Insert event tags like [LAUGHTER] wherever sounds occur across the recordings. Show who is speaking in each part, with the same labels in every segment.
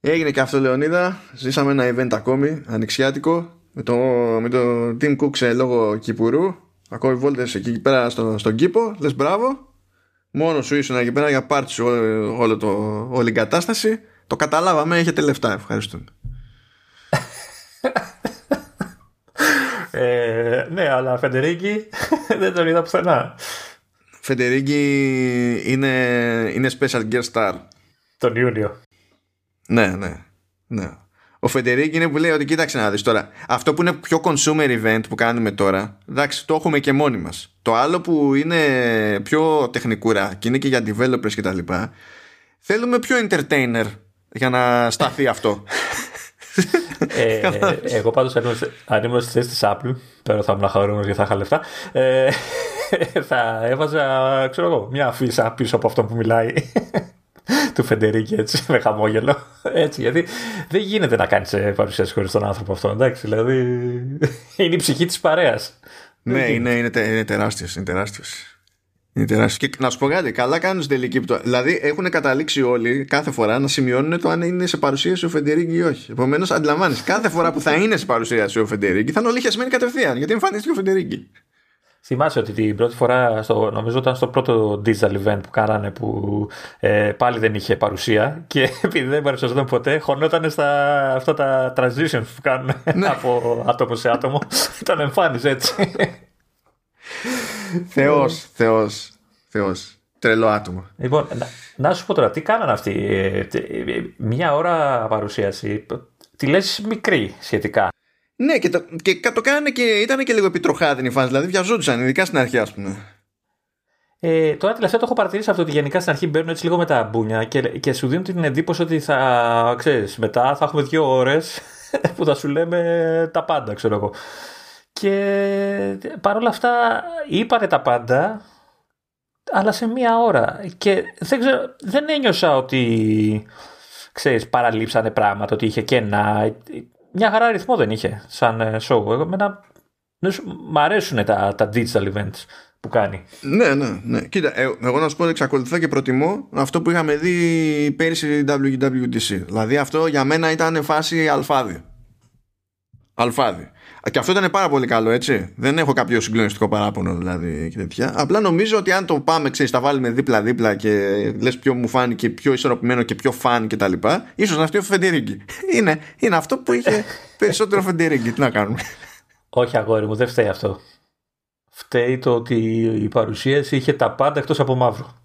Speaker 1: Έγινε και αυτό Λεωνίδα. Ζήσαμε ένα event ακόμη Ανοιξιάτικο Με το, με το Team Cook σε λόγο Κυπουρού. Ακόμη βόλτες εκεί πέρα στο, στον κήπο. Λες μπράβο. Μόνος σου ήσουν εκεί πέρα για πάρτι σου όλο, όλο το, όλη η κατάσταση Το καταλάβαμε έχετε λεφτά. Ευχαριστούμε.
Speaker 2: Ε, Ναι αλλά Φεντερίκη [LAUGHS] Δεν τον είδα πουθενά.
Speaker 1: Φεντερίκη είναι, είναι special guest star.
Speaker 2: Τον Ιούνιο
Speaker 1: ναι, ναι, ναι. Ο Φεντερίκη είναι που λέει ότι κοίταξε να δεις τώρα. Αυτό που είναι πιο consumer event που κάνουμε τώρα, εντάξει, το έχουμε και μόνοι μας. Το άλλο που είναι πιο τεχνικούρα και είναι και για developers και τα λοιπά, θέλουμε πιο entertainer για να σταθεί αυτό.
Speaker 2: ε, εγώ πάντως αν ήμουν στη θέση της Apple, τώρα θα ήμουν χαρούμενος γιατί θα είχα λεφτά, ε, θα έβαζα, ξέρω εγώ, μια αφίσα πίσω από αυτό που μιλάει του Φεντερίκη έτσι [LAUGHS] με χαμόγελο. Έτσι, γιατί δεν γίνεται να κάνεις ε, παρουσίαση χωρίς τον άνθρωπο αυτό. Εντάξει, δηλαδή είναι η ψυχή της παρέας.
Speaker 1: Ναι, είναι, είναι, είναι τεράστιος. Είναι τεράστιος. Είναι τεράστιος. Και να σου πω κάτι, καλά κάνουν στην τελική πτώση. Δηλαδή έχουν καταλήξει όλοι κάθε φορά να σημειώνουν το αν είναι σε παρουσίαση ο Φεντερίκη ή όχι. Επομένως, αντιλαμβάνεις, κάθε φορά που θα είναι σε παρουσίαση ο Φεντερίκη θα είναι όλοι χεσμένοι κατευθείαν γιατί εμφανίστηκε ο Φεντερίκη.
Speaker 2: Θυμάσαι ότι την πρώτη φορά, στο, νομίζω ήταν στο πρώτο digital event που κάνανε που ε, πάλι δεν είχε παρουσία και [LAUGHS] επειδή δεν παρουσιαζόταν ποτέ χωνόταν στα αυτά τα transitions που κάνουν ναι. [LAUGHS] από άτομο σε άτομο. [LAUGHS] Τον εμφάνιζε έτσι.
Speaker 1: Θεός, θεός, θεός. Τρελό άτομο.
Speaker 2: Λοιπόν, να, να, σου πω τώρα, τι κάνανε αυτοί. Ε, μια ώρα παρουσίαση. Τη λες μικρή σχετικά.
Speaker 1: Ναι, και το, και το κάνανε και ήταν και λίγο επιτροχάδινη η φάση. Δηλαδή βιαζόντουσαν, ειδικά στην αρχή, ας πούμε.
Speaker 2: Ε, τώρα τελευταία το έχω παρατηρήσει αυτό ότι γενικά στην αρχή μπαίνουν έτσι λίγο με τα μπούνια και, και σου δίνουν την εντύπωση ότι θα ξέρεις, μετά θα έχουμε δύο ώρες [LAUGHS] που θα σου λέμε τα πάντα, ξέρω εγώ. Και παρόλα αυτά είπανε τα πάντα, αλλά σε μία ώρα. Και δεν, ξέρω, δεν ένιωσα ότι ξέρεις, παραλείψανε πράγματα, ότι είχε κενά μια χαρά αριθμό δεν είχε σαν ε, show. Εγώ, εμένα, μ' αρέσουν τα, τα digital events που κάνει.
Speaker 1: Ναι, ναι, ναι. Κοίτα, ε, εγώ να σου πω ότι εξακολουθώ και προτιμώ αυτό που είχαμε δει πέρυσι WWDC. Δηλαδή αυτό για μένα ήταν φάση αλφάδι. Αλφάδι. Και αυτό ήταν πάρα πολύ καλό, έτσι. Δεν έχω κάποιο συγκλονιστικό παράπονο δηλαδή και τέτοια. Απλά νομίζω ότι αν το πάμε, ξέρεις, τα βάλουμε δίπλα-δίπλα και λες ποιο μου φάνηκε πιο ισορροπημένο και πιο φαν και τα λοιπά, ίσως να φταίει ο Φεντερίγκη. [LAUGHS] Είναι, είναι αυτό που είχε περισσότερο Φεντερίγκη. Τι να κάνουμε;
Speaker 2: Όχι, αγόρι μου, δεν φταίει αυτό. Φταίει το ότι η παρουσίαση είχε τα πάντα εκτός από μαύρο.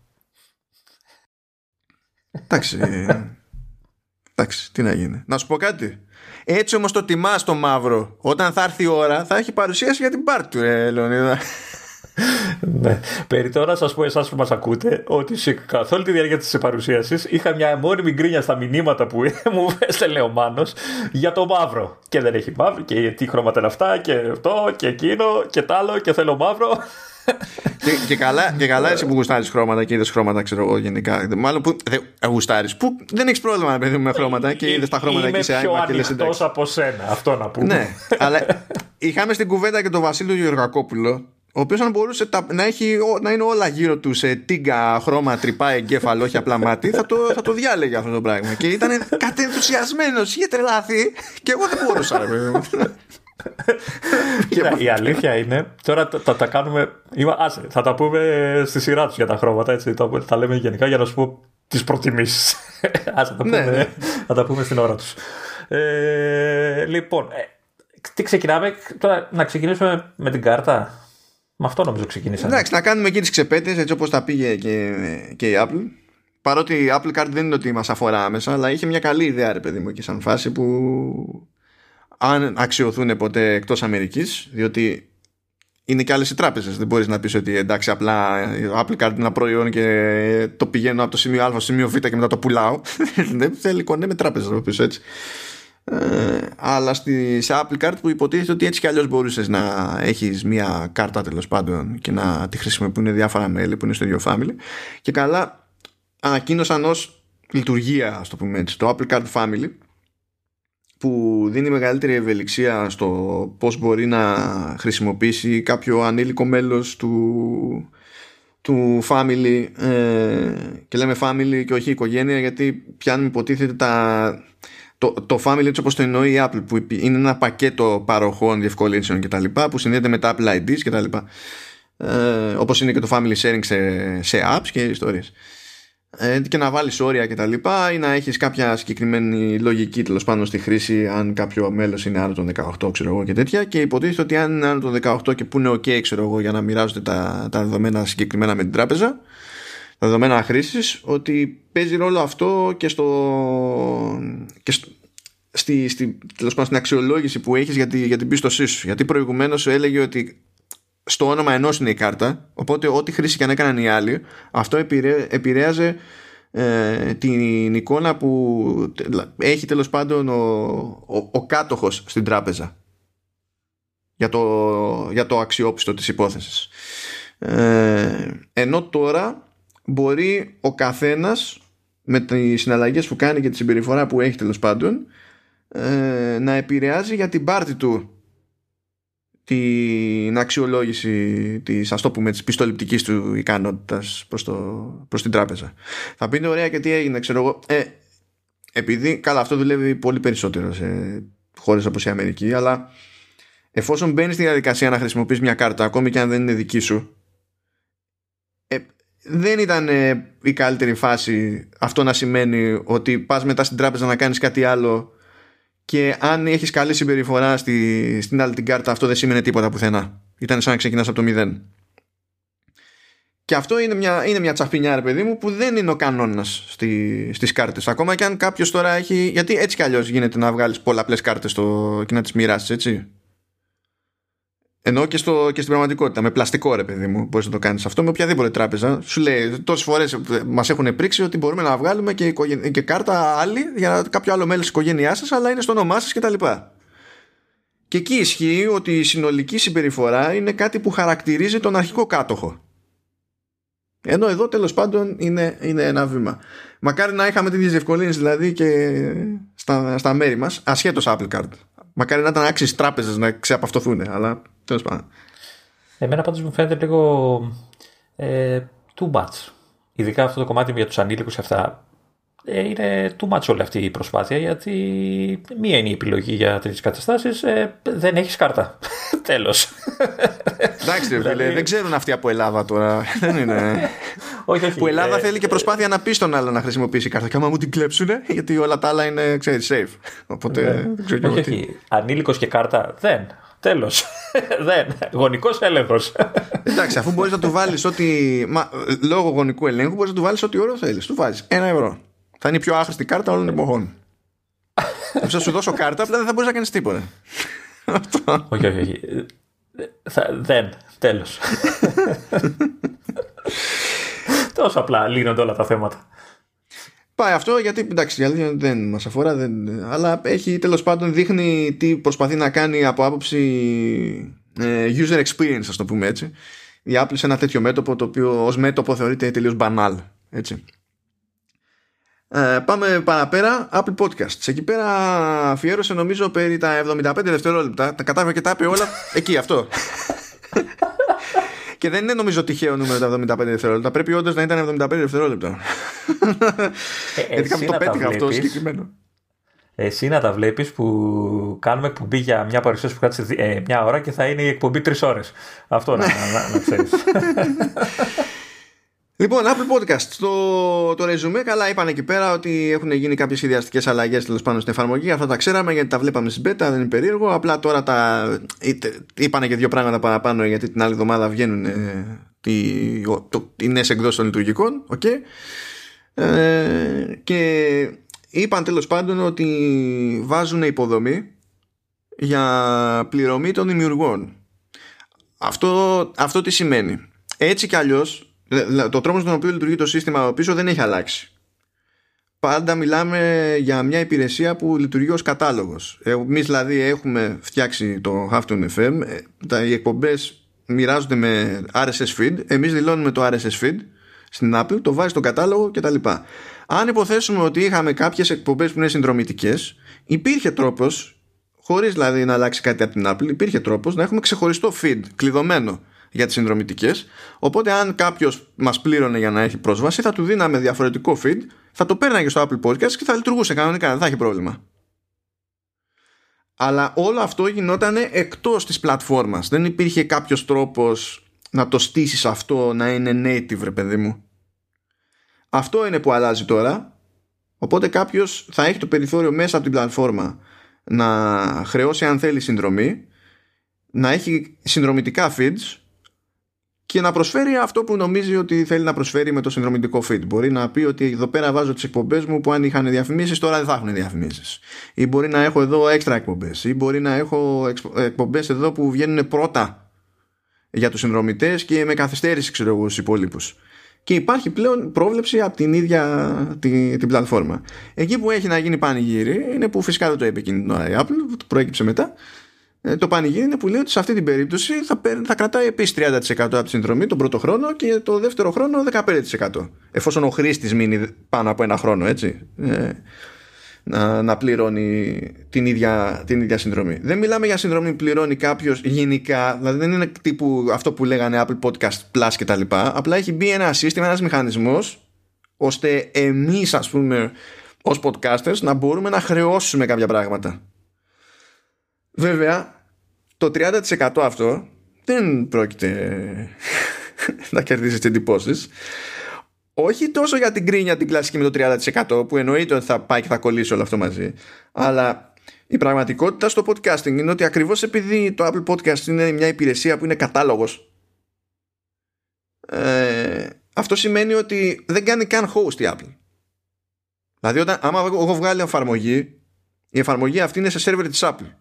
Speaker 1: Εντάξει. Εντάξει, τι να γίνει. Να σου πω κάτι. Έτσι όμως το τιμάς το μαύρο. Όταν θα έρθει η ώρα θα έχει παρουσίαση για την πάρτι του, ε, Λεωνίδα.
Speaker 2: ναι. Περί τώρας σα πω εσάς που μας ακούτε ότι σε καθ' όλη τη διάρκεια της παρουσίασης είχα μια μόνιμη γκρίνια στα μηνύματα που [LAUGHS] μου έστελνε ο Μάνος για το μαύρο. Και δεν έχει μαύρο και τι χρώματα είναι αυτά και αυτό και εκείνο και τ' άλλο και θέλω μαύρο
Speaker 1: και, και, καλά, και καλά εσύ που γουστάρεις χρώματα και είδες χρώματα, ξέρω εγώ γενικά. Μάλλον που δεν γουστάρεις. Που δεν έχεις πρόβλημα παιδί, με χρώματα και είδες τα χρώματα εκεί σε
Speaker 2: άμα και λε εντάξει. από σένα, αυτό να πούμε.
Speaker 1: Ναι, αλλά είχαμε στην κουβέντα και τον Βασίλειο Γεωργακόπουλο, ο οποίος αν μπορούσε να, έχει, να είναι όλα γύρω του σε τίγκα, χρώμα, τρυπά, εγκέφαλο, όχι απλά μάτι, θα το, θα το διάλεγε αυτό το πράγμα. Και ήταν κατενθουσιασμένος, είχε τρελάθει, και εγώ δεν μπορούσα.
Speaker 2: Κοίτα, η αλήθεια είναι, τώρα τα, τα κάνουμε. άσε, θα τα πούμε στη σειρά τους για τα χρώματα. Έτσι, τα, τα λέμε γενικά για να σου πω τις προτιμήσεις. [LAUGHS] άσε, τα, ναι, πούμε, ναι. θα τα πούμε στην ώρα τους. Ε, λοιπόν, ε, τι ξεκινάμε; Τώρα να ξεκινήσουμε με την κάρτα. Με αυτό νομίζω ξεκινήσαμε.
Speaker 1: Εντάξει, να κάνουμε εκεί τις ξεπέτες έτσι όπως τα πήγε και, και η Apple. Παρότι η Apple Card δεν είναι ότι μας αφορά άμεσα, αλλά είχε μια καλή ιδέα, ρε παιδί μου, και σαν φάση που αν αξιοθούν ποτέ εκτός Αμερικής διότι είναι και άλλες οι τράπεζες. Δεν μπορείς να πεις ότι εντάξει απλά Apple Card είναι ένα προϊόν και το πηγαίνω από το σημείο Α στο σημείο Β και μετά το πουλάω. [LAUGHS] Δεν θέλει κονέ με τράπεζες να πεις έτσι. Ε, αλλά στη, σε Apple Card που υποτίθεται ότι έτσι κι αλλιώς μπορούσες να έχεις μια κάρτα τέλος πάντων και να τη χρησιμοποιούν διάφορα μέλη που είναι στο ίδιο family. Και καλά ανακοίνωσαν ως λειτουργία ας το πούμε έτσι το Apple Card Family που δίνει μεγαλύτερη ευελιξία στο πώς μπορεί να χρησιμοποιήσει κάποιο ανήλικο μέλος του, του family ε, και λέμε family και όχι οικογένεια γιατί πιάνουμε υποτίθεται τα, το, το family έτσι όπως το εννοεί η Apple που είναι ένα πακέτο παροχών διευκολύνσεων και τα λοιπά που συνδέεται με τα Apple IDs και τα λοιπά. Ε, όπως είναι και το family sharing σε, σε apps και ιστορίες. ε, και να βάλεις όρια και τα λοιπά ή να έχεις κάποια συγκεκριμένη λογική τέλος πάνω στη χρήση αν κάποιο μέλος είναι άνω των 18 ξέρω εγώ και τέτοια και υποτίθεται ότι αν είναι άνω των 18 και που είναι ok ξέρω εγώ για να μοιράζονται τα, τα δεδομένα συγκεκριμένα με την τράπεζα τα δεδομένα χρήσης, ότι παίζει ρόλο αυτό και στο, και στο στη, στη, τέλος πάντων, στην αξιολόγηση που έχεις για, τη, για την πίστοσή σου. Γιατί προηγουμένως σου έλεγε ότι στο όνομα ενός είναι η κάρτα. Οπότε, ό,τι χρήση και αν έκαναν οι άλλοι, αυτό επηρέαζε ε, την εικόνα που έχει τέλος πάντων ο, ο, ο κάτοχος στην τράπεζα για το, για το αξιόπιστο της υπόθεσης. Ε, ενώ τώρα μπορεί ο καθένας με τις συναλλαγές που κάνει και τη συμπεριφορά που έχει τέλος πάντων ε, να επηρεάζει για την πάρτη του την αξιολόγηση της ας το πούμε της πιστοληπτικής του ικανότητας προς, το, προς την τράπεζα. Θα πείτε ωραία και τι έγινε ξέρω εγώ ε, επειδή καλά αυτό δουλεύει πολύ περισσότερο σε χώρες όπως η Αμερική αλλά εφόσον μπαίνεις στη διαδικασία να χρησιμοποιείς μια κάρτα ακόμη και αν δεν είναι δική σου ε, δεν ήταν ε, η καλύτερη φάση αυτό να σημαίνει ότι πας μετά στην τράπεζα να κάνεις κάτι άλλο και αν έχεις καλή συμπεριφορά στη, στην άλλη την κάρτα, αυτό δεν σημαίνει τίποτα πουθενά. Ήταν σαν να ξεκινάς από το μηδέν. Και αυτό είναι μια, είναι μια τσαφινιά, ρε παιδί μου, που δεν είναι ο κανόνας στη, στις κάρτες. Ακόμα και αν κάποιος τώρα έχει. Γιατί έτσι κι αλλιώς γίνεται να βγάλεις πολλαπλές κάρτες και να τις μοιράσεις, έτσι. Ενώ και, στο, και στην πραγματικότητα, με πλαστικό ρε παιδί μου, μπορείς να το κάνεις αυτό με οποιαδήποτε τράπεζα. Σου λέει τόσες φορές μας έχουν πρίξει ότι μπορούμε να βγάλουμε και, και κάρτα άλλη για κάποιο άλλο μέλος της οικογένειάς σας, αλλά είναι στο όνομά σας κτλ. Και, και εκεί ισχύει ότι η συνολική συμπεριφορά είναι κάτι που χαρακτηρίζει τον αρχικό κάτοχο. Ενώ εδώ τέλος πάντων είναι, είναι ένα βήμα. Μακάρι να είχαμε τέτοιες διευκολύνσεις δηλαδή και στα, στα μέρη μας, ασχέτως Apple Card. Μακάρι να ήταν άξιες τράπεζες να ξεαπαυτοθούν, αλλά τέλος πάντων.
Speaker 2: Εμένα πάντως μου φαίνεται λίγο ε, too much. Ειδικά αυτό το κομμάτι για τους ανήλικους και αυτά. Ε, είναι too much όλη αυτή η προσπάθεια γιατί μία είναι η επιλογή για τέτοιες καταστάσεις. Ε, δεν έχεις κάρτα. [LAUGHS] Τέλος.
Speaker 1: Εντάξει, φίλε, δηλαδή- δεν ξέρουν αυτοί από Ελλάδα τώρα. δεν είναι. όχι, όχι. Που Ελλάδα ε, θέλει και προσπάθεια να πεις στον άλλο να χρησιμοποιήσει κάρτα. Και άμα μου την κλέψουν, γιατί όλα τα άλλα είναι, ξέρεις, safe. Οπότε ναι. δεν ξέρω όχι,
Speaker 2: όχι. Ανήλικος και κάρτα δεν. Τέλος. [LAUGHS] δεν. Γονικός έλεγχος.
Speaker 1: Εντάξει, αφού μπορείς να του βάλεις ότι. Μα, λόγω γονικού ελέγχου μπορείς να του βάλεις ό,τι όρο θέλεις. Του βάζεις ένα ευρώ. Θα είναι η πιο άχρηστη κάρτα όλων των εποχών. [LAUGHS] θα σου δώσω κάρτα, απλά δεν θα μπορείς να κάνεις τίποτα. [LAUGHS]
Speaker 2: όχι, όχι, όχι. Θα, δεν. Τέλος. [LAUGHS] Τόσο απλά λύνονται όλα τα θέματα.
Speaker 1: Πάει αυτό γιατί εντάξει δεν μας αφορά δεν, αλλά έχει τέλος πάντων δείχνει τι προσπαθεί να κάνει από άποψη ε, user experience ας το πούμε έτσι η Apple σε ένα τέτοιο μέτωπο το οποίο ως μέτωπο θεωρείται τελείως banal έτσι. Ε, πάμε παραπέρα Apple Podcasts εκεί πέρα αφιέρωσε νομίζω περί τα 75 δευτερόλεπτα τα κατάφερε και τα είπε όλα [LAUGHS] εκεί αυτό [LAUGHS] και δεν είναι νομίζω τυχαίο νούμερο τα 75 δευτερόλεπτα. Πρέπει όντως να ήταν 75 δευτερόλεπτα. [LAUGHS] Ε, Γιατί το πέτυχα αυτό συγκεκριμένο.
Speaker 2: Εσύ να τα βλέπεις που κάνουμε εκπομπή για μια παρουσίαση που κάτσε ε, μια ώρα και θα είναι η εκπομπή τρεις ώρες. Αυτό να, να, να ξέρεις.
Speaker 1: Λοιπόν, Apple Podcast. Το, το ρεζουμέ, καλά είπαν εκεί πέρα ότι έχουν γίνει κάποιες ιδιαστικές αλλαγές τέλος πάνω στην εφαρμογή. Αυτά τα ξέραμε γιατί τα βλέπαμε στην beta, δεν είναι περίεργο. Απλά τώρα τα είπαν και δύο πράγματα παραπάνω γιατί την άλλη εβδομάδα βγαίνουν ε, οι νέες εκδόσεις των λειτουργικών. Okay. Ε, και είπαν τέλος πάντων ότι βάζουν υποδομή για πληρωμή των δημιουργών. Αυτό, αυτό τι σημαίνει. Έτσι κι αλλιώς το τρόπο στον οποίο λειτουργεί το σύστημα πίσω δεν έχει αλλάξει. Πάντα μιλάμε για μια υπηρεσία που λειτουργεί ως κατάλογος. Εμείς δηλαδή έχουμε φτιάξει το Halftone FM, ε, τα, οι εκπομπές μοιράζονται με RSS feed, εμείς δηλώνουμε το RSS feed στην Apple, το βάζει στον κατάλογο κτλ. Αν υποθέσουμε ότι είχαμε κάποιες εκπομπές που είναι συνδρομητικές, υπήρχε τρόπος, χωρίς δηλαδή να αλλάξει κάτι από την Apple, υπήρχε τρόπος να έχουμε ξεχωριστό feed, κλειδωμένο για τις συνδρομητικές. Οπότε αν κάποιος μας πλήρωνε για να έχει πρόσβαση θα του δίναμε διαφορετικό feed θα το παίρναγε στο Apple Podcast και θα λειτουργούσε κανονικά δεν θα έχει πρόβλημα. Αλλά όλο αυτό γινόταν εκτός της πλατφόρμας. Δεν υπήρχε κάποιος τρόπος να το στήσεις αυτό να είναι native ρε παιδί μου. Αυτό είναι που αλλάζει τώρα. Οπότε κάποιος θα έχει το περιθώριο μέσα από την πλατφόρμα να χρεώσει αν θέλει συνδρομή να έχει συνδρομητικά feeds και να προσφέρει αυτό που νομίζει ότι θέλει να προσφέρει με το συνδρομητικό feed. Μπορεί να πει ότι εδώ πέρα βάζω τις εκπομπές μου που αν είχαν διαφημίσεις, τώρα δεν θα έχουν διαφημίσεις. Ή μπορεί να έχω εδώ έξτρα εκπομπές. Ή μπορεί να έχω εκπομπές εδώ που βγαίνουν πρώτα για τους συνδρομητές και με καθυστέρηση, ξέρω εγώ, στους υπόλοιπους. Και υπάρχει πλέον πρόβλεψη από την ίδια την, την πλατφόρμα. Εκεί που έχει να γίνει πανηγύρι είναι που φυσικά δεν το είπε εκείνη η Apple, το προέκυψε μετά ε, το πανηγύρι είναι που λέει ότι σε αυτή την περίπτωση θα, θα κρατάει επίσης 30% από τη συνδρομή τον πρώτο χρόνο και το δεύτερο χρόνο 15%. Εφόσον ο χρήστης μείνει πάνω από ένα χρόνο, έτσι. Ε, να, να πληρώνει την ίδια, την ίδια συνδρομή. Δεν μιλάμε για συνδρομή που πληρώνει κάποιος γενικά, δηλαδή δεν είναι τύπου αυτό που λέγανε Apple Podcast Plus κτλ. Απλά έχει μπει ένα σύστημα, ένας μηχανισμός, ώστε εμείς, ας πούμε, ως podcasters να μπορούμε να χρεώσουμε κάποια πράγματα. Βέβαια, το 30% αυτό δεν πρόκειται να κερδίσεις τις εντυπώσεις. Όχι τόσο για την κρίνια την κλασική με το 30% που εννοείται ότι θα πάει και θα κολλήσει όλο αυτό μαζί, αλλά η πραγματικότητα στο podcasting είναι ότι ακριβώς επειδή το Apple Podcast είναι μια υπηρεσία που είναι κατάλογος ε, αυτό σημαίνει ότι δεν κάνει καν host η Apple. Δηλαδή όταν, άμα έχω βγάλει εφαρμογή η εφαρμογή αυτή είναι σε σερβερ της Apple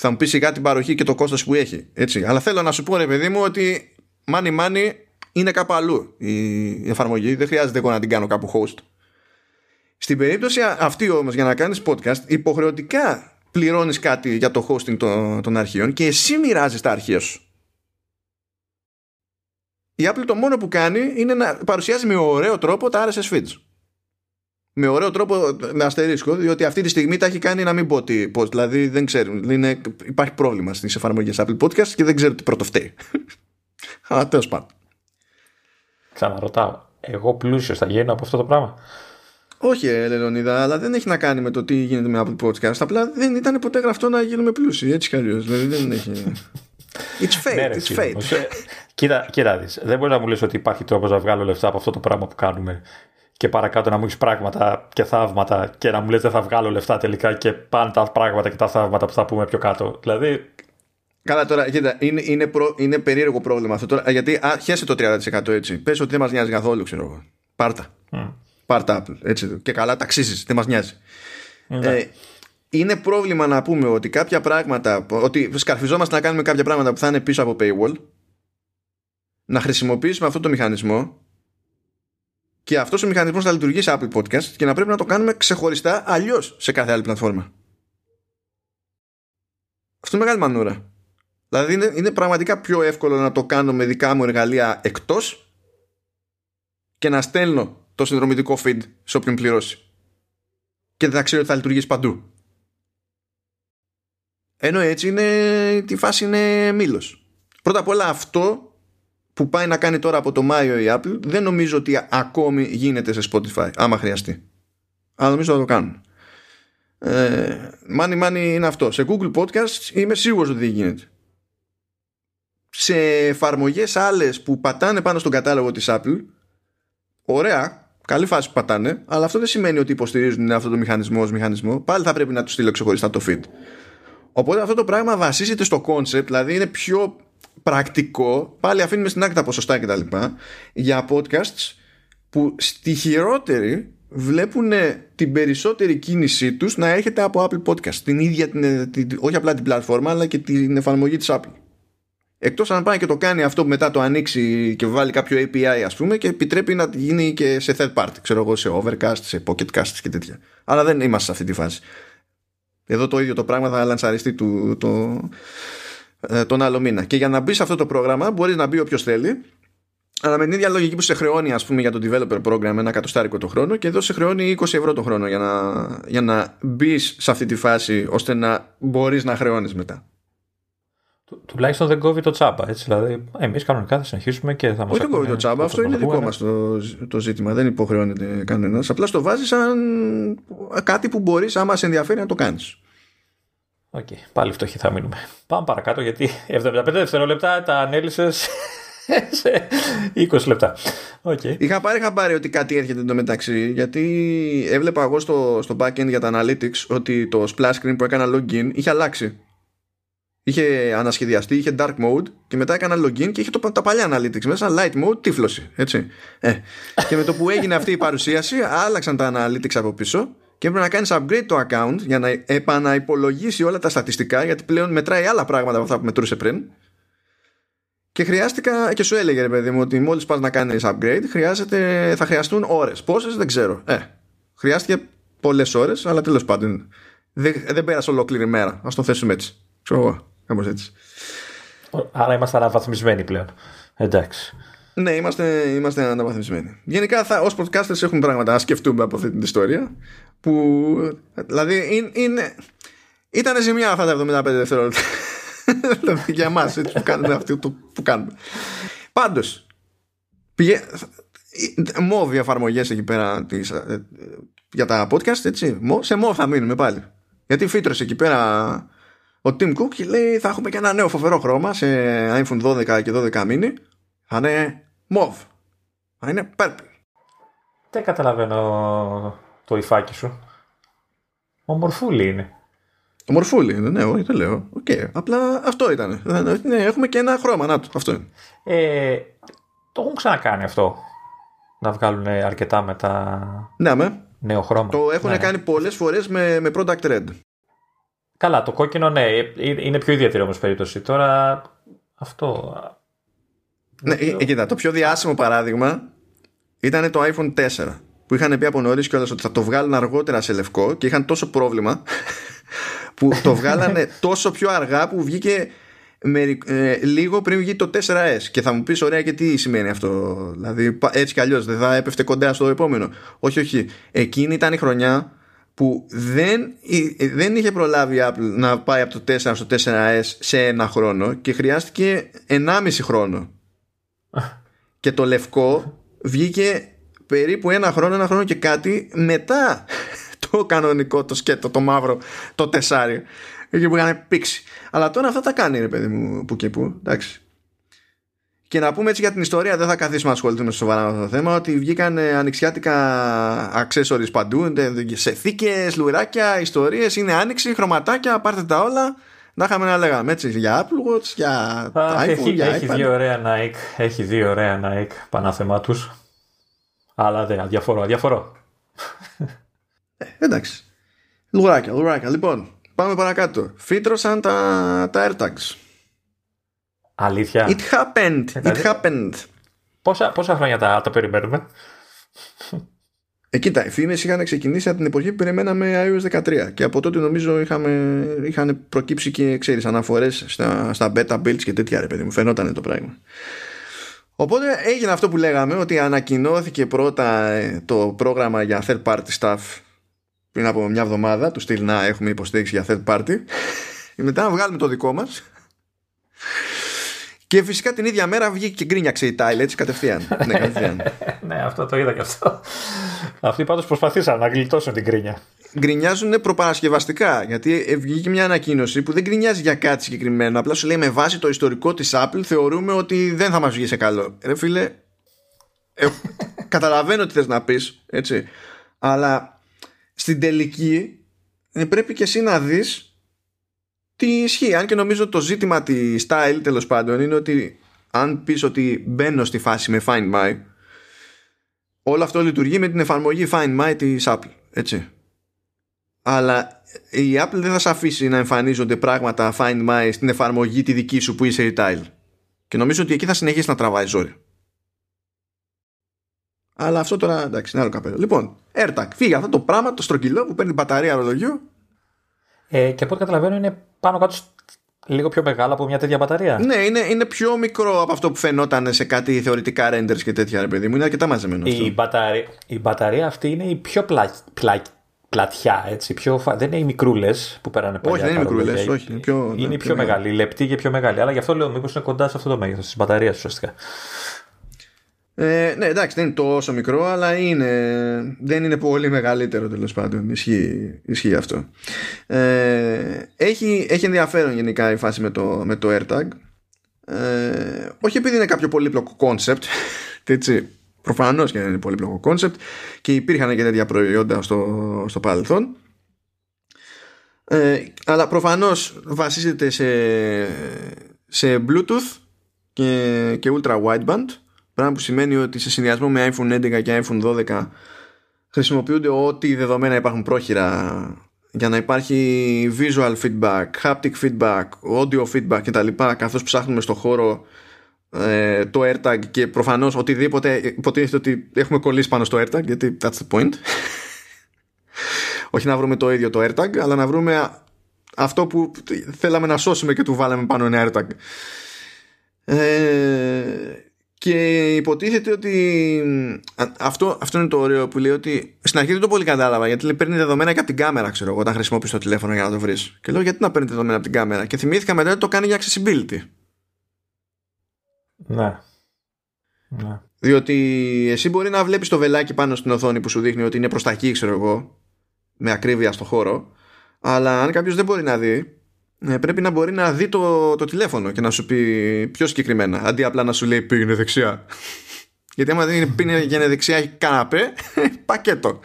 Speaker 1: θα μου πεις σιγά την παροχή και το κόστος που έχει. Έτσι. Αλλά θέλω να σου πω, ρε παιδί μου, ότι money money είναι κάπου αλλού η εφαρμογή. Δεν χρειάζεται εγώ να την κάνω κάπου host. Στην περίπτωση αυτή όμως για να κάνεις podcast υποχρεωτικά πληρώνεις κάτι για το hosting των, των αρχείων και εσύ μοιράζεις τα αρχεία σου. Η Apple το μόνο που κάνει είναι να παρουσιάζει με ωραίο τρόπο τα RSS feeds με ωραίο τρόπο με αστερίσκο, διότι αυτή τη στιγμή τα έχει κάνει να μην πω τι πώς, δηλαδή δεν ξέρουν. Είναι, υπάρχει πρόβλημα στις εφαρμογές Apple Podcast και δεν ξέρω τι πρώτο φταίει. [LAUGHS] Αλλά τέλος πάντων.
Speaker 2: Ξαναρωτάω. Εγώ πλούσιος θα γίνω από αυτό το πράγμα;
Speaker 1: Όχι, ε, Λεωνίδα, αλλά δεν έχει να κάνει με το τι γίνεται με Apple Podcast. Απλά δεν ήταν ποτέ γραφτό να γίνουμε πλούσιοι, έτσι κι αλλιώς. Δηλαδή δεν έχει. [LAUGHS] It's fate, ναι, it's fate.
Speaker 2: Κοίτα, κοίτα δεις. Δεν μπορείς να μου λες ότι υπάρχει τρόπος να βγάλω λεφτά από αυτό το πράγμα που κάνουμε και παρακάτω να μου έχεις πράγματα και θαύματα και να μου λες δεν θα βγάλω λεφτά τελικά και πάνε τα πράγματα και τα θαύματα που θα πούμε πιο κάτω. Δηλαδή.
Speaker 1: Καλά τώρα, κοίτα, είναι, είναι, προ, είναι περίεργο πρόβλημα αυτό τώρα, γιατί α, χέσε το 30% έτσι. Πες ότι δεν μας νοιάζει καθόλου, ξέρω εγώ. Πάρτα. Mm. Πάρτα Apple, έτσι. Και καλά ταξίσεις, δεν μας νοιάζει. Ναι. Ε, είναι πρόβλημα να πούμε ότι κάποια πράγματα, ότι σκαρφιζόμαστε να κάνουμε κάποια πράγματα που θα είναι πίσω από paywall, να χρησιμοποιήσουμε αυτό το μηχανισμό και αυτός ο μηχανισμός θα λειτουργεί σε Apple Podcast και να πρέπει να το κάνουμε ξεχωριστά αλλιώς σε κάθε άλλη πλατφόρμα. Αυτό είναι μεγάλη μανούρα. Δηλαδή είναι, είναι πραγματικά πιο εύκολο να το κάνω με δικά μου εργαλεία εκτός και να στέλνω το συνδρομητικό feed σε όποιον πληρώσει. Και δεν θα ξέρω ότι θα λειτουργήσει παντού. Ενώ έτσι είναι, τη φάση είναι μήλος. Πρώτα απ' όλα αυτό που πάει να κάνει τώρα από το Μάιο η Apple δεν νομίζω ότι ακόμη γίνεται σε Spotify άμα χρειαστεί. Αλλά νομίζω θα το κάνουν. Ε, money money είναι αυτό. Σε Google Podcast είμαι σίγουρος ότι δεν γίνεται. Σε εφαρμογές άλλες που πατάνε πάνω στον κατάλογο της Apple ωραία καλή φάση που πατάνε αλλά αυτό δεν σημαίνει ότι υποστηρίζουν αυτό το μηχανισμό ως μηχανισμό. Πάλι θα πρέπει να τους στείλω ξεχωριστά το feed. Οπότε αυτό το πράγμα βασίζεται στο concept, δηλαδή είναι πιο πρακτικό, πάλι αφήνουμε στην άκρη τα ποσοστά κτλ. για podcasts που στη χειρότερη βλέπουν την περισσότερη κίνησή τους να έρχεται από Apple Podcast. Την ίδια, την, την, όχι απλά την πλατφόρμα αλλά και την εφαρμογή της Apple. Εκτός αν πάει και το κάνει αυτό που μετά το ανοίξει και βάλει κάποιο API ας πούμε και επιτρέπει να γίνει και σε third party ξέρω εγώ σε Overcast, σε Pocketcast και τέτοια. Αλλά δεν είμαστε σε αυτή τη φάση. Εδώ το ίδιο το πράγμα θα λανσαριστεί του, το, ε, τον άλλο μήνα. Και για να μπει σε αυτό το πρόγραμμα μπορείς να μπει όποιος θέλει. Αλλά με την ίδια λογική που σε χρεώνει ας πούμε για το developer program ένα κατοστάρικο το χρόνο και εδώ σε χρεώνει 20 ευρώ το χρόνο για να, για να μπεις σε αυτή τη φάση ώστε να μπορείς να χρεώνεις μετά.
Speaker 2: Του, τουλάχιστον δεν κόβει το τσάμπα. Έτσι, δηλαδή, εμείς κανονικά θα συνεχίσουμε και θα μας
Speaker 1: Όχι δεν κόβει το τσάμπα, αυτό είναι δικό μας το, το ζήτημα. Δεν υποχρεώνεται κανένας. Απλά το βάζεις σαν κάτι που μπορείς, άμα σε ενδιαφέρει, να το κάνεις.
Speaker 2: OK, okay, πάλι φτωχοί θα μείνουμε. Πάμε παρακάτω γιατί 75 δευτερόλεπτα τα ανέλυσες σε 20 λεπτά. Okay.
Speaker 1: Είχα πάρει χαμπάρι ότι κάτι έρχεται εντωμεταξύ γιατί έβλεπα εγώ στο, στο backend για τα analytics ότι το splash screen που έκανα login είχε αλλάξει. Είχε ανασχεδιαστεί, είχε dark mode και μετά έκανα login και είχε το, τα παλιά analytics μέσα, light mode, τύφλωση. Έτσι. Ε. και με το που έγινε αυτή η παρουσίαση, άλλαξαν τα analytics από πίσω και έπρεπε να κάνεις upgrade το account για να επαναυπολογίσει όλα τα στατιστικά γιατί πλέον μετράει άλλα πράγματα από αυτά που μετρούσε πριν. Και χρειάστηκα και σου έλεγε ρε παιδί μου ότι μόλις πας να κάνεις upgrade χρειάζεται, θα χρειαστούν ώρες. Πόσες δεν ξέρω. Ε, χρειάστηκε πολλές ώρες, αλλά τέλος πάντων δεν, δεν πέρασε ολόκληρη μέρα. Α το θέσουμε έτσι. Ξέρω εγώ. Κάπως έτσι.
Speaker 2: Άρα είμαστε αναβαθμισμένοι πλέον. Εντάξει.
Speaker 1: Ναι, είμαστε, είμαστε αναβαθμισμένοι. Γενικά, θα, ως podcasters έχουμε πράγματα να σκεφτούμε από αυτή την ιστορία. Που, δηλαδή, είναι, είναι, ήταν ζημιά αυτά τα 75 δευτερόλεπτα. δηλαδή, [LAUGHS] για εμά, έτσι που κάνουμε αυτό που κάνουμε. Πάντως, πηγε... μόβ εφαρμογέ εκεί πέρα τις, ε, για τα podcast, έτσι. Σε μόβ θα μείνουμε πάλι. Γιατί φύτρωσε εκεί πέρα ο Tim Cook λέει θα έχουμε και ένα νέο φοβερό χρώμα σε iPhone 12 και 12 mini. Θα είναι mauve. Θα είναι purple.
Speaker 2: Δεν καταλαβαίνω το υφάκι σου. Ομορφούλη είναι.
Speaker 1: Ομορφούλη είναι, ναι, όχι, δεν λέω. Okay. Απλά αυτό ήταν. Ναι, έχουμε και ένα χρώμα, να το, αυτό είναι.
Speaker 2: Ε, το έχουν ξανακάνει αυτό. Να βγάλουν αρκετά με τα
Speaker 1: ναι, με.
Speaker 2: νέο χρώμα.
Speaker 1: Το έχουν ναι. κάνει πολλές φορές με, με Product Red.
Speaker 2: Καλά, το κόκκινο ναι, ε, είναι πιο ιδιαίτερη όμως περίπτωση. Τώρα αυτό.
Speaker 1: Ναι, ε, κοίτα, το πιο διάσημο παράδειγμα ήταν το iPhone 4 που είχαν πει από νωρίς κιόλας ότι θα το βγάλουν αργότερα σε λευκό και είχαν τόσο πρόβλημα [LAUGHS] που το βγάλανε [LAUGHS] τόσο πιο αργά που βγήκε με, ε, λίγο πριν βγει το 4S και θα μου πεις ωραία και τι σημαίνει αυτό; Δηλαδή έτσι κι αλλιώς δεν θα έπεφτε κοντά στο επόμενο. Όχι όχι. Εκείνη ήταν η χρονιά που δεν, δεν είχε προλάβει η Apple να πάει από το 4 στο 4S σε ένα χρόνο και χρειάστηκε 1,5 χρόνο. και το λευκό βγήκε περίπου ένα χρόνο, ένα χρόνο και κάτι μετά [LAUGHS] το κανονικό, το σκέτο, το μαύρο, το τεσάρι. Εκεί που είχαν πήξει. Αλλά τώρα αυτά τα κάνει ρε παιδί μου που και που. Εντάξει. Και να πούμε έτσι για την ιστορία, δεν θα καθίσουμε να ασχοληθούμε σοβαρά με αυτό το θέμα, ότι βγήκαν ανοιξιάτικα accessories παντού, σε θήκες, λουράκια, ιστορίες, είναι άνοιξη, χρωματάκια, πάρτε τα όλα. Να είχαμε να λέγαμε έτσι για Apple Watch, για
Speaker 2: Α, iPhone, έχει, για έχει δύο ωραία Nike, έχει δύο ωραία Nike πανάθεμά του. Αλλά δεν, αδιαφορώ, αδιαφορώ.
Speaker 1: Ε, εντάξει. Λουράκια, λουράκια. Λοιπόν, πάμε παρακάτω. Φύτρωσαν τα, τα AirTags.
Speaker 2: Αλήθεια.
Speaker 1: It happened. It δηλαδή, happened.
Speaker 2: Πόσα, πόσα χρόνια τα, τα περιμένουμε;
Speaker 1: Ε, κοίτα, οι φήμες είχαν ξεκινήσει από την εποχή που περιμέναμε iOS 13 και από τότε νομίζω είχαμε, είχαν προκύψει και ξέρεις αναφορές στα, στα beta builds και τέτοια ρε παιδί μου, φαινόταν το πράγμα. Οπότε έγινε αυτό που λέγαμε ότι ανακοινώθηκε πρώτα ε, το πρόγραμμα για third party stuff πριν από μια εβδομάδα, του στυλ να έχουμε υποστήριξη για third party. [LAUGHS] Μετά να βγάλουμε το δικό μας και φυσικά την ίδια μέρα βγήκε και γκρίνιαξε η Τάιλ έτσι κατευθείαν. [LAUGHS] ναι, κατευθείαν.
Speaker 2: ναι, αυτό το είδα και αυτό. Αυτοί πάντως προσπαθήσαν να γλιτώσουν την γκρίνια.
Speaker 1: Γκρινιάζουν προπαρασκευαστικά. Γιατί βγήκε μια ανακοίνωση που δεν γκρινιάζει για κάτι συγκεκριμένο. Απλά σου λέει με βάση το ιστορικό της Apple θεωρούμε ότι δεν θα μας βγει σε καλό. Ρε φίλε, ε, [LAUGHS] καταλαβαίνω τι θες να πεις, έτσι. Αλλά στην τελική ε, πρέπει και εσύ να δεις τι ισχύει. Αν και νομίζω το ζήτημα της style τέλος πάντων είναι ότι αν πεις ότι μπαίνω στη φάση με Find My, όλο αυτό λειτουργεί με την εφαρμογή Find My της Apple. Έτσι. Αλλά η Apple δεν θα σε αφήσει να εμφανίζονται πράγματα Find My στην εφαρμογή τη δική σου που είσαι retail. Και νομίζω ότι εκεί θα συνεχίσει να τραβάει ζόρι. Αλλά αυτό τώρα εντάξει, είναι άλλο καπέλο. Λοιπόν, AirTag, φύγει αυτό το πράγμα, το στρογγυλό που παίρνει μπαταρία ρολογιού
Speaker 2: ε, και από ό,τι καταλαβαίνω είναι πάνω κάτω λίγο πιο μεγάλο από μια τέτοια μπαταρία.
Speaker 1: Ναι, είναι, είναι πιο μικρό από αυτό που φαινόταν σε κάτι θεωρητικά renders και τέτοια, ρε παιδί μου. Είναι αρκετά μαζεμένο
Speaker 2: η Μπαταρία, η μπαταρία αυτή είναι η πιο πλάκη, πλάκη, πλατιά, έτσι. Πιο, δεν είναι οι μικρούλες που πέρανε παλιά.
Speaker 1: Όχι, δεν είναι μικρούλες. Όχι, είναι πιο,
Speaker 2: είναι ναι, πιο, πιο μεγάλη, λεπτή και πιο μεγάλη. Αλλά γι' αυτό λέω, μήπως είναι κοντά σε αυτό το μέγεθος της μπαταρίας ουσιαστικά.
Speaker 1: Ε, ναι, εντάξει, δεν είναι τόσο μικρό, αλλά είναι, δεν είναι πολύ μεγαλύτερο τέλος πάντων. Ισχύει, ισχύει αυτό. Ε, έχει, έχει ενδιαφέρον γενικά η φάση με το, με το AirTag. Ε, όχι επειδή είναι κάποιο πολύπλοκο concept, [LAUGHS] έτσι, προφανώς και δεν είναι πολύπλοκο concept και υπήρχαν και τέτοια προϊόντα στο, στο παρελθόν. Ε, αλλά προφανώς βασίζεται σε, σε Bluetooth και, και Ultra Wideband Πράγμα που σημαίνει ότι σε συνδυασμό με iPhone 11 και iPhone 12 χρησιμοποιούνται ό,τι δεδομένα υπάρχουν πρόχειρα για να υπάρχει visual feedback, haptic feedback, audio feedback κτλ. καθώς ψάχνουμε στο χώρο ε, το AirTag και προφανώς οτιδήποτε υποτίθεται ότι έχουμε κολλήσει πάνω στο AirTag γιατί that's the point. Όχι να βρούμε το ίδιο το AirTag αλλά να βρούμε αυτό που θέλαμε να σώσουμε και του βάλαμε πάνω ένα AirTag. Ε, και υποτίθεται ότι αυτό, αυτό είναι το ωραίο που λέει ότι στην αρχή δεν το πολύ κατάλαβα γιατί λέει, παίρνει δεδομένα και από την κάμερα, ξέρω εγώ, όταν χρησιμοποιείς το τηλέφωνο για να το βρεις. Και λέω γιατί να παίρνει δεδομένα από την κάμερα; Και θυμήθηκα μετά ότι το κάνει για accessibility.
Speaker 2: Ναι. ναι.
Speaker 1: Διότι εσύ μπορεί να βλέπεις το βελάκι πάνω στην οθόνη που σου δείχνει ότι είναι προς τα εκεί, ξέρω εγώ, με ακρίβεια στο χώρο. Αλλά αν κάποιος δεν μπορεί να δει, ε, πρέπει να μπορεί να δει το, το τηλέφωνο και να σου πει πιο συγκεκριμένα αντί απλά να σου λέει πήγαινε δεξιά [LAUGHS] γιατί άμα δεν είναι πήγαινε δεξιά έχει καναπέ [LAUGHS] πακέτο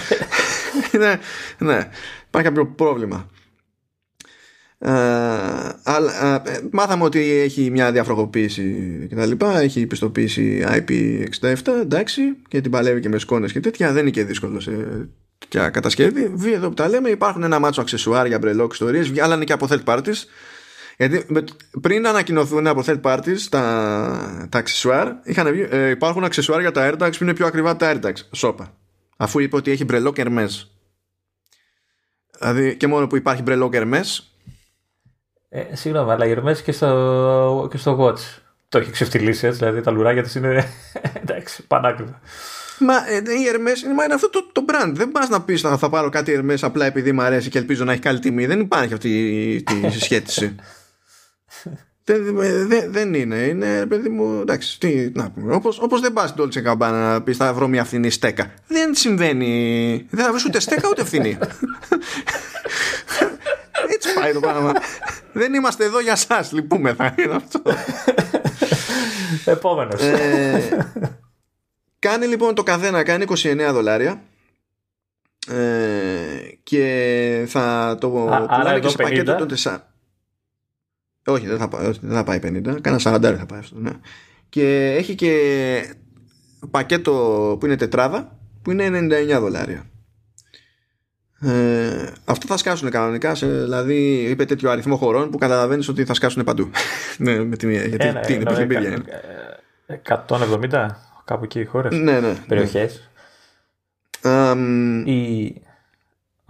Speaker 1: [LAUGHS] ναι, ναι, υπάρχει κάποιο πρόβλημα ε, αλλά, ε, μάθαμε ότι έχει μια διαφρογοποίηση και τα λοιπά έχει πιστοποίηση IP67 εντάξει και την παλεύει και με σκόνες και τέτοια δεν είναι και δύσκολο σε και κατασκευή. Βία εδώ που τα λέμε, υπάρχουν ένα μάτσο αξεσουάρ για μπρελόκ ιστορίες, βγάλανε και από third parties. Γιατί πριν ανακοινωθούν από third parties τα, τα αξεσουάρ, είχαν βγει, ε, υπάρχουν αξεσουάρ για τα AirTags που είναι πιο ακριβά τα AirTags. Σόπα. Αφού είπε ότι έχει μπρελόκ Hermes. Δηλαδή και μόνο που υπάρχει μπρελόκ Hermes.
Speaker 2: Ε, συγγνώμη, αλλά η Hermes και στο, και στο Watch το έχει ξεφτυλίσει έτσι, δηλαδή τα λουράκια τη είναι [LAUGHS] εντάξει, πανάκριβα.
Speaker 1: Μα ε, η Hermes μα είναι αυτό το, το brand. Δεν πας να πεις θα, θα πάρω κάτι Hermes απλά επειδή μου αρέσει και ελπίζω να έχει καλή τιμή. Δεν υπάρχει αυτή η συσχέτιση. [LAUGHS] δεν, δεν, δεν είναι. Είναι παιδί μου. Εντάξει, τι να πούμε. Όπως όπως δεν πας στην Dolce Gabbana να πεις θα βρω μια φθηνή στέκα. Δεν συμβαίνει. Δεν θα βρεις ούτε στέκα ούτε φθηνή. [LAUGHS] Έτσι πάει το πράγμα. Δεν είμαστε εδώ για εσά. Λυπούμε θα είναι αυτό.
Speaker 2: Επόμενος.
Speaker 1: Ε, Κάνει λοιπόν το καθένα κάνει 29 δολάρια ε, και θα το
Speaker 2: πουλάνε και σε πακέτο των 4.
Speaker 1: Όχι, δεν θα, δεν θα πάει 50, κάνα 40 θα πάει αυτό. Ναι. Και έχει και πακέτο που είναι τετράδα που είναι 99 δολάρια. Ε, αυτό θα σκάσουν κανονικά, σε, δηλαδή είπε τέτοιο αριθμό χωρών που καταλαβαίνεις ότι θα σκάσουν παντού. [LAUGHS] ναι, με τη μία. Γιατί
Speaker 2: Ένα,
Speaker 1: τι είναι, είναι.
Speaker 2: 170 κάπου εκεί οι χώρες,
Speaker 1: ναι, ναι,
Speaker 2: περιοχές.
Speaker 1: Um...
Speaker 2: Η...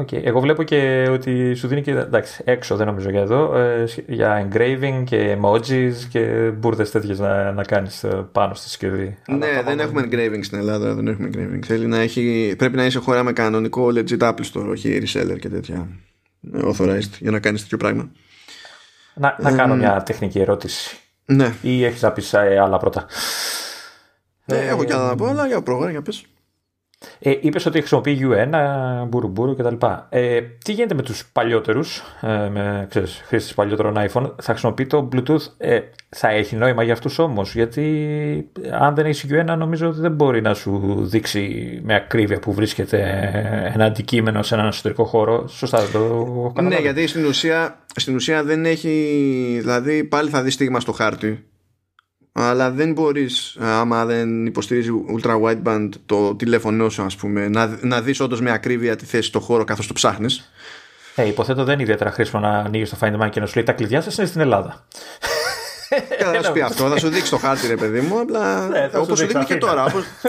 Speaker 2: Okay. Εγώ βλέπω και ότι σου δίνει και εντάξει, έξω, δεν νομίζω για εδώ, ε, για engraving και emojis και μπουρδες τέτοιες να, να κάνεις ε, πάνω στη συσκευή.
Speaker 1: Ναι, δεν έχουμε engraving στην Ελλάδα. Δεν έχουμε engraving. Θέλει να έχει, πρέπει να είσαι χώρα με κανονικό legit Apple Store, όχι reseller και τέτοια. Authorized για να κάνεις τέτοιο πράγμα.
Speaker 2: Να, να κάνω μια τεχνική ερώτηση.
Speaker 1: Ναι.
Speaker 2: Ή έχεις να πεις ε, άλλα πρώτα.
Speaker 1: Ναι, έχω κι άλλα να πω, αλλά για πρόγραμμα, για πες.
Speaker 2: Ε, Είπες ότι χρησιμοποιεί U1, μπουρουμπουρου κτλ. Ε, τι γίνεται με τους παλιότερους, ε, με χρήστες παλιότερων iPhone, θα χρησιμοποιεί το Bluetooth, ε, θα έχει νόημα για αυτούς όμως; Γιατί αν δεν έχεις U1, νομίζω ότι δεν μπορεί να σου δείξει με ακρίβεια που βρίσκεται ένα αντικείμενο σε έναν εσωτερικό χώρο. Σωστά, δεν το
Speaker 1: Ναι, γιατί στην ουσία, στην ουσία δεν έχει. Δηλαδή πάλι θα δεις στίγμα στο χάρτη αλλά δεν μπορείς άμα δεν υποστηρίζει ultra wideband το τηλέφωνό σου ας πούμε να, να δεις όντως με ακρίβεια τη θέση στο χώρο καθώς το ψάχνεις
Speaker 2: ε, υποθέτω δεν είναι ιδιαίτερα χρήσιμο να ανοίγεις το Find My και να σου λέει τα κλειδιά σας είναι στην Ελλάδα
Speaker 1: Καλά, θα σου πει αυτό, θα σου δείξει το χάρτη, ρε παιδί μου. Απλά ναι, όπως σου δείχνει και τώρα.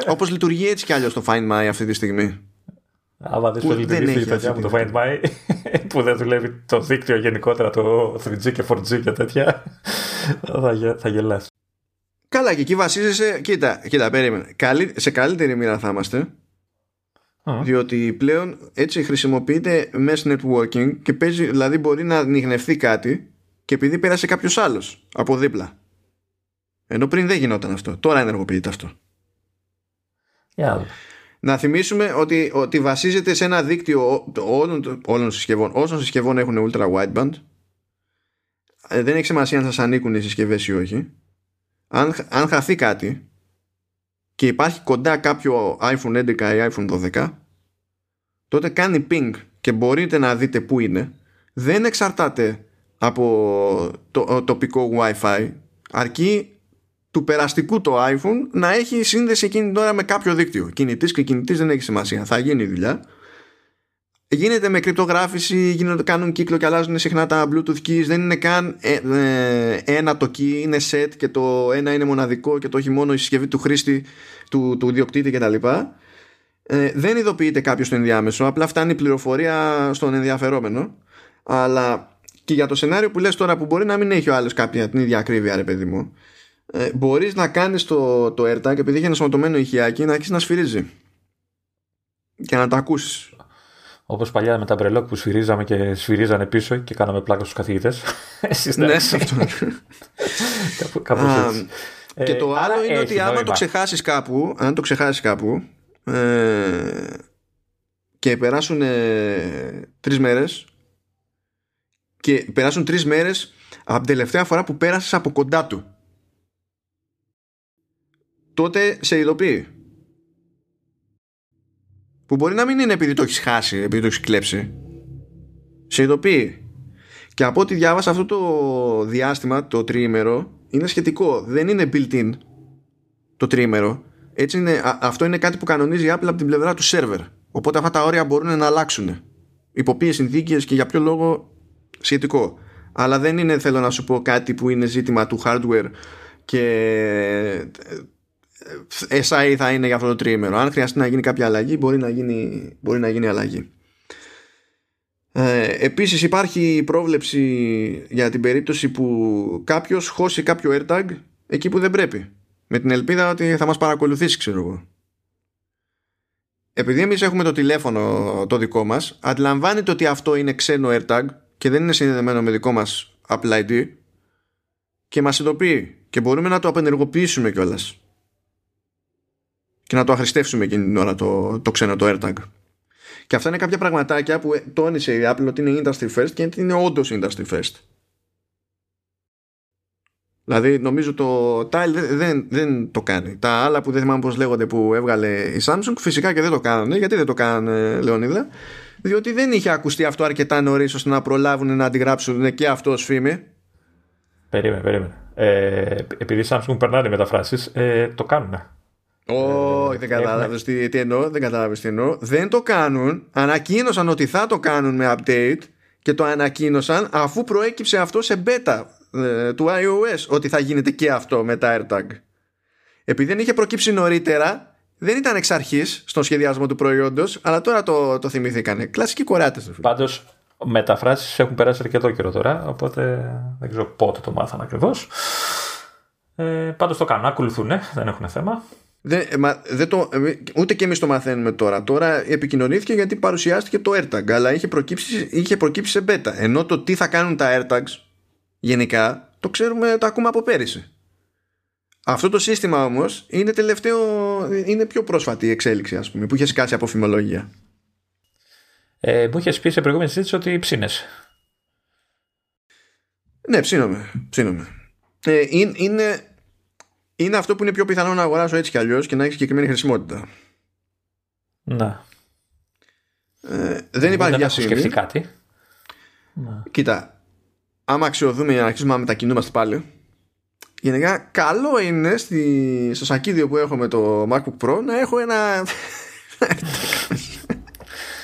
Speaker 1: Όπως λειτουργεί έτσι κι αλλιώς το Find My αυτή τη στιγμή.
Speaker 2: Άμα δεις πως λειτουργεί η μου το Find My [LAUGHS] που δεν δουλεύει το δίκτυο γενικότερα το 3G και 4G και τέτοια [LAUGHS] θα, θα γελάς
Speaker 1: Καλά, και εκεί βασίζεσαι. Κοίτα, κοίτα, περίμενε. Καλή, σε καλύτερη μοίρα θα είμαστε. Διότι πλέον έτσι χρησιμοποιείται mesh networking και παίζει, δηλαδή μπορεί να ανοιχνευτεί κάτι και επειδή πέρασε κάποιος άλλος από δίπλα. Ενώ πριν δεν γινόταν αυτό. Τώρα ενεργοποιείται αυτό.
Speaker 2: Yeah.
Speaker 1: Να θυμίσουμε ότι, ότι βασίζεται σε ένα δίκτυο όλων, όλων των συσκευών. Όσων συσκευών έχουν ultra wideband, ε, δεν έχει σημασία αν σας ανήκουν οι συσκευές ή όχι. Αν, αν χαθεί κάτι και υπάρχει κοντά κάποιο iPhone 11 ή iPhone 12, τότε κάνει ping και μπορείτε να δείτε πού είναι. Δεν εξαρτάται από το τοπικό Wi-Fi, αρκεί του περαστικού το iPhone να έχει σύνδεση εκείνη την ώρα με κάποιο δίκτυο. Κινητής και κινητής δεν έχει σημασία. Θα γίνει η δουλειά. Γίνεται με κρυπτογράφηση, γίνονται, κάνουν κύκλο και αλλάζουν συχνά τα Bluetooth keys. Δεν είναι καν ε, ε, ένα το key, είναι set και το ένα είναι μοναδικό και το έχει μόνο η συσκευή του χρήστη, του, του διοκτήτη κτλ. Ε, δεν ειδοποιείται κάποιος στο ενδιάμεσο, απλά φτάνει η πληροφορία στον ενδιαφερόμενο. Αλλά και για το σενάριο που λες τώρα που μπορεί να μην έχει ο άλλος κάποια την ίδια ακρίβεια ρε παιδί μου ε, μπορείς να κάνεις το, το AirTag επειδή έχει ένα σωματωμένο ηχιάκι να αρχίσεις να σφυρίζει και να τα ακούσεις
Speaker 2: Όπως παλιά με τα μπρελόκ που σφυρίζαμε και σφυρίζανε πίσω και κάναμε πλάκα στους καθηγητές. [LAUGHS]
Speaker 1: ναι, αυτό.
Speaker 2: Κάπως έτσι.
Speaker 1: Και το ε, άλλο είναι ότι άμα το ξεχάσεις κάπου, αν το ξεχάσεις κάπου ε, και περάσουν ε, τρεις μέρες και περάσουν τρεις μέρες από την τελευταία φορά που πέρασες από κοντά του τότε σε ειδοποιεί. Που μπορεί να μην είναι επειδή το έχεις χάσει, επειδή το έχεις κλέψει. Σε ειδοποιεί. Και από ό,τι διάβασα αυτό το διάστημα, το τριήμερο, είναι σχετικό. Δεν είναι built-in το τριήμερο. Έτσι είναι, αυτό είναι κάτι που κανονίζει η Apple από την πλευρά του server. Οπότε αυτά τα όρια μπορούν να αλλάξουν. Υπό ποιες συνθήκες και για ποιο λόγο σχετικό. Αλλά δεν είναι, θέλω να σου πω, κάτι που είναι ζήτημα του hardware και SI θα είναι για αυτό το τρίμερο. Αν χρειαστεί να γίνει κάποια αλλαγή, μπορεί να γίνει, μπορεί να γίνει αλλαγή. Ε, επίσης υπάρχει πρόβλεψη για την περίπτωση που κάποιος χώσει κάποιο AirTag εκεί που δεν πρέπει. Με την ελπίδα ότι θα μας παρακολουθήσει, ξέρω εγώ. Επειδή εμείς έχουμε το τηλέφωνο το δικό μας, αντιλαμβάνεται ότι αυτό είναι ξένο AirTag και δεν είναι συνδεδεμένο με δικό μας Apple ID και μας ειδοποιεί και μπορούμε να το απενεργοποιήσουμε κιόλας και να το αχρηστεύσουμε εκείνη την ώρα το, το ξένο το AirTag. Και αυτά είναι κάποια πραγματάκια που τόνισε η Apple ότι είναι industry first και είναι όντως industry first. Δηλαδή νομίζω το Tile δεν, δεν, το κάνει. Τα άλλα που δεν θυμάμαι πώς λέγονται που έβγαλε η Samsung φυσικά και δεν το κάνανε. Γιατί δεν το κάνανε Λεωνίδα; Διότι δεν είχε ακουστεί αυτό αρκετά νωρίς ώστε να προλάβουν να αντιγράψουν και αυτό ως φήμη.
Speaker 2: Περίμενε, περίμενε. Ε, επειδή η Samsung περνάνε μεταφράσεις, ε, το κάνουν.
Speaker 1: Όχι, δεν κατάλαβες τι, τι εννοώ. Δεν κατάλαβες τι εννοώ. Δεν το κάνουν. Ανακοίνωσαν ότι θα το κάνουν με update και το ανακοίνωσαν αφού προέκυψε αυτό σε beta ε, του iOS ότι θα γίνεται και αυτό με τα AirTag. Επειδή δεν είχε προκύψει νωρίτερα, δεν ήταν εξ αρχής στον σχεδιασμό του προϊόντος, αλλά τώρα το, το θυμηθήκανε. Κλασικοί κοράτε.
Speaker 2: Πάντως, μεταφράσεις έχουν περάσει αρκετό καιρό τώρα, οπότε δεν ξέρω πότε το μάθαν ακριβώς. Ε, Πάντως το κάνουν, ακολουθούν, δεν έχουν θέμα.
Speaker 1: Δεν, μα, δεν το, ούτε και εμείς το μαθαίνουμε τώρα. Τώρα επικοινωνήθηκε γιατί παρουσιάστηκε το AirTag, αλλά είχε προκύψει, είχε προκύψει σε beta. Ενώ το τι θα κάνουν τα AirTags γενικά το ξέρουμε, το ακούμε από πέρυσι. Αυτό το σύστημα όμως είναι τελευταίο, είναι πιο πρόσφατη η εξέλιξη, ας πούμε, που είχε σκάσει από φημολογία.
Speaker 2: Ε, μου είχες πει σε προηγούμενη συζήτηση ότι ψήνες.
Speaker 1: Ναι, ψήνομαι. ψήνομαι. Ε, είναι, είναι αυτό που είναι πιο πιθανό να αγοράσω έτσι κι αλλιώς και να έχει συγκεκριμένη χρησιμότητα.
Speaker 2: Να.
Speaker 1: Ε, δεν υπάρχει διασύνη.
Speaker 2: Δεν σκεφτεί κάτι.
Speaker 1: Κοίτα, άμα αξιοδούμε για να αρχίσουμε να μετακινούμαστε πάλι, γενικά καλό είναι στη, στο σακίδιο που έχω με το MacBook Pro να έχω ένα. [LAUGHS]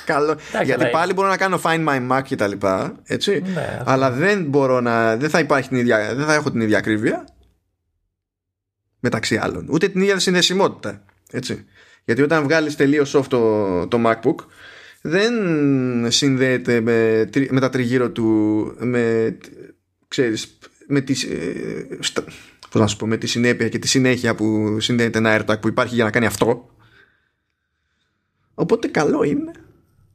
Speaker 1: Καλό. Γιατί πάλι μπορώ να κάνω find my Mac και τα λοιπά, έτσι. Ναι, αλλά δεν μπορώ να. Δεν θα υπάρχει την ίδια. Δεν θα έχω την ίδια ακρίβεια μεταξύ άλλων. Ούτε την ίδια συνδεσιμότητα. Έτσι. Γιατί όταν βγάλεις τελείως off το, το MacBook δεν συνδέεται με, με τα τριγύρω του με, ξέρεις, με τη, ε, πώς να σου πω, με τη συνέπεια και τη συνέχεια που συνδέεται ένα AirTag που υπάρχει για να κάνει αυτό. Οπότε καλό είναι.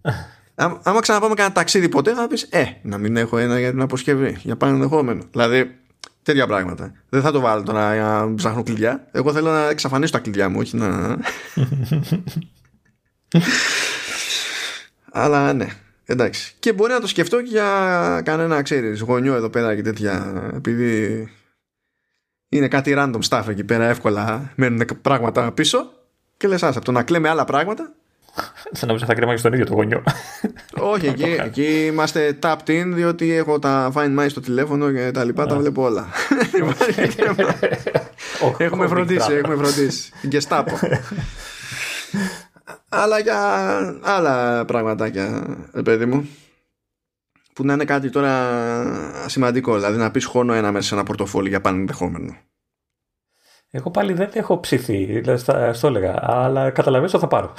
Speaker 1: [LAUGHS] άμα ξαναπάμε κανένα ταξίδι ποτέ θα πεις ε, να μην έχω ένα για την αποσκευή, για πάνω ενδεχόμενο. Δηλαδή τέτοια πράγματα. Δεν θα το βάλω τώρα για να ψάχνω κλειδιά. Εγώ θέλω να εξαφανίσω τα κλειδιά μου, όχι να... [LAUGHS] Αλλά ναι, εντάξει. Και μπορεί να το σκεφτώ και για κανένα, ξέρεις, γονιό εδώ πέρα και τέτοια. Επειδή είναι κάτι random stuff εκεί πέρα, εύκολα μένουν πράγματα πίσω. Και λες, άσε, από το να κλαίμε άλλα πράγματα.
Speaker 2: Σαν να θα κρέμα και στον ίδιο το γονιό.
Speaker 1: Όχι, εκεί, εκεί είμαστε tapped in, διότι έχω τα Find My στο τηλέφωνο και τα λοιπά, τα βλέπω όλα. [LAUGHS] έχουμε φροντίσει, έχουμε φροντίσει. Και στάπω αλλά για άλλα πραγματάκια, παιδί μου. Που να είναι κάτι τώρα σημαντικό, δηλαδή να πεις χρόνο ένα μέσα σε ένα πορτοφόλι για πάνω ενδεχόμενο.
Speaker 2: Εγώ πάλι δεν έχω ψηθεί, δηλαδή στο έλεγα, αλλά καταλαβαίνω θα πάρω.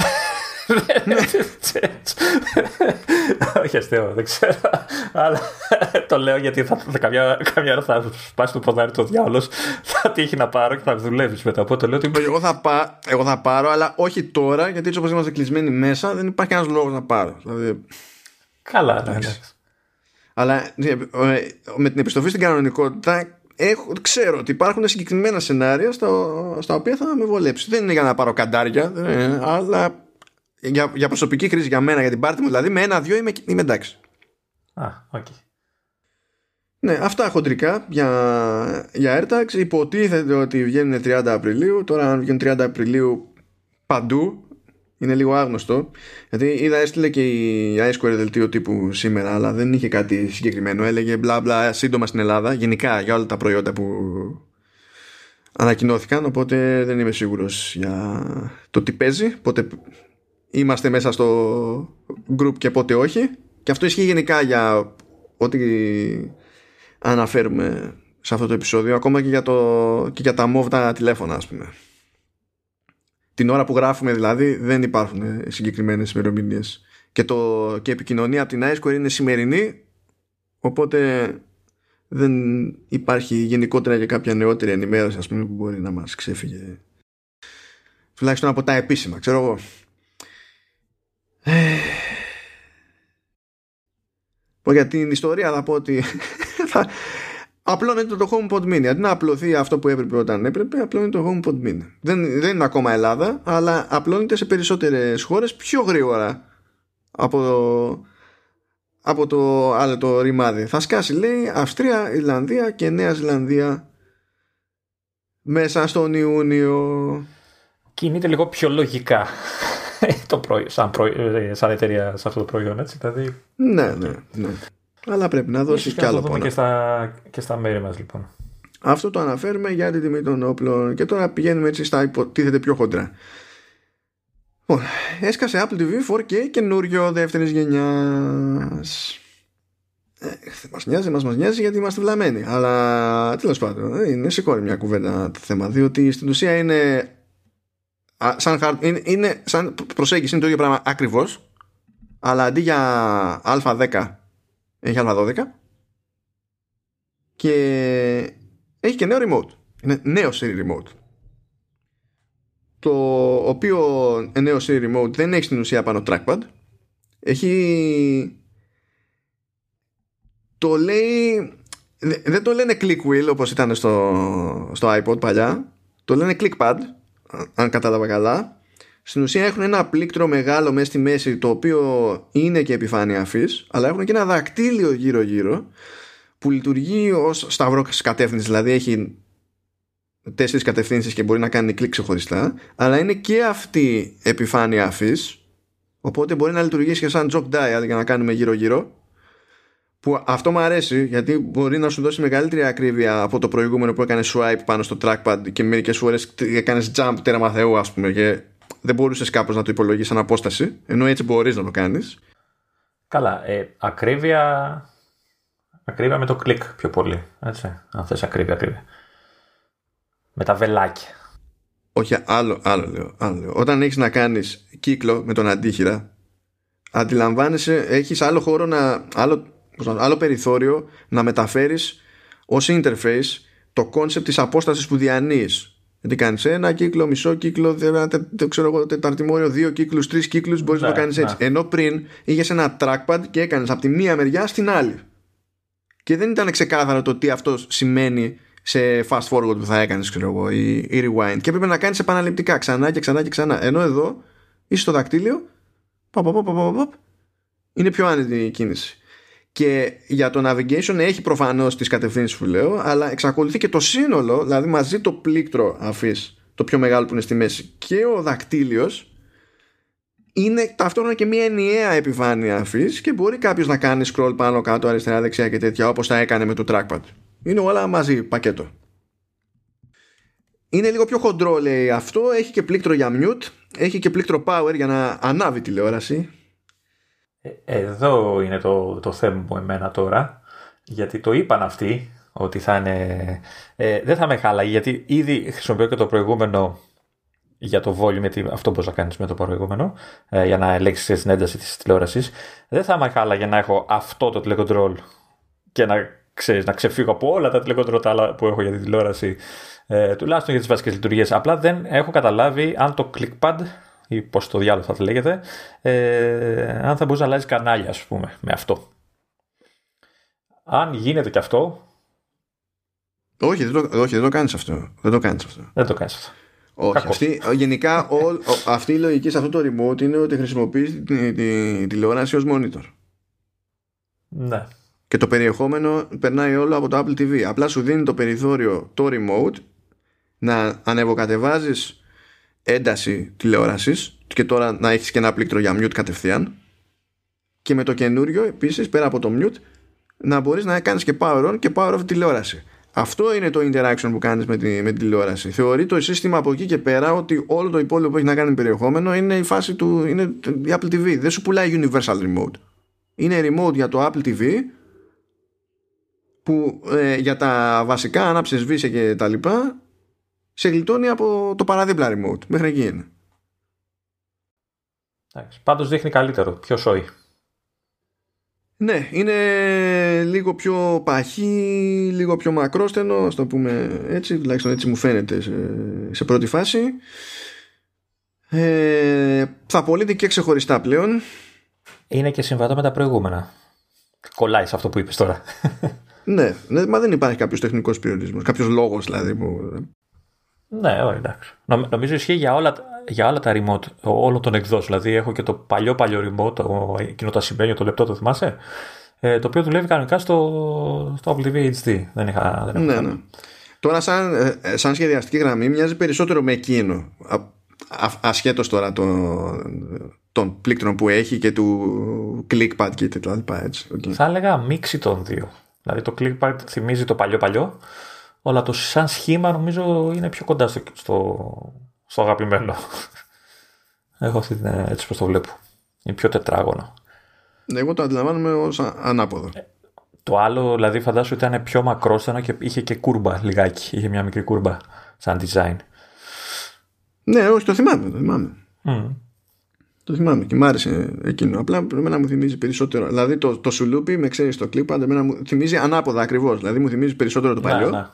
Speaker 2: Όχι αστείο, δεν ξέρω. Αλλά το λέω γιατί θα, καμιά, καμιά ώρα θα σπάσει το ποδάρι το διάολος, θα τύχει να πάρω και θα δουλεύει μετά. Οπότε λέω ότι.
Speaker 1: Εγώ θα, πά, εγώ θα πάρω, αλλά όχι τώρα, γιατί έτσι όπως είμαστε κλεισμένοι μέσα, δεν υπάρχει ένα λόγος να πάρω. Δηλαδή...
Speaker 2: Καλά, ναι,
Speaker 1: Αλλά ε, με την επιστροφή στην κανονικότητα έχω, ξέρω ότι υπάρχουν συγκεκριμένα σενάρια στα, στα οποία θα με βολέψει. Δεν είναι για να πάρω καντάρια, ε, αλλά για, για προσωπική κρίση για μένα, για την πάρτι μου, δηλαδή με ένα-δυο είμαι, είμαι εντάξει.
Speaker 2: Α, OK. Okay.
Speaker 1: Ναι, αυτά χοντρικά για, για AirTags. Υποτίθεται ότι βγαίνουν 30 Απριλίου. Τώρα, αν βγαίνουν 30 Απριλίου παντού, είναι λίγο άγνωστο. Γιατί είδα έστειλε και η iSquare δελτίο τύπου σήμερα, αλλά δεν είχε κάτι συγκεκριμένο. Έλεγε μπλα μπλα σύντομα στην Ελλάδα, γενικά για όλα τα προϊόντα που ανακοινώθηκαν. Οπότε δεν είμαι σίγουρος για το τι παίζει. Πότε είμαστε μέσα στο group και πότε όχι. Και αυτό ισχύει γενικά για ό,τι αναφέρουμε σε αυτό το επεισόδιο, ακόμα και για, το, και για τα μόβτα τηλέφωνα, ας πούμε. Την ώρα που γράφουμε δηλαδή δεν υπάρχουν συγκεκριμένες ημερομηνίες. Και, το, και επικοινωνία από την iSquare είναι σημερινή, οπότε δεν υπάρχει γενικότερα για κάποια νεότερη ενημέρωση ας πούμε, που μπορεί να μας ξέφυγε. Τουλάχιστον από τα επίσημα, ξέρω εγώ. Πω για την ιστορία θα πω ότι [LAUGHS] θα... απλώνεται το HomePod Mini. Αντί να απλωθεί αυτό που έπρεπε όταν έπρεπε, απλώνεται το HomePod Mini. Δεν, δεν είναι ακόμα Ελλάδα, αλλά απλώνεται σε περισσότερες χώρες πιο γρήγορα από το, από το άλλο το ρημάδι. Θα σκάσει λέει Αυστρία, Ιρλανδία και Νέα Ζηλανδία μέσα στον Ιούνιο.
Speaker 2: Κινείται λίγο πιο λογικά. [LAUGHS] το προϊόν, σαν, προϊόν, σαν εταιρεία σε αυτό το προϊόν, έτσι. Δηλαδή...
Speaker 1: Ναι, ναι, ναι. Αλλά πρέπει να δώσεις κι άλλο
Speaker 2: πόνο. Και στα, και στα μέρη μας, λοιπόν.
Speaker 1: Αυτό το αναφέρουμε για την τιμή των όπλων και τώρα πηγαίνουμε έτσι στα υποτίθεται πιο χοντρά. Λοιπόν, έσκασε Apple TV 4K καινούριο δεύτερης γενιάς. Ε, μας νοιάζει, μας, μας νοιάζει γιατί είμαστε βλαμμένοι. Αλλά τέλος πάντων, είναι σηκώνει μια κουβέντα το θέμα. Διότι στην ουσία είναι σαν, είναι, είναι, σαν προσέγγιση είναι το ίδιο πράγμα ακριβώς αλλά αντί για α10 έχει α12 και έχει και νέο remote. Είναι νέο Siri remote. Το οποίο νέο Siri remote δεν έχει στην ουσία πάνω trackpad. Έχει το λέει δεν το λένε click wheel όπως ήταν στο, στο iPod παλιά. Το λένε clickpad αν κατάλαβα καλά. Στην ουσία έχουν ένα πλήκτρο μεγάλο μέσα στη μέση το οποίο είναι και επιφάνεια αφής αλλά έχουν και ένα δακτύλιο γύρω γύρω που λειτουργεί ως σταυρό κατεύθυνσης. Δηλαδή έχει τέσσερις κατευθύνσεις και μπορεί να κάνει κλικ ξεχωριστά αλλά είναι και αυτή επιφάνεια αφής οπότε μπορεί να λειτουργήσει και σαν jog dial για να κάνουμε γύρω γύρω που αυτό μου αρέσει γιατί μπορεί να σου δώσει μεγαλύτερη ακρίβεια από το προηγούμενο που έκανε swipe πάνω στο trackpad και μερικές φορές έκανες jump τέραμα θεού ας πούμε και δεν μπορούσες κάπως να το υπολογίσεις σαν απόσταση ενώ έτσι μπορείς να το κάνεις.
Speaker 2: Καλά, ε, ακρίβεια ακρίβεια με το κλικ πιο πολύ έτσι, αν θες ακρίβεια, ακρίβεια. Με τα βελάκια.
Speaker 1: Όχι άλλο, άλλο, λέω, άλλο λέω. Όταν έχεις να κάνεις κύκλο με τον αντίχειρα αντιλαμβάνεσαι, έχεις άλλο χώρο να, άλλο άλλο περιθώριο να μεταφέρεις ως interface το concept της απόστασης που διανύεις Γιατί κάνεις ένα κύκλο, μισό κύκλο, δεν ξέρω εγώ, τεταρτημόριο, δύο κύκλους, τρεις κύκλους, μπορείς να το ναι, κάνεις έτσι. Ναι. Ενώ πριν είχες ένα trackpad και έκανες από τη μία μεριά στην άλλη. Και δεν ήταν ξεκάθαρο το τι αυτό σημαίνει σε fast forward που θα έκανες, ξέρω εγώ, ή, ή rewind. Και έπρεπε να κάνεις επαναληπτικά ξανά και ξανά και ξανά. Ενώ εδώ είσαι στο δακτύλιο, είναι πιο άνετη η κίνηση. Και για το navigation έχει προφανώς τις κατευθύνσεις που λέω, αλλά εξακολουθεί και το σύνολο, δηλαδή μαζί το πλήκτρο αφής, το πιο μεγάλο που είναι στη μέση, και ο δακτύλιος, είναι ταυτόχρονα και μια ενιαία επιφάνεια αφής και μπορεί κάποιος να κάνει scroll πάνω, κάτω, αριστερά, δεξιά και τέτοια όπως τα έκανε με το trackpad. Είναι όλα μαζί πακέτο. Είναι λίγο πιο χοντρό λέει αυτό, έχει και πλήκτρο για mute, έχει και πλήκτρο power για να ανάβει τηλεόραση
Speaker 2: ε, εδώ είναι το, το θέμα μου εμένα τώρα, γιατί το είπαν αυτοί ότι θα είναι... Ε, δεν θα με χάλαγε, γιατί ήδη χρησιμοποιώ και το προηγούμενο για το volume, αυτό μπορείς να κάνεις με το προηγούμενο, ε, για να ελέγξεις την ένταση της τηλεόρασης. Δεν θα με χάλαγε να έχω αυτό το τηλεκοντρόλ και να, ξέρεις, να ξεφύγω από όλα τα τηλεκοντρόλ που έχω για την τηλεόραση, ε, τουλάχιστον για τις βασικές λειτουργίες. Απλά δεν έχω καταλάβει αν το clickpad ή πώ το διάλογο θα το λέγεται, ε, αν θα μπορείς να αλλάζεις κανάλια, ας πούμε, με αυτό. Αν γίνεται και αυτό.
Speaker 1: Όχι, δεν το, όχι, δεν το κάνεις αυτό. Δεν το κάνεις αυτό.
Speaker 2: Δεν το κάνεις αυτό.
Speaker 1: Όχι, αυτή, γενικά ο, αυτή η λογική σε αυτό το remote είναι ότι χρησιμοποιείς τη, τη, τηλεόραση ως monitor.
Speaker 2: Ναι.
Speaker 1: Και το περιεχόμενο περνάει όλο από το Apple TV. Απλά σου δίνει το περιθώριο το remote να ανεβοκατεβάζεις ένταση τηλεόρασης και τώρα να έχεις και ένα πλήκτρο για mute κατευθείαν και με το καινούριο επίσης πέρα από το mute να μπορείς να κάνεις και power on και power off τηλεόραση. Αυτό είναι το interaction που κάνεις με τη, με τη τηλεόραση. Θεωρεί το σύστημα από εκεί και πέρα ότι όλο το υπόλοιπο που έχει να κάνει με περιεχόμενο είναι η φάση του, είναι η Apple TV. Δεν σου πουλάει universal remote. Είναι remote για το Apple TV που ε, για τα βασικά ανάψες σβήσε και τα λοιπά σε γλιτώνει από το παραδίπλα remote. Μέχρι εκεί είναι.
Speaker 2: Πάντως δείχνει καλύτερο, πιο σόι.
Speaker 1: Ναι, είναι λίγο πιο παχύ, λίγο πιο μακρόστενο, ας το πούμε έτσι, τουλάχιστον έτσι μου φαίνεται σε, πρώτη φάση. Ε, θα πωλείται και ξεχωριστά πλέον.
Speaker 2: Είναι και συμβατό με τα προηγούμενα. Κολλάει σε αυτό που είπες τώρα.
Speaker 1: ναι, ναι, μα δεν υπάρχει κάποιος τεχνικός περιορισμός, κάποιος λόγος δηλαδή που
Speaker 2: ναι, όχι, εντάξει. Νομίζω ισχύει για όλα, για όλα τα remote, όλων των εκδόσεων. Δηλαδή έχω και το παλιό παλιό remote, το, εκείνο το ασημένιο, το λεπτό, το θυμάσαι; Ε, το οποίο δουλεύει κανονικά στο, στο Apple TV HD. Δεν είχα. Δεν
Speaker 1: ναι, ναι. Τώρα, σαν, ε, σαν σχεδιαστική γραμμή, μοιάζει περισσότερο με εκείνο. Ασχέτως τώρα των, των πλήκτρων που έχει και του clickpad και τέτοια λοιπά. Έτσι.
Speaker 2: Okay. Θα έλεγα μίξη των δύο. Δηλαδή το clickpad θυμίζει το παλιό παλιό αλλά το σαν σχήμα νομίζω είναι πιο κοντά στο, στο, στο αγαπημένο. Έχω αυτή την έτσι πως το βλέπω. Είναι πιο τετράγωνο.
Speaker 1: Ναι, εγώ το αντιλαμβάνομαι ως ανάποδο. Ε,
Speaker 2: το άλλο, δηλαδή, φαντάσου ήταν πιο μακρόστενο και είχε και κούρμπα λιγάκι. Είχε μια μικρή κούρμπα σαν design.
Speaker 1: Ναι, όχι, το θυμάμαι. Το θυμάμαι. Το θυμάμαι και μ' άρεσε εκείνο. Απλά εμένα μου θυμίζει περισσότερο. Δηλαδή το, το σουλούπι με ξέρεις το κλειπ, εμένα μου θυμίζει ανάποδα ακριβώς. Δηλαδή μου θυμίζει περισσότερο το ναι, παλιό. Ναι.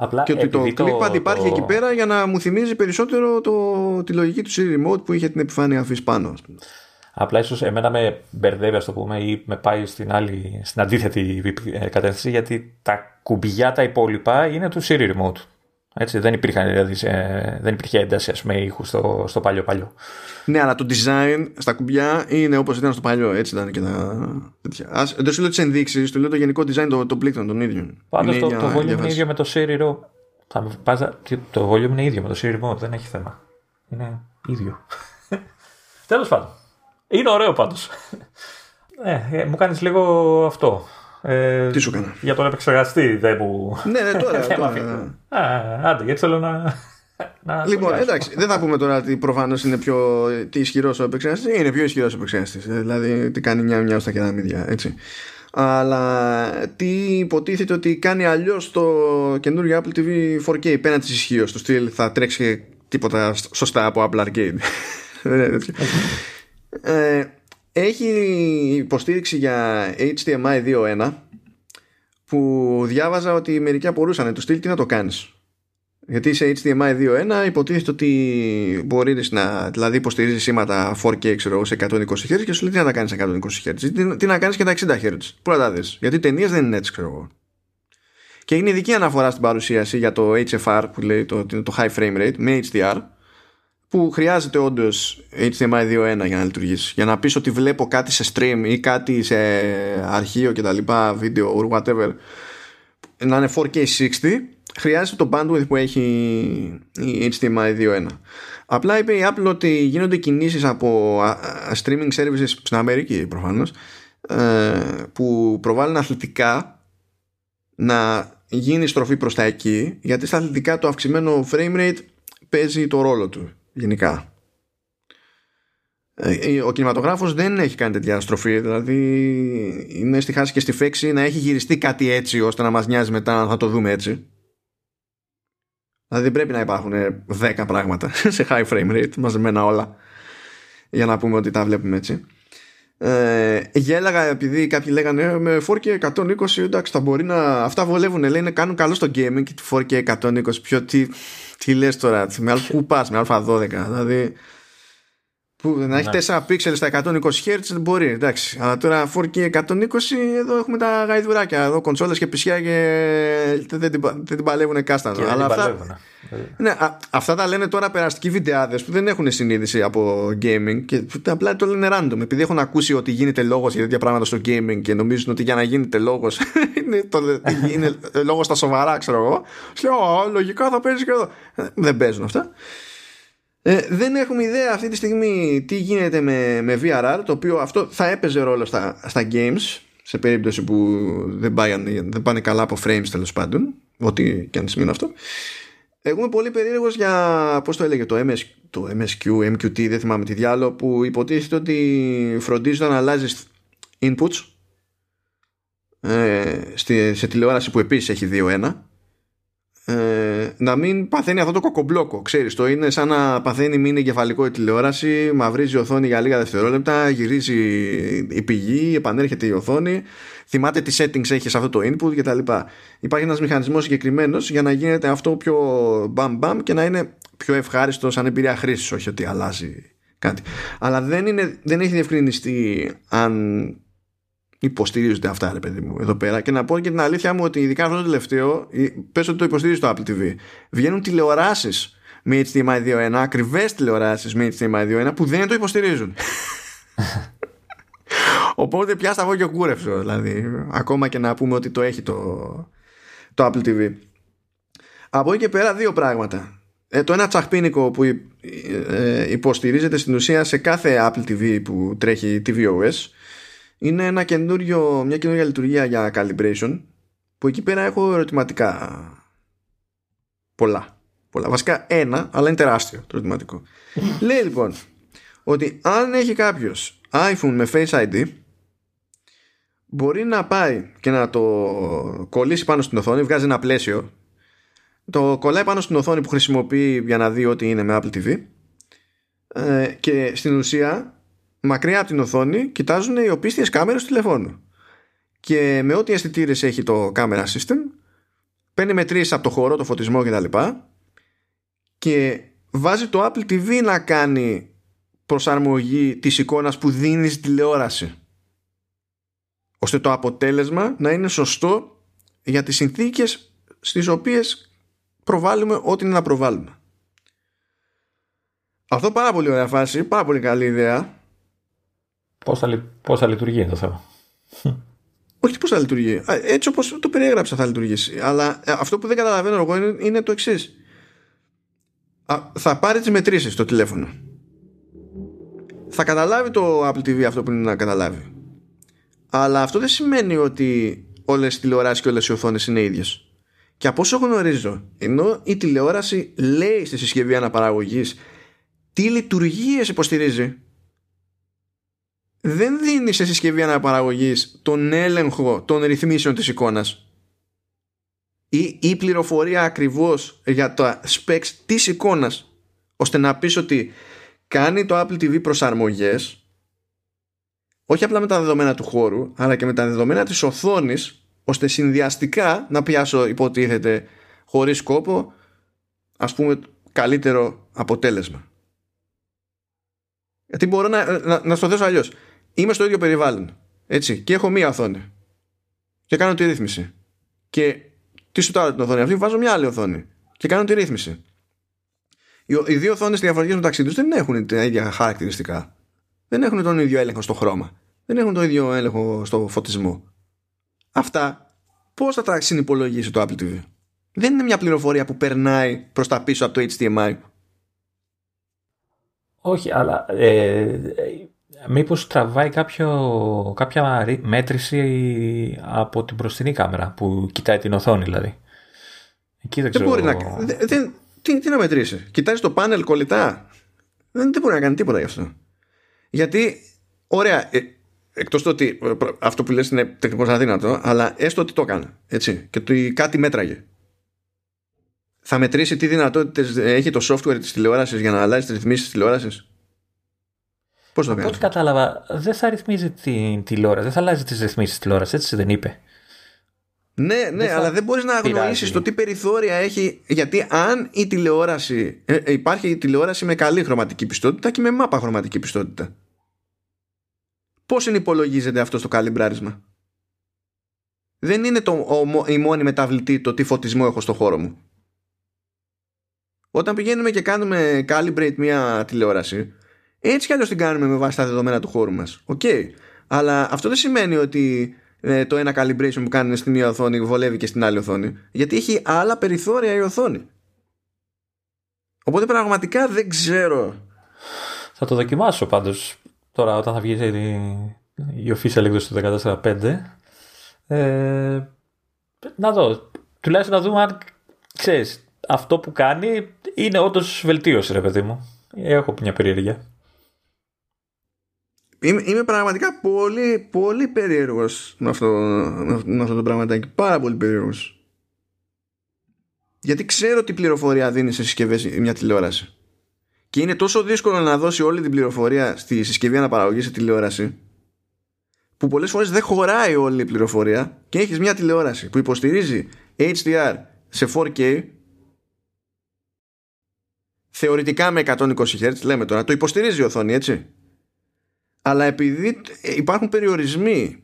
Speaker 2: Απλά
Speaker 1: και ότι το clickpad υπάρχει εκεί πέρα για να μου θυμίζει περισσότερο το, τη λογική του Siri Remote που είχε την επιφάνεια αφής πάνω.
Speaker 2: Απλά ίσως εμένα με μπερδεύει, ας το πούμε, ή με πάει στην, άλλη, στην αντίθετη ε, κατεύθυνση, γιατί τα κουμπιά τα υπόλοιπα είναι του Siri Remote. Έτσι, δεν, υπήρχαν, δηλαδή, δεν υπήρχε ένταση ας πούμε, ήχου στο, στο παλιό παλιό.
Speaker 1: Ναι, αλλά το design στα κουμπιά είναι όπως ήταν στο παλιό. Έτσι ήταν και τα. Ας, δεν σου λέω τις ενδείξεις, του λέω το γενικό design των το πλήκτρων των ίδιων.
Speaker 2: Πάντως το, το volume είναι ίδιο με το Siri το volume είναι ίδιο με το Siri Remote, δεν έχει θέμα. Είναι ίδιο. [LAUGHS] Τέλος πάντων. Είναι ωραίο πάντως. [LAUGHS] Ε, ε, μου κάνεις λίγο αυτό.
Speaker 1: Ε, Τι σου έκανα.
Speaker 2: Για τον επεξεργαστή δεν μου.
Speaker 1: ναι, ναι, τώρα. [LAUGHS] τώρα
Speaker 2: ναι. Α, άντε, γιατί θέλω να.
Speaker 1: να λοιπόν, εντάξει, δεν θα πούμε τώρα ότι προφανώς είναι πιο τι ισχυρός ο επεξεργαστής. Είναι πιο ισχυρός ο επεξεργαστής. Δηλαδή, τι κάνει μια-μια στα κεραμίδια, έτσι. Αλλά τι υποτίθεται ότι κάνει αλλιώς το καινούριο Apple TV 4K πέραν της ισχύως του στυλ θα τρέξει τίποτα σωστά από Apple Arcade. [LAUGHS] ε, έχει υποστήριξη για HDMI 2.1 που διάβαζα ότι μερικοί απορούσαν το στυλ τι να το κάνεις Γιατί σε HDMI 2.1 υποτίθεται ότι μπορείς να δηλαδή υποστηρίζεις σήματα 4K ξέρω, σε 120 Hz και σου λέει τι να τα κάνεις σε 120 Hz. Τι, τι να κάνεις και τα 60 Hz. Πού να τα δεις. Γιατί ταινίες δεν είναι έτσι, ξέρω εγώ. Και είναι ειδική αναφορά στην παρουσίαση για το HFR που λέει το, το high frame rate με HDR που χρειάζεται όντως HDMI 2.1 για να λειτουργήσει. Για να πεις ότι βλέπω κάτι σε stream ή κάτι σε αρχείο και τα λοιπά, βίντεο or whatever, να είναι 4K 60, χρειάζεται το bandwidth που έχει η HDMI 2.1. Απλά είπε η Apple ότι γίνονται κινήσεις από streaming services στην Αμερική προφανώς ε, που προβάλλουν αθλητικά να γίνει στροφή προς τα εκεί γιατί στα αθλητικά το αυξημένο frame rate παίζει το ρόλο του γενικά. Ε, ο κινηματογράφος δεν έχει κάνει τέτοια στροφή δηλαδή είναι στη χάση και στη φέξη να έχει γυριστεί κάτι έτσι ώστε να μας νοιάζει μετά να θα το δούμε έτσι δηλαδή πρέπει να υπάρχουν 10 πράγματα [LAUGHS] σε high frame rate μαζεμένα όλα για να πούμε ότι τα βλέπουμε έτσι ε, γέλαγα επειδή κάποιοι λέγανε «Ε, με 4K 120 εντάξει θα μπορεί να αυτά βολεύουν λέει να κάνουν καλό στο gaming και 4K 120 πιο τι, τι λες τώρα με αλφα, που πας με α12 δηλαδή που να έχει 4 πίξελ στα 120 Hz δεν μπορεί, εντάξει. Αλλά τώρα 4K 120 εδώ έχουμε τα γαϊδουράκια. Εδώ κονσόλες και πισιά και δεν την, δεν την παλεύουν κάστα. Αλλά αυτά, ναι, α, αυτά τα λένε τώρα περαστικοί βιντεάδες που δεν έχουν συνείδηση από gaming και απλά το λένε random. Επειδή έχουν ακούσει ότι γίνεται λόγος για τέτοια πράγματα στο gaming και νομίζουν ότι για να γίνεται λόγος [LAUGHS] είναι, το, είναι λόγος στα σοβαρά, ξέρω εγώ. Λέω, λογικά θα παίζεις και εδώ. Ε, δεν παίζουν αυτά. Ε, δεν έχουμε ιδέα αυτή τη στιγμή τι γίνεται με, με VRR, το οποίο αυτό θα έπαιζε ρόλο στα, στα games, σε περίπτωση που δεν, πάνε, δεν πάνε καλά από frames τέλος πάντων, ό,τι και αν σημαίνει αυτό. Εγώ είμαι πολύ περίεργος για, πώς το έλεγε, το, MS, το MSQ, MQT, δεν θυμάμαι τι διάλογο, που υποτίθεται ότι φροντίζει να αλλάζεις inputs ε, σε τηλεόραση που επίσης έχει 2-1 ε, να μην παθαίνει αυτό το κοκομπλόκο. Ξέρεις, το είναι σαν να παθαίνει μην εγκεφαλικό η τηλεόραση, μαυρίζει η οθόνη για λίγα δευτερόλεπτα, γυρίζει η πηγή, επανέρχεται η οθόνη, θυμάται τι settings έχει σε αυτό το input κτλ. Υπάρχει ένας μηχανισμός συγκεκριμένος για να γίνεται αυτό πιο μπαμ μπαμ και να είναι πιο ευχάριστο σαν εμπειρία χρήσης, όχι ότι αλλάζει κάτι. Αλλά δεν, είναι, δεν έχει διευκρινιστεί αν υποστηρίζονται αυτά, ρε παιδί μου, εδώ πέρα. Και να πω και την αλήθεια μου ότι ειδικά αυτό το τελευταίο, πες ότι το υποστηρίζει το Apple TV, βγαίνουν τηλεοράσεις με HDMI 2.1, ακριβές τηλεοράσεις με HDMI 2.1 που δεν το υποστηρίζουν. [LAUGHS] Οπότε πια στα και κούρευσο, δηλαδή. Ακόμα και να πούμε ότι το έχει το, το Apple TV. Από εκεί και πέρα δύο πράγματα. Ε, το ένα τσαχπίνικο που ε, υποστηρίζεται στην ουσία σε κάθε Apple TV που τρέχει tvOS είναι ένα καινούριο, μια καινούργια λειτουργία για calibration που εκεί πέρα έχω ερωτηματικά πολλά. πολλά. Βασικά ένα, αλλά είναι τεράστιο το ερωτηματικό. [LAUGHS] Λέει λοιπόν ότι αν έχει κάποιος iPhone με Face ID μπορεί να πάει και να το κολλήσει πάνω στην οθόνη, βγάζει ένα πλαίσιο το κολλάει πάνω στην οθόνη που χρησιμοποιεί για να δει ότι είναι με Apple TV ε, και στην ουσία μακριά από την οθόνη κοιτάζουν οι οπίστιες κάμερες του τηλεφώνου. Και με ό,τι αισθητήρες έχει το camera system, παίρνει μετρήσεις από το χώρο, το φωτισμό κτλ. Και, και βάζει το Apple TV να κάνει προσαρμογή της εικόνας που δίνεις στη τηλεόραση. Ώστε το αποτέλεσμα να είναι σωστό για τις συνθήκες στις οποίες προβάλλουμε ό,τι είναι να προβάλλουμε. Αυτό πάρα πολύ ωραία φάση, πάρα πολύ καλή ιδέα
Speaker 2: Πώς θα, πώς θα λειτουργεί το θέμα;
Speaker 1: Όχι πώς θα λειτουργεί. Έτσι όπως το περιέγραψα θα λειτουργήσει. Αλλά ε, αυτό που δεν καταλαβαίνω εγώ είναι, είναι το εξής. Θα πάρει τις μετρήσεις στο τηλέφωνο. Θα καταλάβει το Apple TV αυτό που είναι να καταλάβει. Αλλά αυτό δεν σημαίνει ότι όλες οι τηλεοράσεις και όλες οι οθόνες είναι ίδιες. Και από όσο γνωρίζω, ενώ η τηλεόραση λέει στη συσκευή αναπαραγωγής τι λειτουργίες υποστηρίζει δεν δίνει σε συσκευή αναπαραγωγής τον έλεγχο των ρυθμίσεων της εικόνας ή η πληροφορία ακριβώς για τα specs της εικόνας ώστε να πεις ότι κάνει το Apple TV προσαρμογές όχι απλά με τα δεδομένα του χώρου αλλά και με τα δεδομένα της οθόνης ώστε συνδυαστικά να πιάσω υποτίθεται χωρίς κόπο ας πούμε καλύτερο αποτέλεσμα. Γιατί μπορώ να, να, να στο θέσω αλλιώς. Είμαι στο ίδιο περιβάλλον. Έτσι. Και έχω μία οθόνη. Και κάνω τη ρύθμιση. Και τι σου την οθόνη αυτή, βάζω μια άλλη οθόνη. Και κάνω τη ρύθμιση. Οι δύο οθόνες διαφορετικές μεταξύ τους δεν έχουν τα ίδια χαρακτηριστικά. Δεν έχουν τον ίδιο έλεγχο στο χρώμα. Δεν έχουν τον ίδιο έλεγχο στο φωτισμό. Αυτά πώς θα τα συνυπολογίσει το Apple TV. Δεν είναι μια πληροφορία που περνάει προς τα πίσω από το HDMI.
Speaker 2: Όχι, αλλά ε, μήπως τραβάει κάποιο, κάποια μέτρηση από την μπροστινή κάμερα που κοιτάει την οθόνη δηλαδή.
Speaker 1: Εκεί δεν, δεν μπορεί να... Δεν, τι, τι να μετρήσει. Κοιτάζει το πάνελ κολλητά. Δεν, δεν μπορεί να κάνει τίποτα γι' αυτό. Γιατί, ωραία, ε, εκτός το ότι ε, αυτό που λες είναι τεχνικώς αδύνατο, αλλά έστω ότι το έκανε, έτσι, και το, κάτι μέτραγε. Θα μετρήσει τι δυνατότητες έχει το software της τηλεόρασης για να αλλάζει τις ρυθμίσεις της τηλεόρασης; Πώς το
Speaker 2: κάνει. κατάλαβα, δεν θα ρυθμίζει την τηλεόραση, δεν θα αλλάζει τις ρυθμίσεις της τηλεόρασης, έτσι δεν είπε.
Speaker 1: Ναι, ναι, αλλά δεν μπορείς να αγνοήσεις το τι περιθώρια έχει. Γιατί αν η τηλεόραση. Ε, ε, υπάρχει η τηλεόραση με καλή χρωματική πιστότητα και με μάπα χρωματική πιστότητα. Πώς συνυπολογίζεται αυτό στο καλυμπράρισμα; Δεν είναι το, ο, η μόνη μεταβλητή το τι φωτισμό έχω στο χώρο μου. Όταν πηγαίνουμε και κάνουμε calibrate μια τηλεόραση, έτσι κι αλλιώς την κάνουμε με βάση τα δεδομένα του χώρου μας. Οκ. Αλλά αυτό δεν σημαίνει ότι ε, το ένα calibration που κάνουμε στη μία οθόνη βολεύει και στην άλλη οθόνη. Γιατί έχει άλλα περιθώρια η οθόνη. Οπότε πραγματικά δεν ξέρω.
Speaker 2: Θα το δοκιμάσω πάντως τώρα όταν θα βγει η, η official έκδοση του 14.5. Ε, να δω. Τουλάχιστον να δούμε αν ξέρεις, αυτό που κάνει είναι όντως βελτίωση, ρε παιδί μου. Έχω μια περιέργεια.
Speaker 1: Είμαι, είμαι πραγματικά πολύ, πολύ περίεργος με αυτό, με αυτό το πραγματάκι. Πάρα πολύ περίεργος. Γιατί ξέρω τι πληροφορία δίνει σε συσκευές μια τηλεόραση. Και είναι τόσο δύσκολο να δώσει όλη την πληροφορία στη συσκευή αναπαραγωγής σε τηλεόραση που πολλές φορές δεν χωράει όλη η πληροφορία και έχεις μια τηλεόραση που υποστηρίζει HDR σε 4K θεωρητικά με 120 Hz λέμε τώρα το υποστηρίζει η οθόνη έτσι αλλά επειδή υπάρχουν περιορισμοί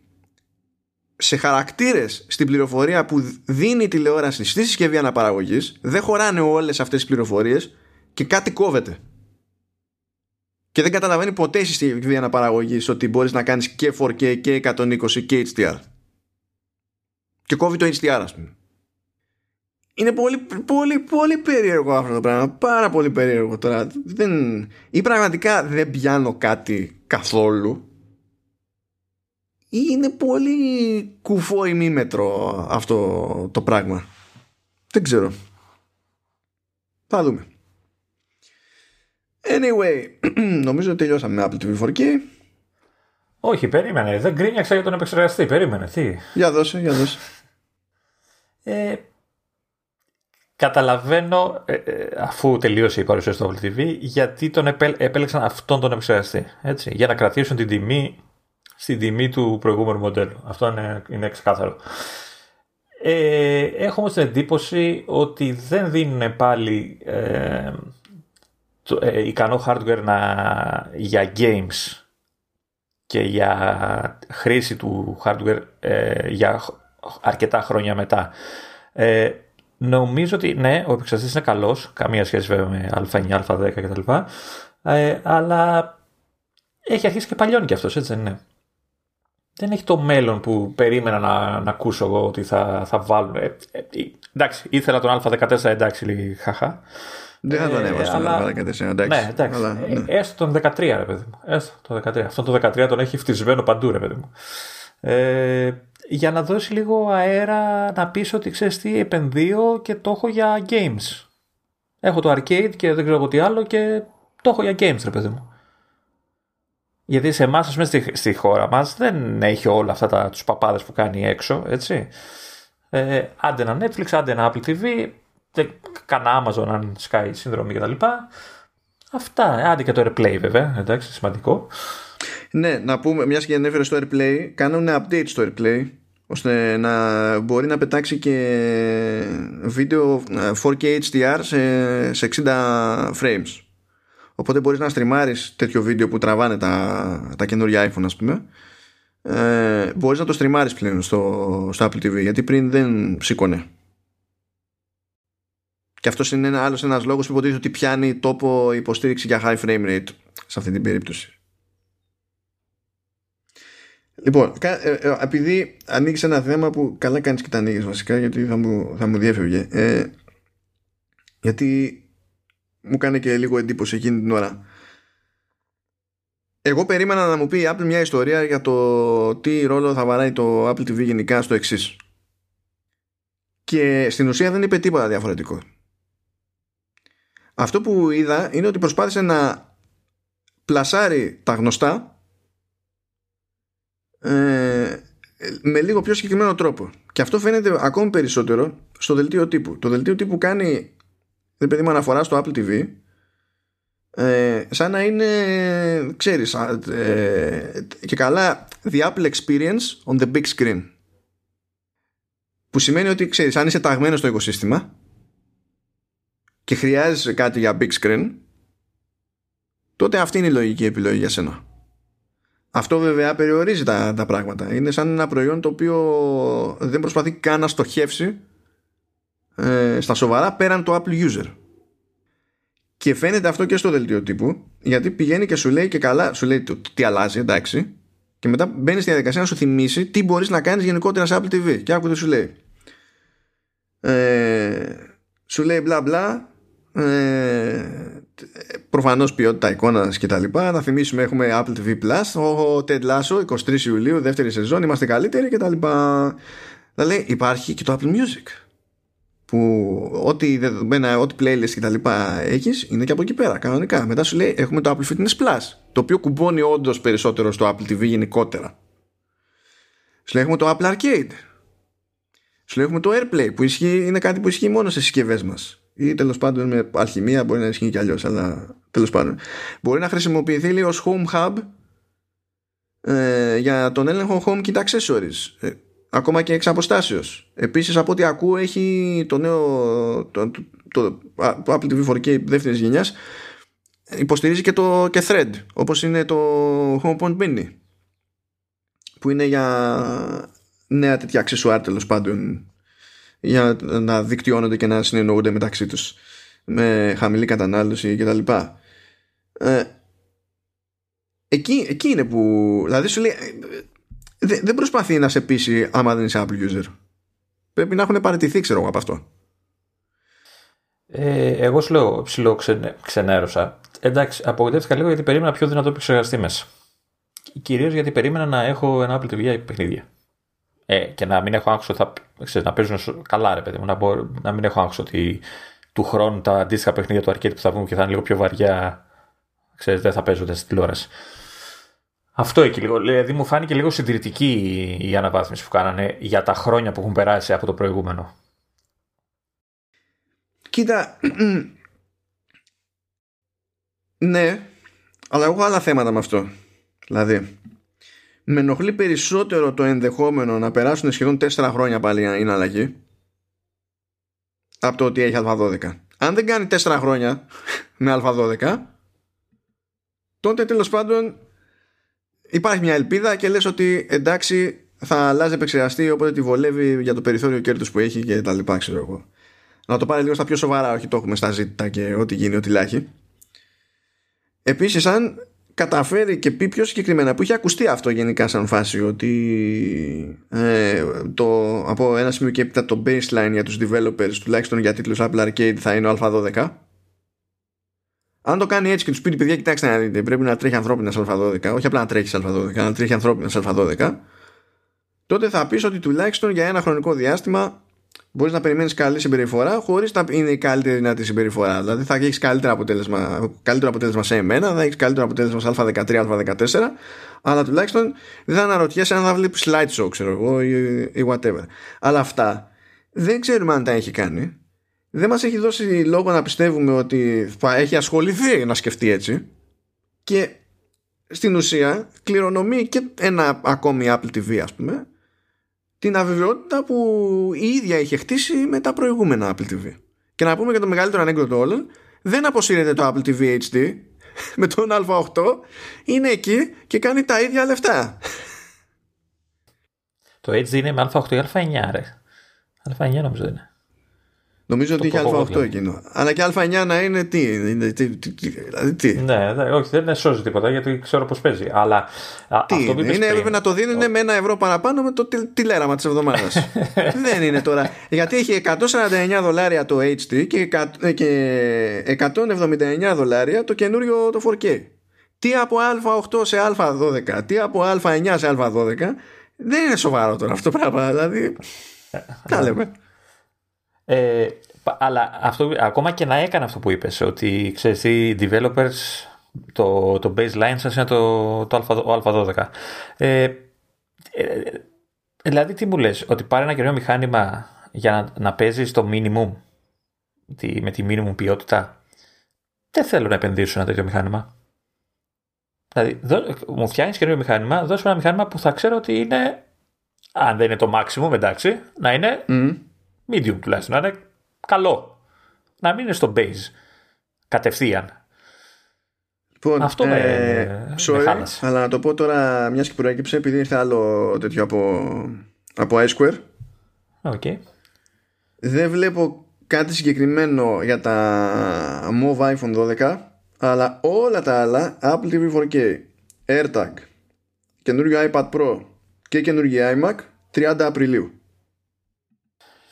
Speaker 1: σε χαρακτήρες στην πληροφορία που δίνει η τηλεόραση στη συσκευή αναπαραγωγής δεν χωράνε όλες αυτές τις πληροφορίες και κάτι κόβεται. Και δεν καταλαβαίνει ποτέ η συσκευή αναπαραγωγής ότι μπορείς να κάνεις και 4K και 120 και HDR και κόβει το HDR ας πούμε είναι πολύ, πολύ, πολύ περίεργο αυτό το πράγμα. Πάρα πολύ περίεργο τώρα. Δεν... Ή πραγματικά δεν πιάνω κάτι καθόλου ή είναι πολύ κουφό ημίμετρο αυτό το πράγμα. Δεν ξέρω. Θα δούμε. Anyway, [CLEARS THROAT] νομίζω ότι τελειώσαμε με Apple TV 4K.
Speaker 2: Όχι, περίμενε. Δεν γκρίνιαξα για τον επεξεργαστή. Περίμενε. Τι;
Speaker 1: Για δώσε, για δώσε.
Speaker 2: Ε, καταλαβαίνω, ε, ε, αφού τελείωσε η παρουσίαση του Apple TV, γιατί τον επέλεξαν αυτόν τον επεξεργαστή. Έτσι, για να κρατήσουν την τιμή στην τιμή του προηγούμενου μοντέλου. Αυτό είναι, είναι ξεκάθαρο. Ε, έχω όμως την εντύπωση ότι δεν δίνουν πάλι ε, το, ε, ικανό hardware να, για games και για χρήση του hardware ε, για αρκετά χρόνια μετά. Ε, Νομίζω ότι ναι, ο επεξεργαστής είναι καλός. Καμία σχέση βέβαια με Α9, Α10 κτλ. Ε, αλλά έχει αρχίσει και παλιώνει κι αυτός, έτσι δεν είναι. Δεν έχει το μέλλον που περίμενα να, να ακούσω εγώ ότι θα, θα βάλουν. Ε, ε, εντάξει, ήθελα τον Α14, εντάξει, λίγη χαχά.
Speaker 1: Δεν θα τον έβαζα τον Α14, εντάξει.
Speaker 2: Ναι, εντάξει. Αλλά, ναι. Έστω τον 13, ρε παιδί μου. Έστω τον 13. Αυτό το 13 τον έχει φτισμένο παντού, ρε παιδί μου. Ε, για να δώσει λίγο αέρα να πεις ότι ξέρεις τι επενδύω και το έχω για games. Έχω το arcade και δεν ξέρω τι άλλο και το έχω για games ρε παιδί μου. Γιατί σε εμάς, πούμε, στη, στη χώρα μας δεν έχει όλα αυτά τα, τους παπάδες που κάνει έξω, έτσι. Ε, άντε ένα Netflix, άντε ένα Apple TV, κανένα Amazon αν Sky συνδρομή κτλ. Αυτά, άντε και το AirPlay βέβαια, εντάξει, σημαντικό.
Speaker 1: Ναι, να πούμε, μιας και ανέφερες στο AirPlay, κάνουν update στο AirPlay ώστε να μπορεί να πετάξει και βίντεο 4K HDR σε, σε 60 frames. Οπότε μπορείς να στριμάρεις τέτοιο βίντεο που τραβάνε τα, τα καινούργια iPhone ας πούμε. Ε, μπορείς να το στριμάρεις πλέον στο, στο Apple TV γιατί πριν δεν σήκωνε. Και αυτός είναι ένα, άλλος ένας λόγος που υποτίθεται ότι πιάνει τόπο υποστήριξη για high frame rate σε αυτή την περίπτωση Λοιπόν, ε, ε, επειδή ανοίγει ένα θέμα που καλά κάνεις και τα ανοίγεις βασικά γιατί θα μου, θα μου διέφευγε ε, γιατί μου κάνει και λίγο εντύπωση εκείνη την ώρα εγώ περίμενα να μου πει η Apple μια ιστορία για το τι ρόλο θα βαράει το Apple TV γενικά στο εξής. Και στην ουσία δεν είπε τίποτα διαφορετικό. Αυτό που είδα είναι ότι προσπάθησε να πλασάρει τα γνωστά ε, με λίγο πιο συγκεκριμένο τρόπο. Και αυτό φαίνεται ακόμη περισσότερο στο δελτίο τύπου. Το δελτίο τύπου κάνει, δεν παιδί μου αναφορά στο Apple TV ε, σαν να είναι ξέρεις ε, και καλά the Apple experience on the big screen που σημαίνει ότι ξέρεις αν είσαι ταγμένος στο οικοσύστημα και χρειάζεσαι κάτι για big screen τότε αυτή είναι η λογική επιλογή για σένα αυτό βέβαια περιορίζει τα, τα πράγματα είναι σαν ένα προϊόν το οποίο δεν προσπαθεί καν να στοχεύσει ε, στα σοβαρά πέραν το Apple user και φαίνεται αυτό και στο δελτίο τύπου, γιατί πηγαίνει και σου λέει και καλά, σου λέει το, τι αλλάζει, εντάξει. Και μετά μπαίνει στη διαδικασία να σου θυμίσει τι μπορείς να κάνεις γενικότερα σε Apple TV. Και άκου τι σου λέει. Ε, σου λέει μπλα μπλα. Ε, προφανώς ποιότητα εικόνας και τα λοιπά να θυμίσουμε έχουμε Apple TV Plus ο Ted Lasso 23 Ιουλίου δεύτερη σεζόν είμαστε καλύτεροι και τα λοιπά δηλαδή υπάρχει και το Apple Music που ό,τι δεδομένα, ό,τι playlist και τα λοιπά έχεις είναι και από εκεί πέρα κανονικά. Μετά σου λέει έχουμε το Apple Fitness Plus το οποίο κουμπώνει όντως περισσότερο στο Apple TV γενικότερα. Σου λέει έχουμε το Apple Arcade. Σου λέει έχουμε το AirPlay που ισχύει, είναι κάτι που ισχύει μόνο σε συσκευές μας. Ή τέλος πάντων με αλχημία μπορεί να ισχύει κι αλλιώς, αλλά τέλος πάντων. Μπορεί να χρησιμοποιηθεί λίγο ως home hub ε, για τον έλεγχο home kit accessories. Ε, ακόμα και εξ αποστάσεως. Επίσης από ό,τι ακούω έχει το νέο το, το, το Apple TV 4K δεύτερης γενιάς υποστηρίζει και το και thread όπως είναι το HomePod Mini που είναι για νέα τέτοια αξεσουάρ τέλος πάντων για να δικτυώνονται και να συνεννοούνται μεταξύ τους με χαμηλή κατανάλωση κτλ. Ε, εκεί, εκεί είναι που δηλαδή σου λέει δεν προσπαθεί να σε πείσει άμα δεν είσαι Apple user. Πρέπει να έχουν παραιτηθεί, ξέρω εγώ από αυτό.
Speaker 2: Ε, εγώ σου λέω ψηλό ξενε, ξενέρωσα. Εντάξει, απογοητεύτηκα λίγο γιατί περίμενα πιο δυνατό επεξεργαστή μέσα. Κυρίως γιατί περίμενα να έχω ένα Apple TV για παιχνίδια. Ε, και να μην έχω άγχος ότι θα ξέρεις, να παίζουν καλά, ρε παιδί μου. Να, μπορώ, να μην έχω άγχος ότι του χρόνου τα αντίστοιχα παιχνίδια του arcade που θα βγουν και θα είναι λίγο πιο βαριά. Ξέρεις, δεν θα παίζονται στη τηλεόραση. Αυτό εκεί λίγο. Δηλαδή μου φάνηκε λίγο συντηρητική η αναβάθμιση που κάνανε για τα χρόνια που έχουν περάσει από το προηγούμενο.
Speaker 1: Κοίτα. [CLEARS THROAT] ναι, αλλά έχω άλλα θέματα με αυτό. Δηλαδή, με ενοχλεί περισσότερο το ενδεχόμενο να περάσουν σχεδόν 4 χρόνια πάλι είναι αλλαγή από το ότι έχει Α12. Αν δεν κάνει 4 χρόνια με Α12, τότε τέλος πάντων υπάρχει μια ελπίδα και λες ότι εντάξει θα αλλάζει επεξεργαστή οπότε τη βολεύει για το περιθώριο κέρδους που έχει και τα λοιπά ξέρω εγώ. Να το πάρει λίγο στα πιο σοβαρά, όχι το έχουμε στα ζήτητα και ό,τι γίνει, ό,τι λάχει. Επίσης αν καταφέρει και πει πιο συγκεκριμένα που είχε ακουστεί αυτό γενικά σαν φάση ότι ε, το, από ένα σημείο και έπειτα το baseline για τους developers τουλάχιστον για τίτλους Apple Arcade θα είναι ο Α12 αν το κάνει έτσι και τους πει παιδιά, κοιτάξτε να δείτε, πρέπει να τρέχει ανθρώπινα Α12, όχι απλά να τρέχει Α12, να τρέχει ανθρώπινα Α12, τότε θα πεις ότι τουλάχιστον για ένα χρονικό διάστημα μπορείς να περιμένεις καλή συμπεριφορά χωρίς να είναι η καλύτερη δυνατή συμπεριφορά. Δηλαδή θα έχεις καλύτερο αποτέλεσμα, καλύτερο αποτέλεσμα σε εμένα, θα έχεις καλύτερο αποτέλεσμα σε Α13, Α14, αλλά τουλάχιστον δεν θα αναρωτιέσαι αν θα βλέπεις slideshow, ξέρω εγώ, ή whatever. Αλλά αυτά δεν ξέρουμε αν τα έχει κάνει δεν μας έχει δώσει λόγο να πιστεύουμε ότι θα έχει ασχοληθεί να σκεφτεί έτσι και στην ουσία κληρονομεί και ένα ακόμη Apple TV ας πούμε την αβεβαιότητα που η ίδια είχε χτίσει με τα προηγούμενα Apple TV. Και να πούμε για το μεγαλύτερο ανέκδοτο όλων, δεν αποσύρεται το Apple TV HD [LAUGHS] με τον Α8, είναι εκεί και κάνει τα ίδια λεφτά.
Speaker 2: Το HD είναι με Α8 ή Α9, ρε. Α9 νομίζω είναι.
Speaker 1: Νομίζω ότι είχε Α8 εκείνο. Αλλά και Α9 να είναι τι. Είναι, τι, τι, τι, δηλαδή τι.
Speaker 2: Ναι, ναι, όχι, δεν είναι σώζει τίποτα γιατί ξέρω πώς παίζει. Αλλά
Speaker 1: τι αυτό είναι, είναι έπρεπε να το δίνουν με ένα ευρώ παραπάνω με το τηλέραμα της εβδομάδας. [LAUGHS] δεν είναι τώρα. Γιατί έχει 149 δολάρια το HD και, και 179 δολάρια το καινούριο το 4K. Τι από Α8 σε Α12, τι από Α9 σε Α12. Δεν είναι σοβαρό τώρα αυτό το πράγμα. Δηλαδή. [LAUGHS] Τα λέμε.
Speaker 2: Ε, αλλά αυτό, ακόμα και να έκανε αυτό που είπες, ότι ξέρεις οι developers το, το baseline σας είναι το, το Α12. Ε, ε, δηλαδή τι μου λες, ότι πάρει ένα καινούριο μηχάνημα για να, να παίζεις στο minimum, τη, με τη minimum ποιότητα; Δεν θέλω να επενδύσω ένα τέτοιο μηχάνημα. Δηλαδή, δώ, μου φτιάχνεις καινούριο μηχάνημα, δώσω ένα μηχάνημα που θα ξέρω ότι είναι, αν δεν είναι το maximum, εντάξει, να είναι medium τουλάχιστον, να είναι καλό. Να μην είναι στο base κατευθείαν.
Speaker 1: Λοιπόν, Αυτό με, ε, sorry, αλλά να το πω τώρα μιας και προέκυψε επειδή ήρθε άλλο τέτοιο από, από iSquare.
Speaker 2: Okay.
Speaker 1: Δεν βλέπω κάτι συγκεκριμένο για τα Move iPhone 12 αλλά όλα τα άλλα Apple TV 4K, AirTag, καινούριο iPad Pro και καινούργιο iMac 30 Απριλίου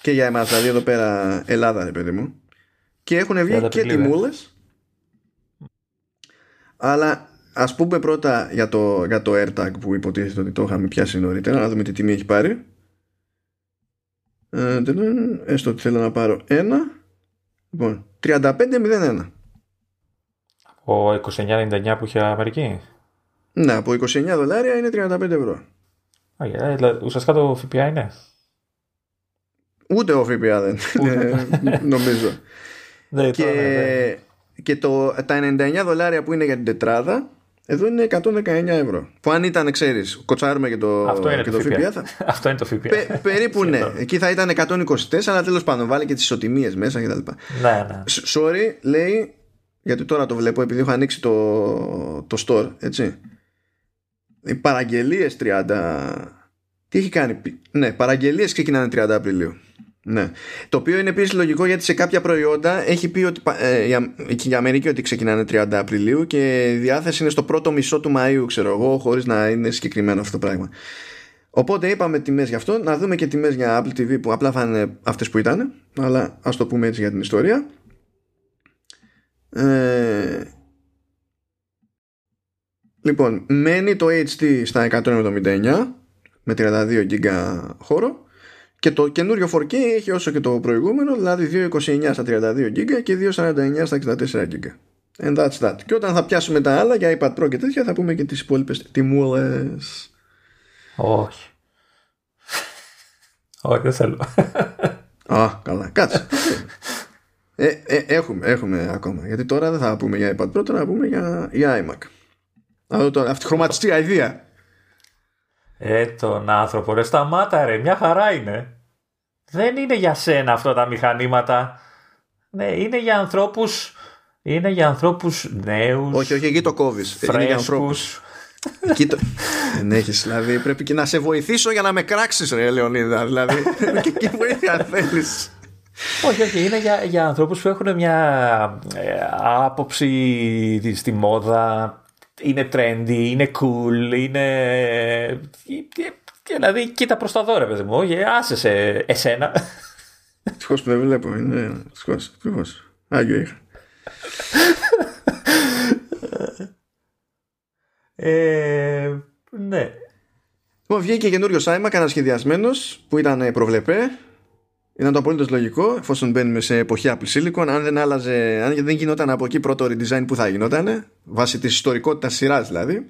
Speaker 1: και για εμάς δηλαδή εδώ πέρα Ελλάδα ρε παιδί μου. Και έχουν βγει και τιμούλες. Αλλά ας πούμε πρώτα για το, για το AirTag που υποτίθεται ότι το είχαμε πιάσει νωρίτερα να δούμε τι τιμή έχει πάρει. Ε, έστω ότι θέλω να πάρω ένα. Λοιπόν 35,01
Speaker 2: ο 29,99 που είχε Αμερική.
Speaker 1: Ναι από 29 δολάρια είναι 35 ευρώ.
Speaker 2: Α, ουσιαστικά το ΦΠΑ είναι
Speaker 1: Ούτε ο ΦΠΑ δεν νομίζω.
Speaker 2: Ναι,
Speaker 1: και, ναι. και το, τα 99 δολάρια που είναι για την τετράδα εδώ είναι 119 ευρώ. Που αν ήταν, ξέρεις, κοτσάρουμε και το,
Speaker 2: Αυτό είναι
Speaker 1: και
Speaker 2: το,
Speaker 1: ΦΠΑ.
Speaker 2: Θα... [LAUGHS] Αυτό είναι το ΦΠΑ.
Speaker 1: Πε, περίπου [LAUGHS] ναι. Εκεί θα ήταν 124, αλλά τέλος πάντων βάλει και τις ισοτιμίες μέσα κτλ.
Speaker 2: Ναι, ναι.
Speaker 1: Sorry, λέει, γιατί τώρα το βλέπω επειδή έχω ανοίξει το, το store, έτσι. Οι παραγγελίες 30. Τι έχει κάνει; Ναι, παραγγελίες ξεκινάνε 30 Απριλίου. Ναι. Το οποίο είναι επίσης λογικό γιατί σε κάποια προϊόντα έχει πει ότι ε, η, η Αμερική ότι ξεκινάνε 30 Απριλίου και η διάθεση είναι στο πρώτο μισό του Μαΐου, ξέρω εγώ, χωρίς να είναι συγκεκριμένο αυτό το πράγμα. Οπότε είπαμε τιμές γι' αυτό, να δούμε και τιμές για Apple TV που απλά θα είναι αυτές που ήταν, αλλά ας το πούμε έτσι για την ιστορία. Ε, λοιπόν, μένει το HD στα 179 με 32 GB χώρο και το καινούριο 4K έχει όσο και το προηγούμενο, δηλαδή 2.29 στα 32 GB και 2.49 στα 64 GB. And that's that. Και όταν θα πιάσουμε τα άλλα για iPad Pro και τέτοια θα πούμε και τις υπόλοιπες τιμούλες.
Speaker 2: Όχι. Όχι, δεν θέλω.
Speaker 1: Α, καλά. Κάτσε. ε, ε, έχουμε, έχουμε ακόμα. Γιατί τώρα δεν θα πούμε για iPad Pro, τώρα θα πούμε για, για iMac. Αυτή η χρωματιστή ιδέα.
Speaker 2: Ε, τον άνθρωπο, ρε, σταμάτα ρε, μια χαρά είναι. Δεν είναι για σένα αυτά τα μηχανήματα. Ναι, είναι για ανθρώπους, είναι για ανθρώπους νέους.
Speaker 1: Όχι, όχι, εκεί το κόβεις. Είναι για ανθρώπους. Εκεί το... Δεν έχεις, δηλαδή πρέπει και να σε βοηθήσω για να με κράξεις ρε Λεωνίδα, δηλαδή και εκεί βοήθεια θέλεις.
Speaker 2: Όχι, όχι, είναι για, για ανθρώπους που έχουν μια ε, άποψη στη μόδα, είναι trendy, είναι cool, είναι... Δηλαδή, κοίτα προς τα δώρα, παιδί μου, άσε σε εσένα.
Speaker 1: Ευτυχώς που δεν βλέπω, είναι ευτυχώς, ευτυχώς. Άγιο είχα.
Speaker 2: ε, ναι.
Speaker 1: Λοιπόν, βγήκε καινούριο iMac ανασχεδιασμένος που ήταν προβλεπέ ήταν το απολύτω λογικό, εφόσον μπαίνουμε σε εποχή Apple Silicon. Αν δεν άλλαζε, αν δεν γινόταν από εκεί πρώτο redesign που θα γινόταν, βάσει της ιστορικότητας σειράς δηλαδή.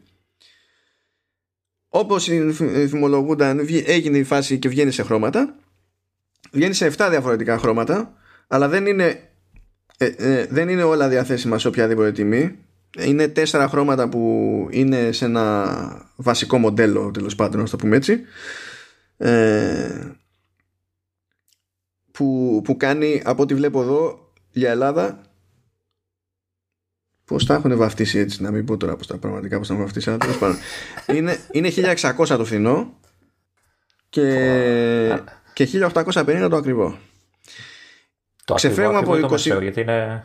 Speaker 1: Όπως θυμολογούνταν, έγινε η φάση και βγαίνει σε χρώματα. Βγαίνει σε 7 διαφορετικά χρώματα, αλλά δεν είναι, ε, ε, δεν είναι όλα διαθέσιμα σε οποιαδήποτε τιμή. Είναι τέσσερα χρώματα που είναι σε ένα βασικό μοντέλο, τέλος πάντων, να το πούμε έτσι. ε, που, που κάνει από ό,τι βλέπω εδώ για Ελλάδα Πώς τα έχουν βαφτίσει έτσι, να μην πω τώρα πώς τα πραγματικά πώς τα έχουν βαφτίσει, αλλά τέλος πάντων. [LAUGHS] είναι, είναι 1600 το φθηνό και, και 1850 το ακριβό.
Speaker 2: Το Ξεφεύγουμε από 20. Μεσαίο, γιατί είναι.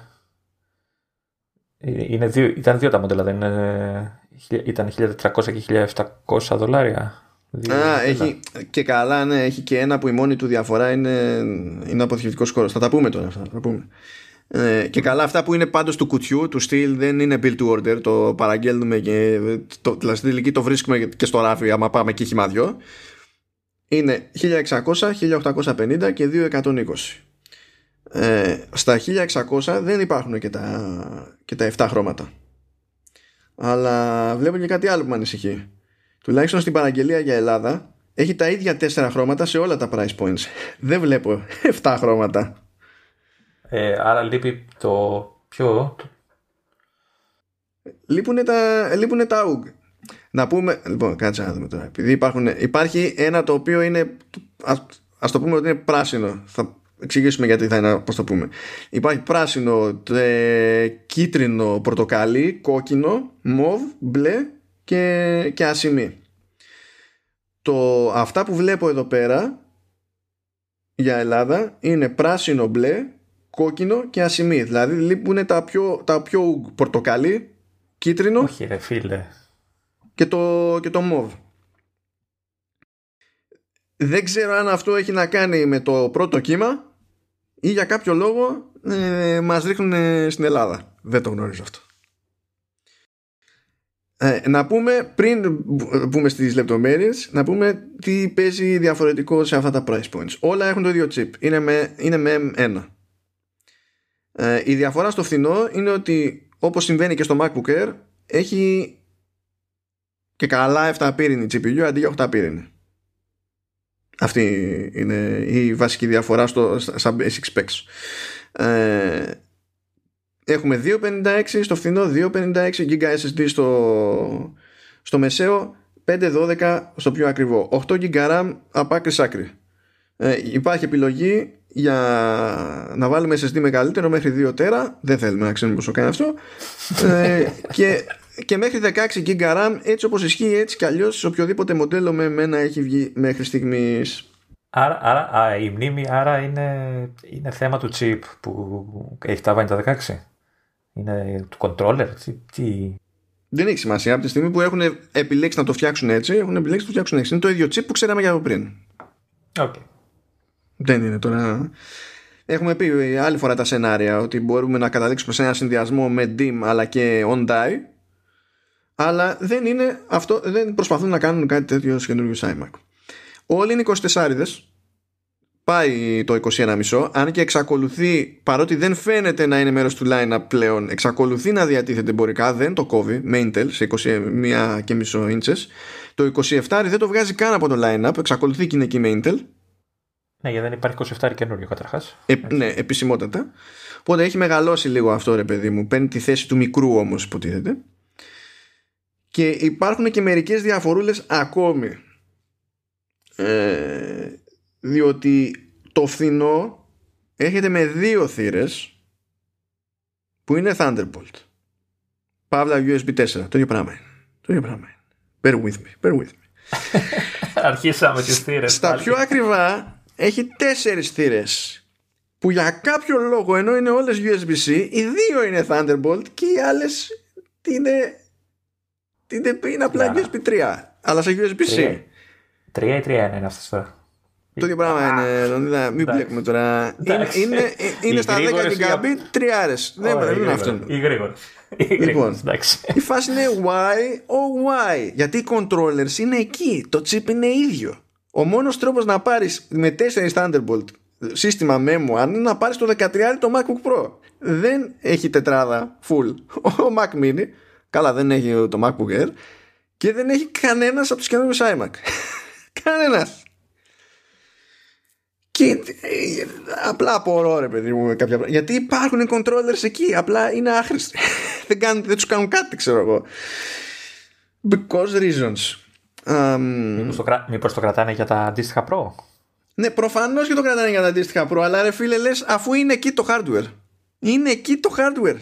Speaker 2: είναι δύο, ήταν δύο τα μοντέλα, δεν είναι, ήταν 1400 και 1700 δολάρια.
Speaker 1: Α, έχει, και καλά, ναι, έχει και ένα που η μόνη του διαφορά είναι, είναι αποθηκευτικός χώρος. Θα τα πούμε τώρα αυτά. Θα πούμε. Ε, και καλά αυτά που είναι πάντως του κουτιού του στυλ δεν είναι build to order το παραγγέλνουμε και το, δηλαδή στην τελική το βρίσκουμε και στο ράφι άμα πάμε και χυμαδιό είναι 1600, 1850 και 2120 ε, στα 1600 δεν υπάρχουν και τα, και τα 7 χρώματα αλλά βλέπω και κάτι άλλο που με ανησυχεί τουλάχιστον στην παραγγελία για Ελλάδα έχει τα ίδια 4 χρώματα σε όλα τα price points δεν βλέπω [LAUGHS] 7 χρώματα
Speaker 2: ε, άρα λείπει το πιο...
Speaker 1: Λείπουνε τα, λείπουνε τα UG. Να πούμε, λοιπόν, κάτσε να δούμε τώρα. Επειδή υπάρχουν, υπάρχει ένα το οποίο είναι, ας, ας το πούμε ότι είναι πράσινο. Θα εξηγήσουμε γιατί θα είναι, πώς το πούμε. Υπάρχει πράσινο, τε, κίτρινο, πορτοκαλί, κόκκινο, μοβ, μπλε και, και ασημή. Το, αυτά που βλέπω εδώ πέρα για Ελλάδα είναι πράσινο, μπλε, κόκκινο και ασημή. Δηλαδή λείπουν τα πιο, τα πιο πορτοκαλί, κίτρινο.
Speaker 2: Όχι, ρε φίλε.
Speaker 1: Και το, και το μοβ. Δεν ξέρω αν αυτό έχει να κάνει με το πρώτο κύμα ή για κάποιο λόγο ε, μας ρίχνουν στην Ελλάδα. Δεν το γνωρίζω αυτό. Ε, να πούμε πριν πούμε στις λεπτομέρειες να πούμε τι παίζει διαφορετικό σε αυτά τα price points όλα έχουν το ίδιο chip είναι με, είναι με M1 ε, η διαφορά στο φθηνό είναι ότι όπως συμβαίνει και στο MacBook Air έχει και καλά 7 πύρινη GPU αντί για 8 πύρινη. Αυτή είναι η βασική διαφορά στο, στα basic specs. Ε, έχουμε 256 στο φθηνό, 256 GB SSD στο, στο μεσαίο, 512 στο πιο ακριβό, 8 GB RAM από άκρη άκρη. Ε, υπάρχει επιλογή για να βάλουμε SSD μεγαλύτερο μέχρι 2 τέρα. Δεν θέλουμε να ξέρουμε πόσο κάνει αυτό. Ε, και, και μέχρι 16 GB RAM έτσι όπως ισχύει έτσι κι αλλιώς σε οποιοδήποτε μοντέλο με εμένα έχει βγει μέχρι στιγμής.
Speaker 2: Άρα, άρα α, η μνήμη άρα είναι, είναι θέμα του chip που έχει τα βάνει τα 16 είναι του controller τι, τι...
Speaker 1: Δεν έχει σημασία από τη στιγμή που έχουν επιλέξει να το φτιάξουν έτσι έχουν επιλέξει να το φτιάξουν έτσι είναι το ίδιο chip που ξέραμε για από πριν
Speaker 2: okay.
Speaker 1: Δεν είναι τώρα. Έχουμε πει άλλη φορά τα σενάρια ότι μπορούμε να καταλήξουμε σε ένα συνδυασμό με DIM αλλά και on-die. Αλλά δεν είναι αυτό, δεν προσπαθούν να κάνουν κάτι τέτοιο στο καινούργιο iMac. Όλοι είναι 24 Πάει το 21,5 αν και εξακολουθεί παρότι δεν φαίνεται να είναι μέρος του line-up πλέον εξακολουθεί να διατίθεται εμπορικά δεν το κόβει με Intel σε 21,5 inches το 27 δεν το βγάζει καν από το line-up εξακολουθεί και είναι εκεί με Intel
Speaker 2: ναι, γιατί δεν υπάρχει 27 καινούριο καταρχάς.
Speaker 1: Ε, ναι, επισημότατα. Οπότε έχει μεγαλώσει λίγο αυτό ρε παιδί μου. Παίρνει τη θέση του μικρού όμως, υποτίθεται. Και υπάρχουν και μερικές διαφορούλες ακόμη. Ε, διότι το φθηνό έρχεται με δύο θύρες που είναι Thunderbolt. Παύλα USB 4. Το ίδιο πράγμα είναι. Το ίδιο πράγμα είναι. Bear with me. Bear with me. [LAUGHS]
Speaker 2: Αρχίσαμε τις θύρες.
Speaker 1: Στα πιο ακριβά έχει τέσσερις θύρες που για κάποιο λόγο ενώ είναι όλες USB-C οι δύο είναι Thunderbolt και οι άλλες είναι, είναι, είναι απλά USB 3 αλλά σε USB-C.
Speaker 2: 3 ή 3 είναι αυτές τώρα.
Speaker 1: Το ίδιο πράγμα είναι, μην μπλέκουμε τώρα. Είναι, είναι, είναι στα 10 GB τριάρες. Δεν είναι αυτό.
Speaker 2: Ή γρήγορα.
Speaker 1: Λοιπόν, η φάση είναι why, oh why. Γιατί οι controllers είναι εκεί. Το chip είναι ίδιο. Ο μόνος τρόπος να πάρεις με 4 Thunderbolt σύστημα M1 είναι να πάρεις το 13 το MacBook Pro. Δεν έχει τετράδα full. [LAUGHS] Ο Mac Mini, καλά δεν έχει το MacBook Air και δεν έχει κανένας από τους καινούριους iMac. [LAUGHS] κανένας. Και ε, απλά απορώ ρε παιδί μου κάποια Γιατί υπάρχουν controllers εκεί, απλά είναι άχρηστοι. [LAUGHS] δεν, κάνουν, δεν τους κάνουν κάτι ξέρω εγώ. Because reasons.
Speaker 2: Μήπως το, κρα... Μήπως το κρατάνε για τα αντίστοιχα Pro.
Speaker 1: Ναι, προφανώς και το κρατάνε για τα αντίστοιχα Pro, αλλά ρε φίλε, λες αφού είναι εκεί το hardware. Είναι εκεί το hardware.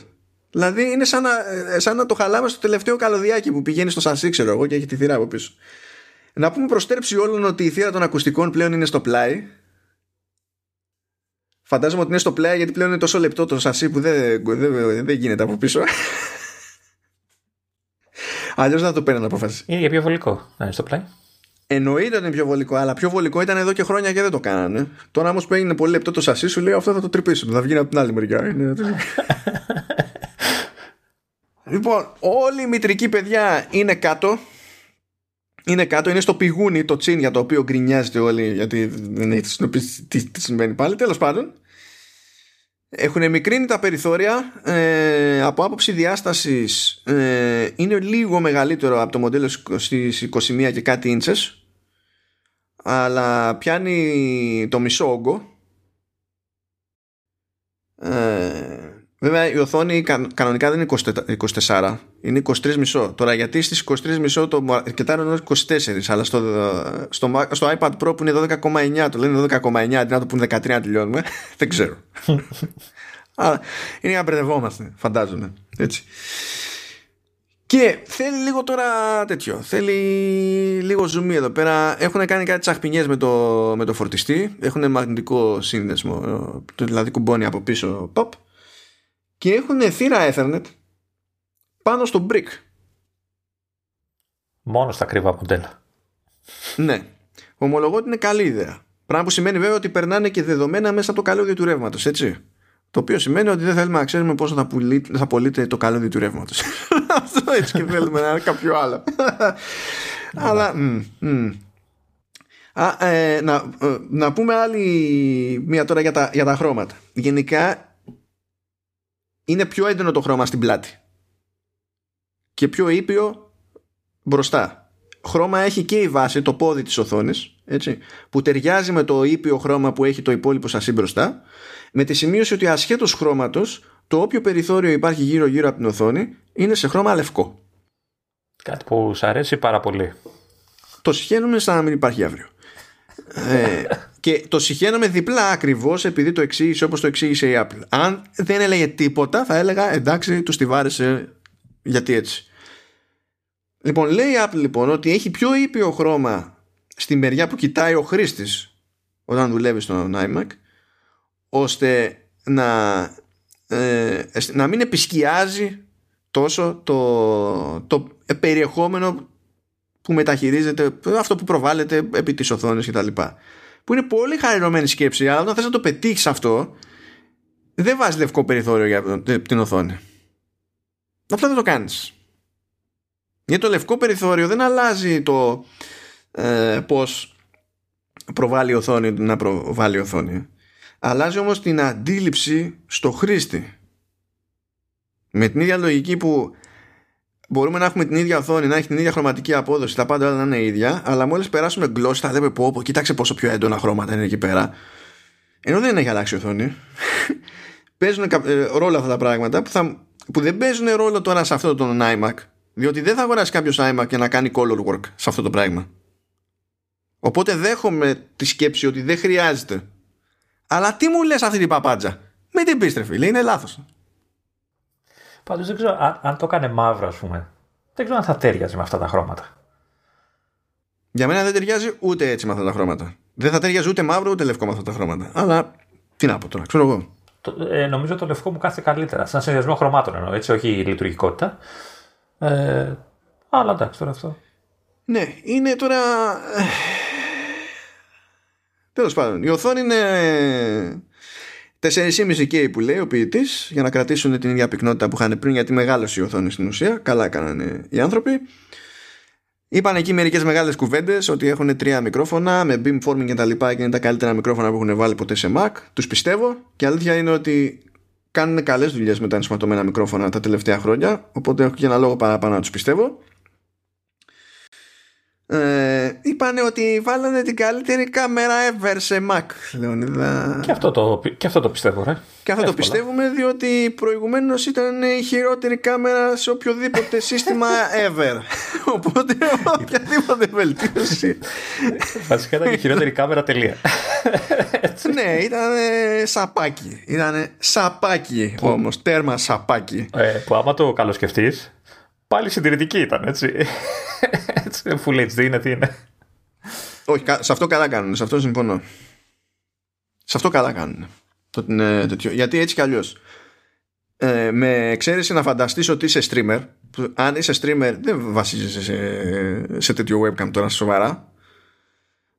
Speaker 1: Δηλαδή είναι σαν να, ε, σαν να το χαλάμε στο τελευταίο καλωδιάκι που πηγαίνει στο σασί, ξέρω εγώ, και έχει τη θύρα από πίσω. Να πούμε προστέρψη όλων ότι η θύρα των ακουστικών πλέον είναι στο πλάι. Φαντάζομαι ότι είναι στο πλάι γιατί πλέον είναι τόσο λεπτό το σασί που δεν, δεν, δεν γίνεται από πίσω. Αλλιώς δεν θα το παίρνει απόφαση.
Speaker 2: Είναι για πιο βολικό να είναι στο πλάι.
Speaker 1: Εννοείται ότι είναι πιο βολικό, αλλά πιο βολικό ήταν εδώ και χρόνια και δεν το κάνανε. Τώρα όμως που έγινε πολύ λεπτό το σασί, σου λέει αυτό θα το τρυπήσουμε. Θα βγει από την άλλη μεριά. [LAUGHS] λοιπόν, όλη η μητρική παιδιά είναι κάτω. Είναι κάτω, είναι στο πηγούνι το τσιν για το οποίο γκρινιάζετε όλοι γιατί δεν έχει συνειδητοποιήσει τι, τι συμβαίνει πάλι. Τέλος πάντων, έχουν μικρύνει τα περιθώρια ε, από άποψη διάστασης ε, είναι λίγο μεγαλύτερο από το μοντέλο στις 21 και κάτι ίντσες αλλά πιάνει το μισό όγκο ε, βέβαια η οθόνη κανονικά δεν είναι 24 είναι 23 μισό τώρα γιατί στις 23 μισό το αρκετά είναι 24 αλλά στο, στο, στο iPad Pro που είναι 12,9 το λένε 12,9 αντί να το πούν 13 να τελειώνουμε [LAUGHS] δεν ξέρω [LAUGHS] αλλά είναι για να μπερδευόμαστε φαντάζομαι έτσι και θέλει λίγο τώρα τέτοιο. Θέλει λίγο ζουμί εδώ πέρα. Έχουν κάνει κάτι τσαχπινιές με το, με το φορτιστή. Έχουν μαγνητικό σύνδεσμο. Δηλαδή κουμπώνει από πίσω. Pop. Και έχουν θύρα Ethernet πάνω στο brick.
Speaker 2: Μόνο στα κρύβα μοντέλα.
Speaker 1: Ναι. Ομολογώ ότι είναι καλή ιδέα. Πράγμα που σημαίνει βέβαια ότι περνάνε και δεδομένα μέσα από το καλώδιο του ρεύματος, έτσι. Το οποίο σημαίνει ότι δεν θέλουμε να ξέρουμε πόσο θα, θα πωλείται το καλώδιο του ρεύματος. [LAUGHS] Αυτό έτσι και θέλουμε να είναι κάποιο άλλο. Αλλά. Α, ε, να, ε, να πούμε άλλη μία τώρα για τα, για τα χρώματα. Γενικά είναι πιο έντονο το χρώμα στην πλάτη και πιο ήπιο μπροστά. Χρώμα έχει και η βάση, το πόδι της οθόνης, έτσι, που ταιριάζει με το ήπιο χρώμα που έχει το υπόλοιπο σασί μπροστά με τη σημείωση ότι ασχέτως χρώματος το όποιο περιθώριο υπάρχει γύρω γύρω από την οθόνη είναι σε χρώμα λευκό.
Speaker 2: Κάτι που σου αρέσει πάρα πολύ.
Speaker 1: Το συχαίνουμε σαν να μην υπάρχει αύριο. ε, και το συχαίνομαι διπλά ακριβώς επειδή το εξήγησε όπως το εξήγησε η Apple. Αν δεν έλεγε τίποτα, θα έλεγα εντάξει, του τη βάρεσε γιατί έτσι. Λοιπόν, λέει η Apple λοιπόν ότι έχει πιο ήπιο χρώμα στη μεριά που κοιτάει ο χρήστης όταν δουλεύει στον iMac ώστε να, ες, να μην επισκιάζει τόσο το, το περιεχόμενο που μεταχειρίζεται, αυτό που προβάλλεται επί της οθόνης κτλ. Που είναι πολύ χαριρωμένη σκέψη, αλλά όταν θες να το πετύχεις αυτό, δεν βάζεις λευκό περιθώριο για την οθόνη. Απλά δεν το κάνεις. Γιατί το λευκό περιθώριο δεν αλλάζει το ε, πώς προβάλλει η οθόνη να προβάλλει η οθόνη. Αλλάζει όμως την αντίληψη στο χρήστη. Με την ίδια λογική που μπορούμε να έχουμε την ίδια οθόνη, να έχει την ίδια χρωματική απόδοση, τα πάντα όλα να είναι ίδια, αλλά μόλις περάσουμε γλώσσα θα λέμε πω, πω, κοίταξε πόσο πιο έντονα χρώματα είναι εκεί πέρα. Ενώ δεν έχει αλλάξει η οθόνη. [LAUGHS] παίζουν ε, ρόλο αυτά τα πράγματα που, θα, που δεν παίζουν ρόλο τώρα σε αυτό το iMac. Διότι δεν θα αγοράσει κάποιος iMac και να κάνει color work σε αυτό το πράγμα. Οπότε δέχομαι τη σκέψη ότι δεν χρειάζεται αλλά τι μου λες αυτή την παπάντζα; Με την πίστρε φίλε, είναι λάθος.
Speaker 2: Πάντως δεν ξέρω αν, αν το έκανε μαύρο ας πούμε. Δεν ξέρω αν θα τέριαζε με αυτά τα χρώματα.
Speaker 1: Για μένα δεν ταιριάζει ούτε έτσι με αυτά τα χρώματα. Δεν θα ταιριάζει ούτε μαύρο ούτε λευκό με αυτά τα χρώματα. Αλλά τι να πω τώρα, ξέρω εγώ.
Speaker 2: Το, ε, νομίζω το λευκό μου κάθεται καλύτερα. Σαν συνδυασμό χρωμάτων εννοώ, έτσι, όχι η λειτουργικότητα. Ε, αλλά εντάξει τώρα αυτό.
Speaker 1: Ναι, είναι τώρα. Ε, Τέλος πάντων, η οθόνη είναι 4,5K που λέει ο ποιητής για να κρατήσουν την ίδια πυκνότητα που είχαν πριν γιατί μεγάλωσε η οθόνη στην ουσία. Καλά έκαναν οι άνθρωποι. Είπαν εκεί μερικές μεγάλες κουβέντες ότι έχουν τρία μικρόφωνα με beamforming και τα λοιπά και είναι τα καλύτερα μικρόφωνα που έχουν βάλει ποτέ σε Mac. Τους πιστεύω και αλήθεια είναι ότι κάνουν καλές δουλειές με τα ενσωματωμένα μικρόφωνα τα τελευταία χρόνια. Οπότε έχω και ένα λόγο παραπάνω να τους πιστεύω. Ε, είπανε ότι βάλανε την καλύτερη κάμερα ever σε Mac Λεωνίδα.
Speaker 2: Και αυτό το, και αυτό το πιστεύω ρε.
Speaker 1: Και αυτό το πιστεύουμε διότι προηγουμένως ήταν η χειρότερη κάμερα σε οποιοδήποτε [LAUGHS] σύστημα ever. Οπότε οποιαδήποτε βελτίωση.
Speaker 2: Βασικά ήταν η χειρότερη κάμερα τελεία.
Speaker 1: Ναι ήταν σαπάκι. Ήταν σαπάκι όμως τέρμα σαπάκι.
Speaker 2: Ε, Που άμα το καλοσκεφτείς πάλι συντηρητική ήταν έτσι Full HD είναι τι είναι.
Speaker 1: Όχι, σε αυτό καλά κάνουν. Σε αυτό συμφωνώ. Σε αυτό καλά κάνουν. Το, ε, τέτοιο. Γιατί έτσι κι αλλιώς. Ε, με εξαίρεση να φανταστείς ότι είσαι streamer που, αν είσαι streamer δεν βασίζεσαι σε, σε τέτοιο webcam τώρα σοβαρά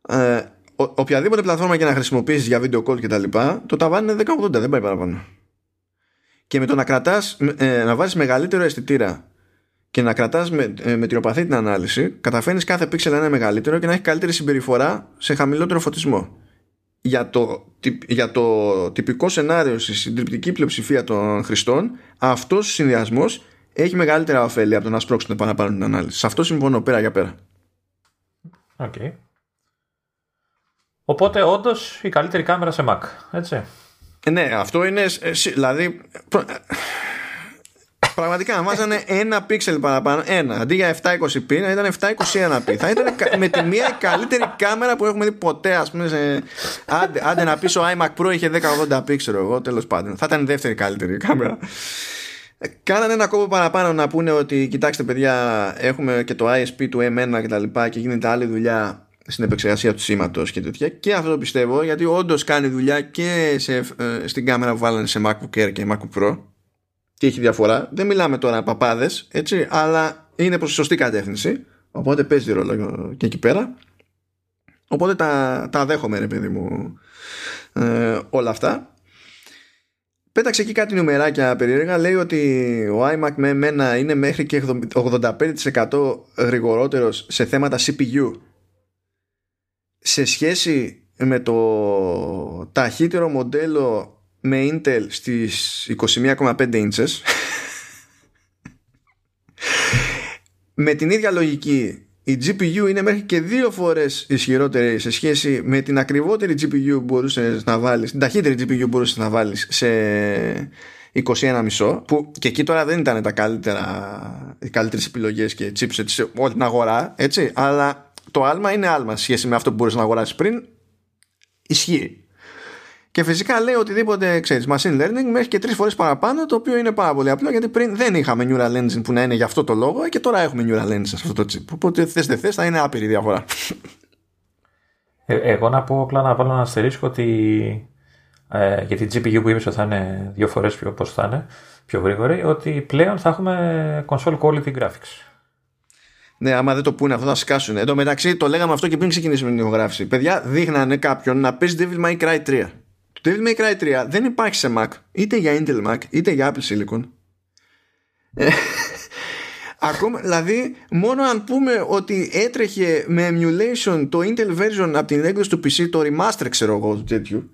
Speaker 1: ε, ο, οποιαδήποτε πλατφόρμα και να χρησιμοποιήσεις για video call και τα λοιπά το ταβάνι είναι 1080 δεν πάει παραπάνω και με το να κρατάς ε, να βάζεις μεγαλύτερο αισθητήρα και να κρατάς με, ε, με τριοπαθή την ανάλυση, καταφέρνεις κάθε πίξελ να είναι μεγαλύτερο και να έχει καλύτερη συμπεριφορά σε χαμηλότερο φωτισμό. Για το, για το τυπικό σενάριο στη συντριπτική πλειοψηφία των χρηστών, αυτός ο συνδυασμός έχει μεγαλύτερα ωφέλη από το να σπρώξουν παραπάνω την ανάλυση. Σε αυτό συμφωνώ πέρα για πέρα.
Speaker 2: Okay. Οπότε, όντως, η καλύτερη κάμερα σε Mac, έτσι.
Speaker 1: Ε, ναι, αυτό είναι. Ε, δηλαδή, Πραγματικά βάζανε ένα πίξελ παραπάνω. Ένα. Αντί για 720p να ήταν 721p. Θα ήταν με τη μία καλύτερη κάμερα που έχουμε δει ποτέ, ας πούμε. Σε... Άντε, άντε να πεις ο iMac Pro είχε 1080p, ξέρω εγώ, τέλος πάντων. Θα ήταν η δεύτερη καλύτερη κάμερα. Κάνανε ένα κόπο παραπάνω να πούνε ότι κοιτάξτε παιδιά έχουμε και το ISP του M1 και τα λοιπά και γίνεται άλλη δουλειά στην επεξεργασία του σήματος και τέτοια και αυτό το πιστεύω γιατί όντως κάνει δουλειά και σε, ε, στην κάμερα που βάλανε σε MacBook Air και MacBook Pro και έχει διαφορά. Δεν μιλάμε τώρα παπάδες, έτσι, αλλά είναι προς σωστή κατεύθυνση. Οπότε παίζει ρόλο και εκεί πέρα. Οπότε τα, τα δέχομαι, ρε παιδί μου, ε, όλα αυτά. Πέταξε εκεί κάτι νουμεράκια περίεργα. Λέει ότι ο iMac με εμένα είναι μέχρι και 85% γρηγορότερος σε θέματα CPU σε σχέση με το ταχύτερο μοντέλο με Intel στις 21,5 inches. Με την ίδια λογική η GPU είναι μέχρι και δύο φορές ισχυρότερη σε σχέση με την ακριβότερη GPU που μπορούσες να βάλεις την ταχύτερη GPU που μπορούσες να βάλεις σε 21,5 που και εκεί τώρα δεν ήταν τα καλύτερα οι καλύτερες επιλογές και chipset σε όλη την αγορά έτσι αλλά το άλμα είναι άλμα σε σχέση με αυτό που μπορείς να αγοράσεις πριν. Ισχύει και φυσικά λέει οτιδήποτε ξέρεις, machine learning μέχρι και τρεις φορές παραπάνω, το οποίο είναι πάρα πολύ απλό γιατί πριν δεν είχαμε neural engine που να είναι για αυτό το λόγο και τώρα έχουμε neural engine σε αυτό το chip. Οπότε θες δεν θες, θα είναι άπειρη διαφορά.
Speaker 2: Ε, εγώ να πω απλά να βάλω ένα αστερίσκο ότι ε, για την GPU που είπες ότι θα είναι δύο φορές πιο, πώς θα είναι, πιο γρήγορη, ότι πλέον θα έχουμε console quality graphics.
Speaker 1: Ναι, άμα δεν το πούνε αυτό θα σκάσουν. Εν τω μεταξύ το λέγαμε αυτό και πριν ξεκινήσουμε την ηχογράφηση. Παιδιά, δείχνανε κάποιον να παίζει Devil May Cry 3 το Devil May Cry 3 δεν υπάρχει σε Mac, είτε για Intel Mac, είτε για Apple Silicon. Ε, ακόμα, δηλαδή, μόνο αν πούμε ότι έτρεχε με emulation το Intel version από την έκδοση του PC, το remaster ξέρω εγώ του τέτοιου,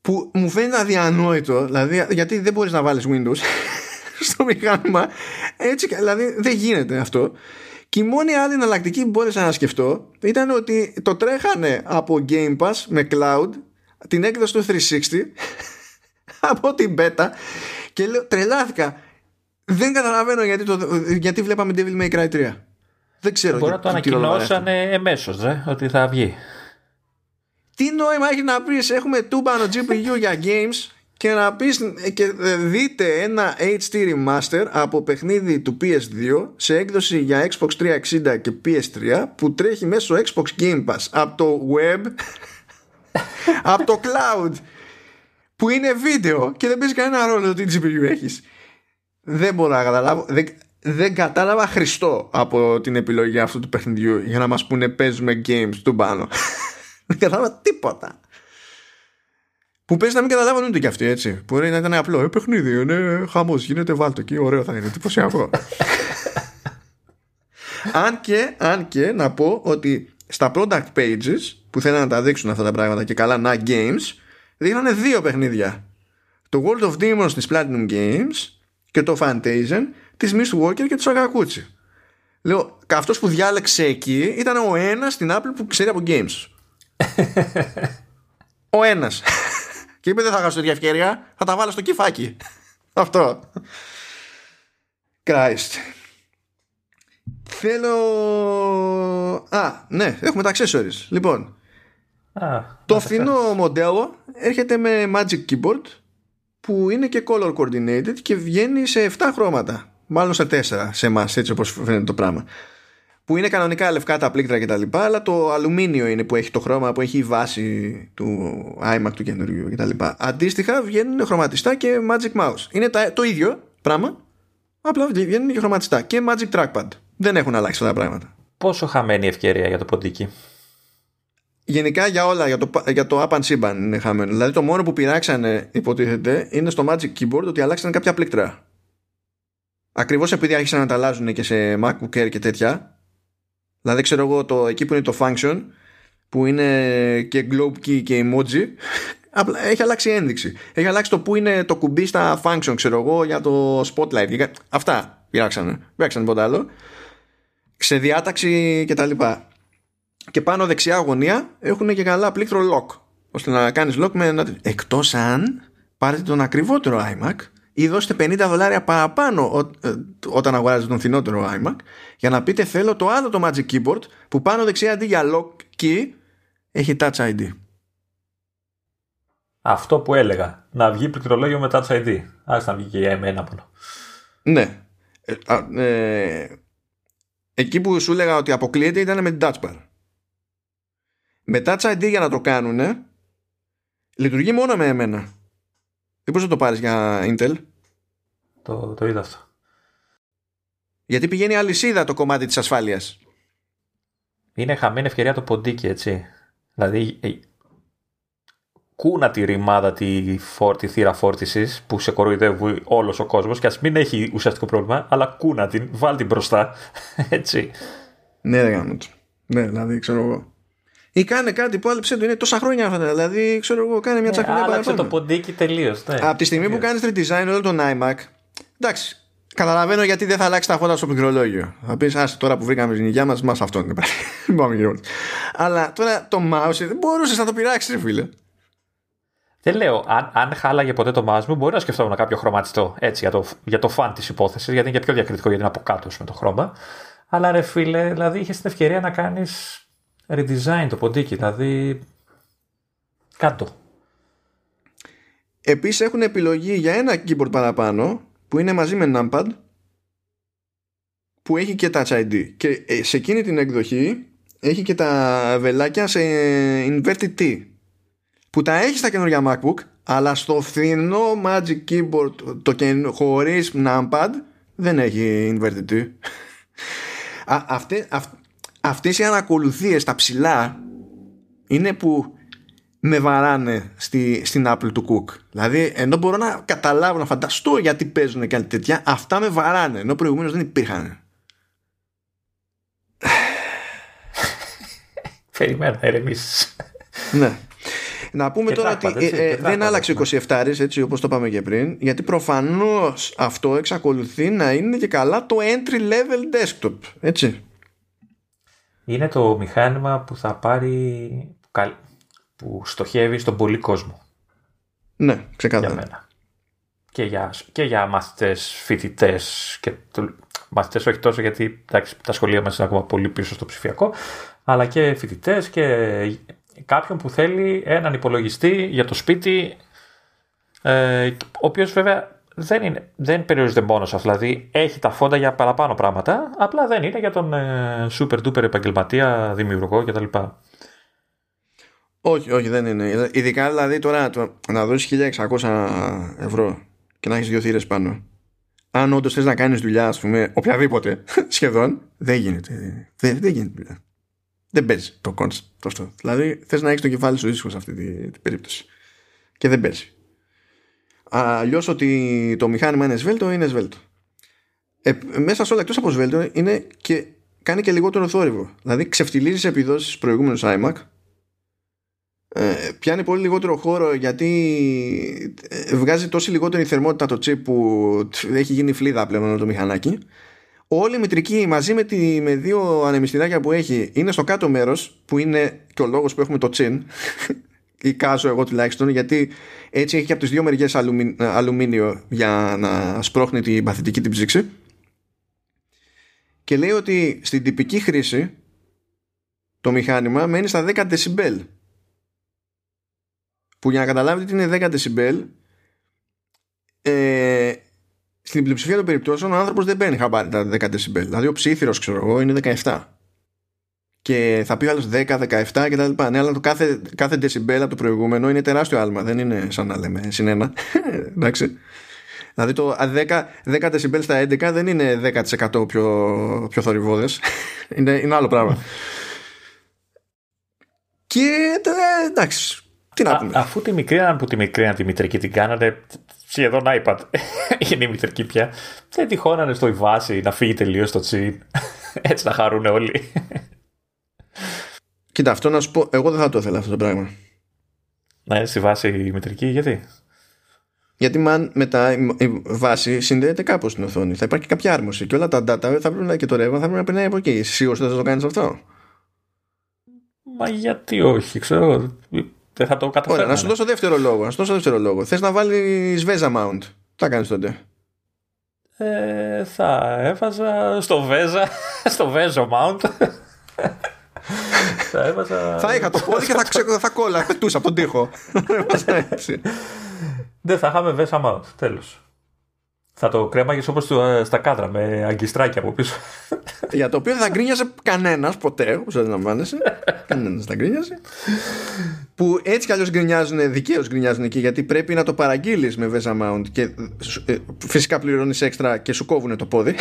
Speaker 1: που μου φαίνεται αδιανόητο, δηλαδή, γιατί δεν μπορείς να βάλεις Windows [LAUGHS] στο μηχάνημα, έτσι, δηλαδή δεν γίνεται αυτό. Και η μόνη άλλη εναλλακτική που μπόρεσα να σκεφτώ ήταν ότι το τρέχανε από Game Pass με cloud την έκδοση του 360 [LAUGHS] από την beta και λέω τρελάθηκα. Δεν καταλαβαίνω γιατί, το, γιατί βλέπαμε Devil May Cry 3 δεν ξέρω
Speaker 2: Μπορεί να το ανακοινώσανε εμέσως ότι θα βγει.
Speaker 1: Τι νόημα έχει να πεις έχουμε τούμπανο GPU για games και να πεις και δείτε ένα HD remaster από παιχνίδι του PS2 σε έκδοση για Xbox 360 και PS3 που τρέχει μέσω Xbox Game Pass από το web [LAUGHS] από το cloud που είναι βίντεο και δεν παίζει κανένα ρόλο τι GPU έχεις δεν μπορώ να καταλάβω δεν, δεν κατάλαβα χριστό από την επιλογή αυτού του παιχνιδιού για να μας πούνε παίζουμε games του πάνω [LAUGHS] δεν κατάλαβα τίποτα που παίζει να μην καταλάβουν ούτε κι αυτοί έτσι. Μπορεί να ήταν απλό. Ε, παιχνίδι, είναι χαμός. Γίνεται βάλτο εκεί. Ωραίο θα είναι. Εντυπωσιακό. [LAUGHS] αν, και, αν και να πω ότι στα product pages που θέλουν να τα δείξουν αυτά τα πράγματα και καλά να games δείχνανε δύο παιχνίδια το World of Demons της Platinum Games και το Fantasia της Miss Walker και του Sakaguchi Λέω, αυτός που διάλεξε εκεί ήταν ο ένας στην Apple που ξέρει από games. [LAUGHS] ο ένας. [LAUGHS] και είπε δεν θα χάσω τη ευκαιρία, θα τα βάλω στο κυφάκι. [LAUGHS] Αυτό. Christ. Θέλω. Α, ναι, έχουμε τα accessories. Λοιπόν, το φθηνό μοντέλο έρχεται με Magic Keyboard που είναι και color coordinated και βγαίνει σε 7 χρώματα. Μάλλον σε 4 σε εμάς, έτσι όπως φαίνεται το πράγμα. Που είναι κανονικά λευκά τα πλήκτρα κτλ. Αλλά το αλουμίνιο είναι που έχει το χρώμα που έχει η βάση του iMac του καινούριου κτλ. Αντίστοιχα βγαίνουν χρωματιστά και Magic Mouse. Είναι το ίδιο πράγμα, απλά βγαίνουν και χρωματιστά. Και Magic Trackpad. Δεν έχουν αλλάξει αυτά τα πράγματα.
Speaker 2: Πόσο χαμένη ευκαιρία για το ποντίκι;
Speaker 1: Γενικά για όλα, για το, για το Up and Siban είναι χαμένο. Δηλαδή το μόνο που πειράξανε, υποτίθεται, είναι στο Magic Keyboard ότι αλλάξαν κάποια πλήκτρα. Ακριβώς επειδή άρχισαν να τα αλλάζουν και σε MacBook Air και τέτοια. Δηλαδή ξέρω εγώ το, εκεί που είναι το function, που είναι και globe key και emoji, [LAUGHS] απλά έχει αλλάξει ένδειξη. Έχει αλλάξει το που είναι το κουμπί στα function, ξέρω εγώ, για το spotlight. Αυτά πειράξανε. Πειράξανε τίποτα άλλο. Σε διάταξη και τα λοιπά και πάνω δεξιά γωνία έχουν και καλά πλήκτρο lock ώστε να κάνεις lock με ένα... εκτός αν πάρετε τον ακριβότερο iMac ή δώσετε 50 δολάρια παραπάνω ε, όταν αγοράζετε τον φθηνότερο iMac για να πείτε θέλω το άλλο το Magic Keyboard που πάνω δεξιά αντί για lock key έχει Touch ID.
Speaker 2: Αυτό που έλεγα. Να βγει πληκτρολόγιο με Touch ID. Άς να βγει και για εμένα μόνο.
Speaker 1: Ναι. Ε, ε, εκεί που σου έλεγα ότι αποκλείεται ήταν με την Touch Bar. Με Touch ID για να το κάνουν λειτουργεί μόνο με εμένα. Δεν μπορείς να το πάρεις για Intel;
Speaker 2: Το, το είδα αυτό.
Speaker 1: Γιατί πηγαίνει αλυσίδα το κομμάτι της ασφάλειας.
Speaker 2: Είναι χαμένη ευκαιρία το ποντίκι, έτσι. Δηλαδή, ε, κούνα τη ρημάδα τη, φόρτη, θύρα φόρτισης που σε κοροϊδεύει όλος ο κόσμος και ας μην έχει ουσιαστικό πρόβλημα, αλλά κούνα την, βάλ την μπροστά. [LAUGHS] Έτσι.
Speaker 1: Ναι, δεν Ναι, δηλαδή ξέρω εγώ. Ή κάνε κάτι που άλυψε το είναι τόσα χρόνια αυτά. Δηλαδή, ξέρω εγώ, κάνε μια
Speaker 2: τσακουλιά ναι, Άλλαξε το ποντίκι τελείως. Ναι.
Speaker 1: Από τη στιγμή που κάνεις redesign όλο τον iMac, εντάξει, Καταλαβαίνω γιατί δεν θα αλλάξει τα φώτα στο πληκτρολόγιο. Θα πεις, Α τώρα που βρήκαμε την υγεία μας, μας αυτό [LAUGHS] είναι. Αλλά τώρα το mouse δεν μπορούσες να το πειράξεις, ρε φίλε.
Speaker 2: Δεν λέω, αν, αν χάλαγε ποτέ το mouse μου, μπορεί να σκεφτόμουν κάποιο χρωματιστό έτσι για το, για το φαν της υπόθεσης, γιατί είναι και πιο διακριτικό γιατί είναι από κάτω με το χρώμα. Αλλά ρε φίλε, δηλαδή είχες την ευκαιρία να κάνεις redesign το ποντίκι, δηλαδή κάτω.
Speaker 1: Επίσης έχουν επιλογή για ένα keyboard παραπάνω που είναι μαζί με numpad που έχει και Touch ID και ε, σε εκείνη την εκδοχή έχει και τα βελάκια σε inverted T που τα έχει στα καινούργια MacBook αλλά στο φθηνό Magic Keyboard το χωρίς numpad δεν έχει inverted T [LAUGHS] Α, αυτή, αυτές οι ανακολουθίες τα ψηλά είναι που με βαράνε στη, στην Apple του Cook. Δηλαδή, ενώ μπορώ να καταλάβω, να φανταστώ γιατί παίζουν και τέτοια, αυτά με βαράνε, ενώ προηγουμένως δεν υπήρχαν.
Speaker 2: Περιμένω να ηρεμήσεις.
Speaker 1: ναι. Να πούμε τώρα ότι ε, ε, δεν άλλαξε 27 έτσι όπως το είπαμε και πριν γιατί προφανώς αυτό εξακολουθεί να είναι και καλά το entry level desktop έτσι
Speaker 2: είναι το μηχάνημα που θα πάρει που στοχεύει στον πολύ κόσμο.
Speaker 1: Ναι, ξεκάθαρα.
Speaker 2: Για μένα. Και για, και για μαθητές, φοιτητές και το, μαθητές όχι τόσο γιατί εντάξει, τα σχολεία μας είναι ακόμα πολύ πίσω στο ψηφιακό αλλά και φοιτητές και κάποιον που θέλει έναν υπολογιστή για το σπίτι ε, ο οποίος βέβαια δεν, είναι, δεν περιορίζεται μόνος σε αυτός. Δηλαδή έχει τα φόντα για παραπάνω πράγματα, απλά δεν είναι για τον ε, super duper επαγγελματία, δημιουργό κτλ.
Speaker 1: Όχι, όχι, δεν είναι. Ειδικά δηλαδή τώρα το, να δώσεις 1600 ευρώ και να έχεις δύο θύρες πάνω. Αν όντως θες να κάνεις δουλειά, ας πούμε, οποιαδήποτε [LAUGHS] σχεδόν, δεν γίνεται. Δεν, δεν γίνεται δουλειά. Δεν παίζεις το concept αυτό. Δηλαδή θες να έχεις το κεφάλι σου ήσυχο σε αυτή την περίπτωση. Και δεν παίζει. Αλλιώς ότι το μηχάνημα είναι σβέλτο, είναι σβέλτο. Ε, μέσα σε όλα εκτός από σβέλτο είναι και κάνει και λιγότερο θόρυβο. Δηλαδή ξεφτιλίζει επιδόσεις προηγούμενους iMac. Ε, πιάνει πολύ λιγότερο χώρο γιατί ε, βγάζει τόση λιγότερη θερμότητα το chip που έχει γίνει φλίδα πλέον το μηχανάκι όλη η μητρική μαζί με, τη, με δύο ανεμιστηράκια που έχει είναι στο κάτω μέρος που είναι και ο λόγος που έχουμε το τσιν. [LAUGHS] Ή κάζω εγώ τουλάχιστον γιατί έτσι έχει και από τις δύο μεριές αλουμίνιο για να σπρώχνει την παθητική την ψήξη. Και λέει ότι στην τυπική χρήση το μηχάνημα μένει στα 10 δεσιμπέλ. Που για να καταλάβετε τι είναι 10 δεσιμπέλ ε, στην πλειοψηφία των περιπτώσεων ο άνθρωπος δεν παίρνει χαμπάρι τα 10 δεσιμπέλ δηλαδή ο ψήθυρος ξέρω εγώ είναι 17 και θα πει ο άλλος 10, 17 κτλ. Ναι, αλλά το κάθε, κάθε decibel από το προηγούμενο είναι τεράστιο άλμα. Δεν είναι σαν να λέμε συνένα. [LAUGHS] Εντάξει. Δηλαδή το 10, 10 decibel στα 11 δεν είναι 10% πιο, πιο θορυβόδες. [LAUGHS] είναι, είναι άλλο πράγμα. και εντάξει. Τι να πούμε.
Speaker 2: αφού τη μικρή, που τη μικρή τη μητρική την κάνατε σχεδόν iPad [LAUGHS] είναι η μητρική πια δεν τυχόνανε στο η βάση να φύγει τελείως το τσιν [LAUGHS] έτσι να χαρούν όλοι [LAUGHS]
Speaker 1: Κοίτα, αυτό να σου πω, εγώ δεν θα το ήθελα αυτό το πράγμα.
Speaker 2: Να είναι στη βάση η μετρική, γιατί;
Speaker 1: Γιατί man, μετά η βάση συνδέεται κάπως στην οθόνη. Θα υπάρχει κάποια άρμωση και όλα τα data θα πρέπει να και το ρεύμα θα πρέπει να περνάει από εκεί. Σίγουρα δεν θα το κάνεις αυτό;
Speaker 2: Μα γιατί όχι, ξέρω. Δεν θα το καταφέρω.
Speaker 1: Ωραία, να σου δώσω δεύτερο λόγο. Να σου δώσω δεύτερο λόγο. Θες να βάλεις Vesa Mount; Τι θα κάνεις τότε;
Speaker 2: Ε, θα έβαζα στο Vesa, [LAUGHS] στο Vesa Mount [LAUGHS]
Speaker 1: θα, έβαζα... θα είχα το πόδι και θα, ξε... θα κόλλα, πετούσα από τον τοίχο. [LAUGHS]
Speaker 2: Δεν θα είχαμε βέσα mount, τέλος. Θα το κρέμαγες όπως ε, στα κάδρα με αγκιστράκια από πίσω.
Speaker 1: Για το οποίο δεν θα γκρίνιαζε κανένας ποτέ, όπως αντιλαμβάνεσαι. [LAUGHS] κανένας δεν γκρίνιαζε. Που έτσι κι αλλιώς γκρινιάζουν, δικαίως γκρινιάζουν εκεί, γιατί πρέπει να το παραγγείλεις με Vesa Mount και ε, φυσικά πληρώνεις έξτρα και σου κόβουν το πόδι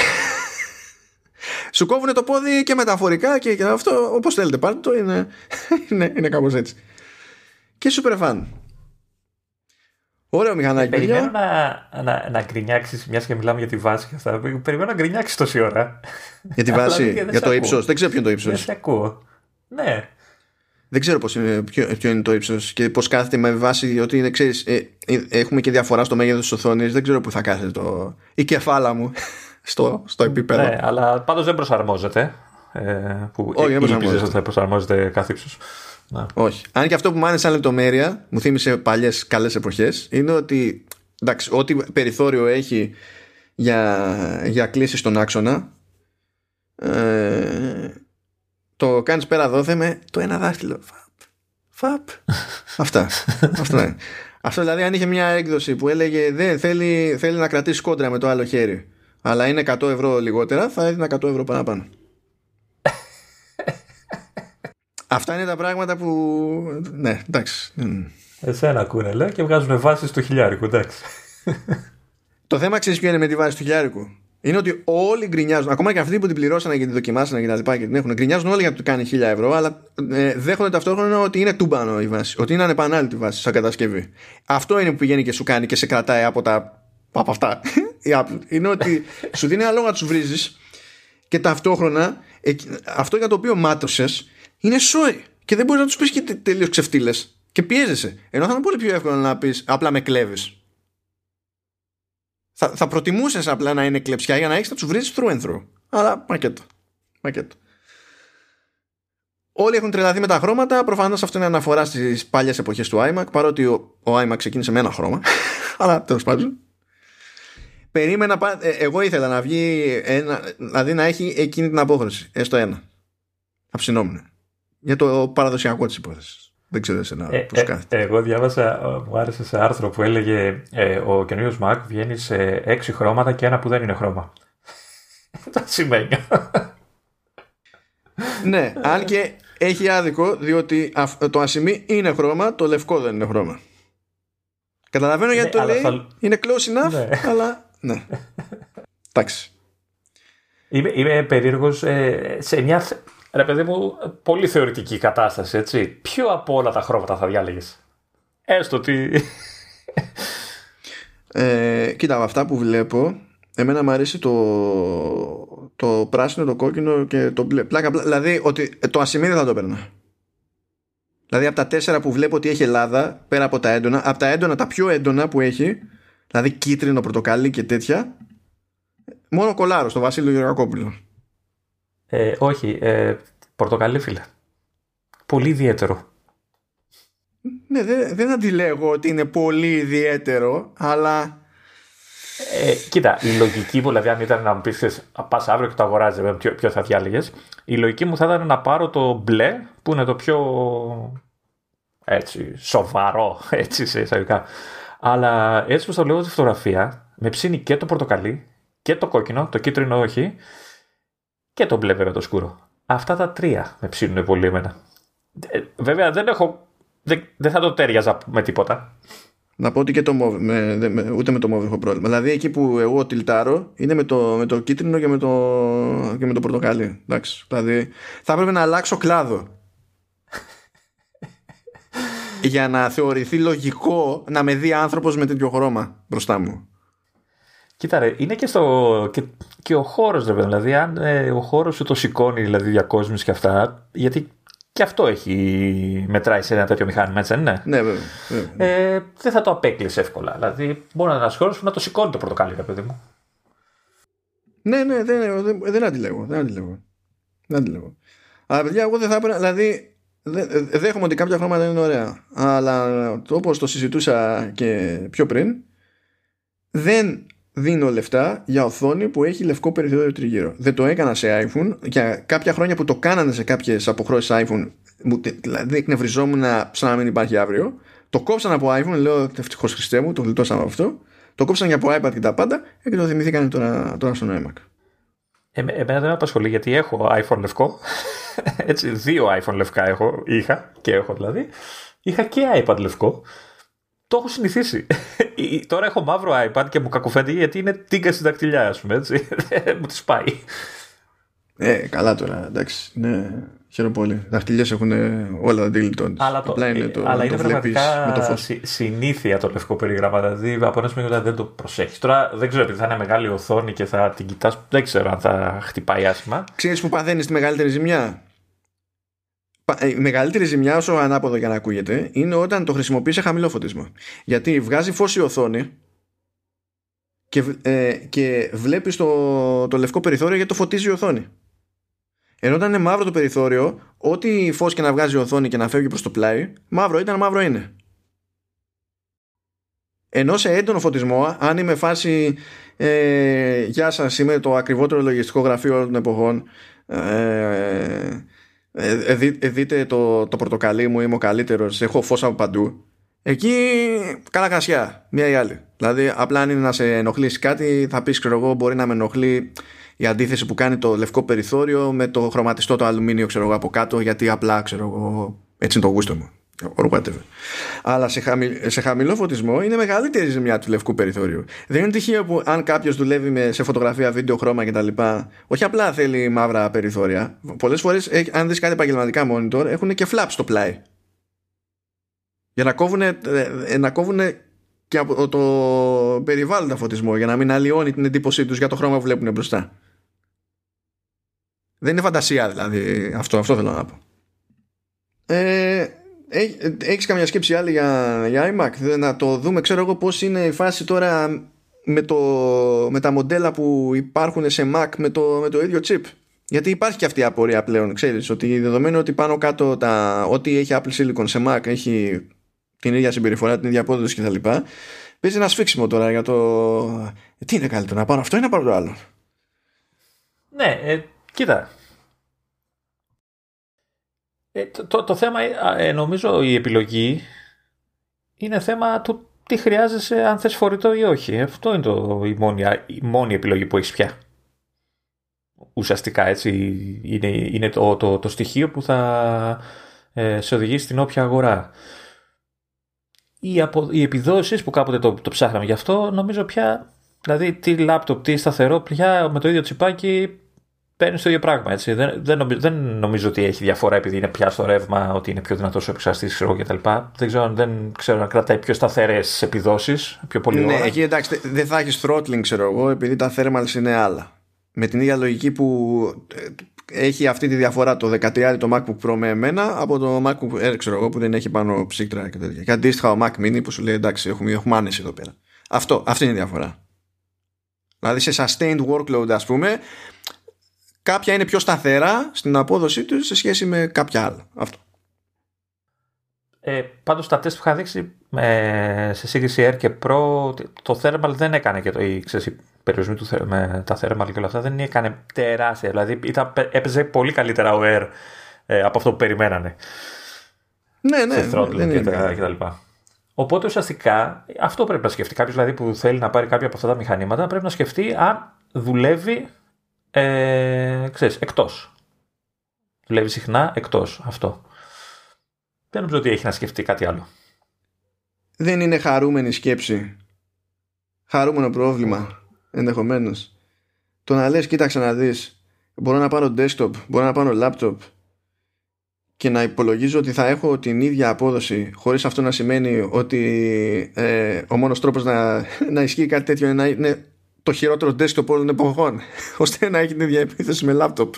Speaker 1: [LAUGHS] σου κόβουν το πόδι και μεταφορικά και, και αυτό όπως θέλετε πάρτε το είναι, [LAUGHS] είναι, είναι κάπως έτσι και super fun Ωραίο μηχανάκι.
Speaker 2: Ε, περιμένω να, να, να γκρινιάξεις, μιας και μιλάμε για τη βάση και αυτά. Περιμένω να γκρινιάξεις τόση ώρα.
Speaker 1: Για τη [LAUGHS] βάση, για το ύψος. Δεν ξέρω ποιο είναι το ύψος.
Speaker 2: Δεν σε ακούω. Ναι.
Speaker 1: Δεν ξέρω πώς είναι, ποιο, ποιο είναι το ύψος και πώς κάθεται με βάση ότι είναι, ξέρεις, ε, ε, έχουμε και διαφορά στο μέγεθος της οθόνης. Δεν ξέρω πού θα κάθεται το. η κεφάλα μου [LAUGHS] στο, στο επίπεδο.
Speaker 2: Ναι, αλλά πάντως δεν προσαρμόζεται. Ε, που Όχι, δεν προσαρμόζεται. ότι θα προσαρμόζεται κάθε ύψος.
Speaker 1: Ναι. Όχι. Αν και αυτό που μου άρεσε σαν λεπτομέρεια, μου θύμισε παλιές καλές εποχές, είναι ότι εντάξει, ό,τι περιθώριο έχει για, για κλήσεις στον άξονα, ε, το κάνεις πέρα δόθε με το ένα δάχτυλο. Φαπ. [LAUGHS] Αυτά. Αυτό, ναι. Αυτό δηλαδή αν είχε μια έκδοση που έλεγε δεν θέλει, θέλει να κρατήσει κόντρα με το άλλο χέρι αλλά είναι 100 ευρώ λιγότερα, θα έδινα 100 ευρώ παραπάνω. Αυτά είναι τα πράγματα που. Ναι, εντάξει.
Speaker 2: Εσένα ακούνε, λέει, και βγάζουν βάσεις στο χιλιάρικο, εντάξει.
Speaker 1: Το θέμα ξέρεις ποιο είναι με τη βάση του χιλιάρικου; Είναι ότι όλοι γκρινιάζουν, ακόμα και αυτοί που την πληρώσανε και την δοκιμάσανε και τα λοιπά και την έχουν, γκρινιάζουν όλοι για το ότι κάνει 1000 ευρώ, αλλά ε, δέχονται ταυτόχρονα ότι είναι τούμπανο η βάση, ότι είναι ανεπανάληπτη βάση σαν κατασκευή. Αυτό είναι που πηγαίνει και σου κάνει και σε κρατάει από τα από αυτά η Apple είναι ότι σου δίνει ένα λόγο να τους βρίζεις και ταυτόχρονα αυτό για το οποίο μάτωσες είναι σόι και δεν μπορείς να τους πεις και τελείως ξεφτύλες και πιέζεσαι. Ενώ θα είναι πολύ πιο εύκολο να πεις απλά με κλέβεις. Θα, θα προτιμούσες απλά να είναι κλεψιά για να έχεις να τους βρεις through and through. Αλλά μακέτο. μακέτο. Όλοι έχουν τρελαθεί με τα χρώματα. Προφανώς αυτό είναι αναφορά στις παλιές εποχές του iMac. Παρότι ο, ο iMac ξεκίνησε με ένα χρώμα. [LAUGHS] Αλλά τέλος πάντων περίμενα, ε, εγώ ήθελα να βγει ένα, δηλαδή να έχει εκείνη την απόχρωση, έστω ένα. Αψινόμουν. Για το παραδοσιακό της υπόθεσης. Δεν ξέρω εσένα ε, πώς ε,
Speaker 2: Εγώ διάβασα, μου άρεσε σε άρθρο που έλεγε ε, ο καινούριο Mac βγαίνει σε έξι χρώματα και ένα που δεν είναι χρώμα. [LAUGHS] το σημαίνει.
Speaker 1: ναι, αν και έχει άδικο διότι το ασημί είναι χρώμα, το λευκό δεν είναι χρώμα. Καταλαβαίνω γιατί ναι, το λέει, είναι close enough, ναι. αλλά ναι. [LAUGHS] Εντάξει.
Speaker 2: Είμαι, είμαι περίεργος ε, σε μια ρε παιδί μου, πολύ θεωρητική κατάσταση. Έτσι. Ποιο από όλα τα χρώματα θα διάλεγες; Έστω ότι.
Speaker 1: Ε, κοίτα, με αυτά που βλέπω, εμένα μου αρέσει το, το πράσινο, το κόκκινο και το μπλε. Πλάκα, δηλαδή ότι το ασημί δεν θα το παίρνω. Δηλαδή από τα τέσσερα που βλέπω ότι έχει Ελλάδα, πέρα από τα έντονα, από τα έντονα, τα πιο έντονα που έχει, δηλαδή κίτρινο, πορτοκάλι και τέτοια, Μόνο κολάρος, στο Βασίλειο Γεωργακόπουλο.
Speaker 2: Ε, όχι, ε, πορτοκαλί φίλε. Πολύ ιδιαίτερο.
Speaker 1: Ναι, δεν, δεν αντιλέγω ότι είναι πολύ ιδιαίτερο, αλλά
Speaker 2: ε, κοίτα, η λογική μου, δηλαδή, αν ήταν να μου πεις, πας αύριο και το αγοράζεις, ποιο, ποιο θα διάλεγες, η λογική μου θα ήταν να πάρω το μπλε, που είναι το πιο έτσι, σοβαρό, [LAUGHS] έτσι σε εισαγωγικά. Αλλά έτσι όπως το λέω στη φωτογραφία, με ψήνει και το πορτοκαλί και το κόκκινο, το κίτρινο όχι, και το μπλε βέβαια το σκούρο. Αυτά τα τρία με ψήνουν πολύ εμένα. Ε, βέβαια δεν έχω. Δεν, δεν θα το τέριαζα με τίποτα.
Speaker 1: Να πω ότι και το μόβ, με, με, ούτε με το μόβ έχω πρόβλημα. Δηλαδή εκεί που εγώ τιλτάρω είναι με το, με το κίτρινο και με το, και με το πορτοκαλί. Εντάξει. Δηλαδή θα έπρεπε να αλλάξω κλάδο. [LAUGHS] για να θεωρηθεί λογικό να με δει άνθρωπος με τέτοιο χρώμα μπροστά μου.
Speaker 2: Κοίτα ρε, είναι και, στο, και, και ο χώρος ρε Δηλαδή αν ε, ο χώρος σου το σηκώνει δηλαδή διακόσμηση και αυτά Γιατί και αυτό έχει μετράει σε ένα τέτοιο μηχάνημα, έτσι δεν είναι;
Speaker 1: Ναι, βέβαια.
Speaker 2: Ε, δεν θα το απέκλεισε εύκολα. Δηλαδή, μπορεί να είναι να το σηκώνει το πορτοκάλι, ρε παιδί μου.
Speaker 1: Ναι, ναι, δεν, δεν, δεν αντιλέγω. Δεν αντιλέγω. Δεν αντιλέγω. Αλλά παιδιά, εγώ δεν θα έπρεπε. Δηλαδή, δέχομαι ότι κάποια χρώματα είναι ωραία. Αλλά όπως το συζητούσα και πιο πριν, δεν δίνω λεφτά για οθόνη που έχει λευκό περιθώριο τριγύρω. Δεν το έκανα σε iPhone. Για κάποια χρόνια που το κάνανε σε κάποιες αποχρώσεις iPhone, δηλαδή εκνευριζόμουν σαν να μην υπάρχει αύριο. Το κόψαν από iPhone, λέω ευτυχώς Χριστέ μου, το γλιτώσαμε από αυτό. Το κόψαν για από iPad και τα πάντα και το θυμηθήκαν τώρα, τώρα στον iMac.
Speaker 2: Ε, εμένα δεν με απασχολεί γιατί έχω iPhone λευκό. [LAUGHS] Έτσι, δύο iPhone λευκά έχω, είχα και έχω δηλαδή. Είχα και iPad λευκό το έχω συνηθίσει. [LAUGHS] Τώρα έχω μαύρο iPad και μου κακοφαίνει γιατί είναι τίγκα στη δακτυλιά, ας πούμε. Έτσι. [LAUGHS] μου τη πάει.
Speaker 1: Ε, καλά τώρα, εντάξει. Ναι, χαίρομαι πολύ. Δαχτυλιές έχουν όλα τα αντίληπτων.
Speaker 2: Αλλά, το, Απλά είναι, το, αλλά είναι το πραγματικά με το φως. συνήθεια το λευκό περίγραμμα. Δηλαδή από ένα σημείο δεν το προσέχεις. Τώρα δεν ξέρω επειδή θα είναι μεγάλη οθόνη και θα την κοιτάς. Δεν ξέρω αν θα χτυπάει άσχημα.
Speaker 1: Ξέρεις που παθαίνεις τη μεγαλύτερη ζημιά; Ε, η μεγαλύτερη ζημιά, όσο ανάποδο για να ακούγεται, είναι όταν το χρησιμοποιείς σε χαμηλό φωτισμό. Γιατί βγάζει φως η οθόνη και, ε, και βλέπεις το, το λευκό περιθώριο γιατί το φωτίζει η οθόνη. Ενώ όταν είναι μαύρο το περιθώριο, ό,τι φως και να βγάζει η οθόνη και να φεύγει προς το πλάι, μαύρο ήταν, μαύρο είναι. Ενώ σε έντονο φωτισμό, αν είμαι φάση ε, «Γεια σας, είμαι το ακριβότερο λογιστικό γραφείο όλων των εποχών», ε, ε, ε, ε, δείτε το, το πορτοκαλί μου, είμαι ο καλύτερος, έχω φως από παντού. Εκεί καλά κρασιά, μία ή άλλη. Δηλαδή, απλά αν είναι να σε ενοχλήσει κάτι, θα πεις, ξέρω εγώ, μπορεί να με ενοχλεί η αντίθεση που κάνει το λευκό περιθώριο με το χρωματιστό το αλουμίνιο, ξέρω εγώ, από κάτω, γιατί απλά, ξέρω εγώ, έτσι είναι το γούστο μου. Αλλά σε, σε χαμηλό φωτισμό είναι μεγαλύτερη ζημιά του λευκού περιθώριου. Δεν είναι τυχαίο που αν κάποιος δουλεύει με, σε φωτογραφία, βίντεο, χρώμα κτλ., όχι απλά θέλει μαύρα περιθώρια. Πολλές φορές, αν δεις κάτι επαγγελματικά monitor, έχουν και flaps στο πλάι. Για να κόβουν, ε, ε, να κόβουν και από το περιβάλλοντα φωτισμό, για να μην αλλοιώνει την εντύπωσή τους για το χρώμα που βλέπουν μπροστά. Δεν είναι φαντασία δηλαδή αυτό, αυτό θέλω να πω. Ε, Έχεις καμιά σκέψη άλλη για, για iMac; Να το δούμε ξέρω εγώ πως είναι η φάση τώρα με, το, με τα μοντέλα που υπάρχουν σε Mac με το, με το ίδιο chip γιατί υπάρχει και αυτή η απορία πλέον ξέρεις ότι δεδομένου ότι πάνω κάτω τα, ό,τι έχει Apple Silicon σε Mac έχει την ίδια συμπεριφορά, την ίδια απόδοση κτλ. Παίζει ένα σφίξιμο τώρα για το. Τι είναι καλύτερο, να πάρω αυτό ή να πάρω το άλλο;
Speaker 2: Ναι, ε, κοίτα. Ε, το, το, θέμα, ε, νομίζω η επιλογή είναι θέμα του τι χρειάζεσαι αν θες φορητό ή όχι. Αυτό είναι το, η, μόνη, η μόνη επιλογή που έχεις πια. Ουσιαστικά έτσι είναι, είναι το, το, το στοιχείο που θα ε, σε οδηγήσει στην όποια αγορά. Οι, απο, οι επιδόσεις που κάποτε το, το ψάχναμε γι' αυτό νομίζω πια Δηλαδή τι λάπτοπ, τι σταθερό πια με το ίδιο τσιπάκι παίρνεις το ίδιο πράγμα. Έτσι. Δεν, δεν, νομίζω, δεν νομίζω ότι έχει διαφορά επειδή είναι πια στο ρεύμα, ότι είναι πιο δυνατός ο επεξεργαστή κτλ. Δεν ξέρω, δεν ξέρω αν κρατάει πιο σταθερές επιδόσεις, πιο πολύ
Speaker 1: Ναι, εκεί εντάξει, δεν θα έχεις throttling, ξέρω εγώ, επειδή τα thermals είναι άλλα. Με την ίδια λογική που ε, έχει αυτή τη διαφορά το 13 το MacBook Pro με εμένα από το MacBook Air, ξέρω εγώ, που δεν έχει πάνω ψύκτρα και τέτοια. Και αντίστοιχα ο Mac Mini που σου λέει εντάξει, έχουμε, έχουμε άνεση εδώ πέρα. Αυτό, αυτή είναι η διαφορά. Δηλαδή σε sustained workload ας πούμε κάποια είναι πιο σταθερά στην απόδοσή τους σε σχέση με κάποια άλλα. Αυτό.
Speaker 2: Ε, πάντως τα τεστ που είχα δείξει ε, σε σύγκριση Air και Pro το thermal δεν έκανε και το, η, ξέρεις, η περιορισμή του με τα thermal και όλα αυτά δεν έκανε τεράστια. Δηλαδή ήταν, έπαιζε πολύ καλύτερα ο Air ε, από αυτό που περιμένανε.
Speaker 1: Ναι, ναι.
Speaker 2: Σε throttle και, και τα λοιπά. Οπότε ουσιαστικά αυτό πρέπει να σκεφτεί. Κάποιος δηλαδή που θέλει να πάρει κάποια από αυτά τα μηχανήματα πρέπει να σκεφτεί αν δουλεύει ε, ξέρεις, εκτός. Δουλεύει συχνά εκτός αυτό. Δεν νομίζω ότι έχει να σκεφτεί κάτι άλλο.
Speaker 1: Δεν είναι χαρούμενη σκέψη. Χαρούμενο πρόβλημα. Ενδεχομένως. Το να λες κοίταξε να δεις μπορώ να πάρω desktop, μπορώ να πάρω laptop και να υπολογίζω ότι θα έχω την ίδια απόδοση χωρίς αυτό να σημαίνει ότι ε, ο μόνος τρόπος να, να ισχύει κάτι τέτοιο είναι να είναι το χειρότερο desktop όλων εποχών [LAUGHS] ώστε να έχει την ίδια επίθεση με laptop.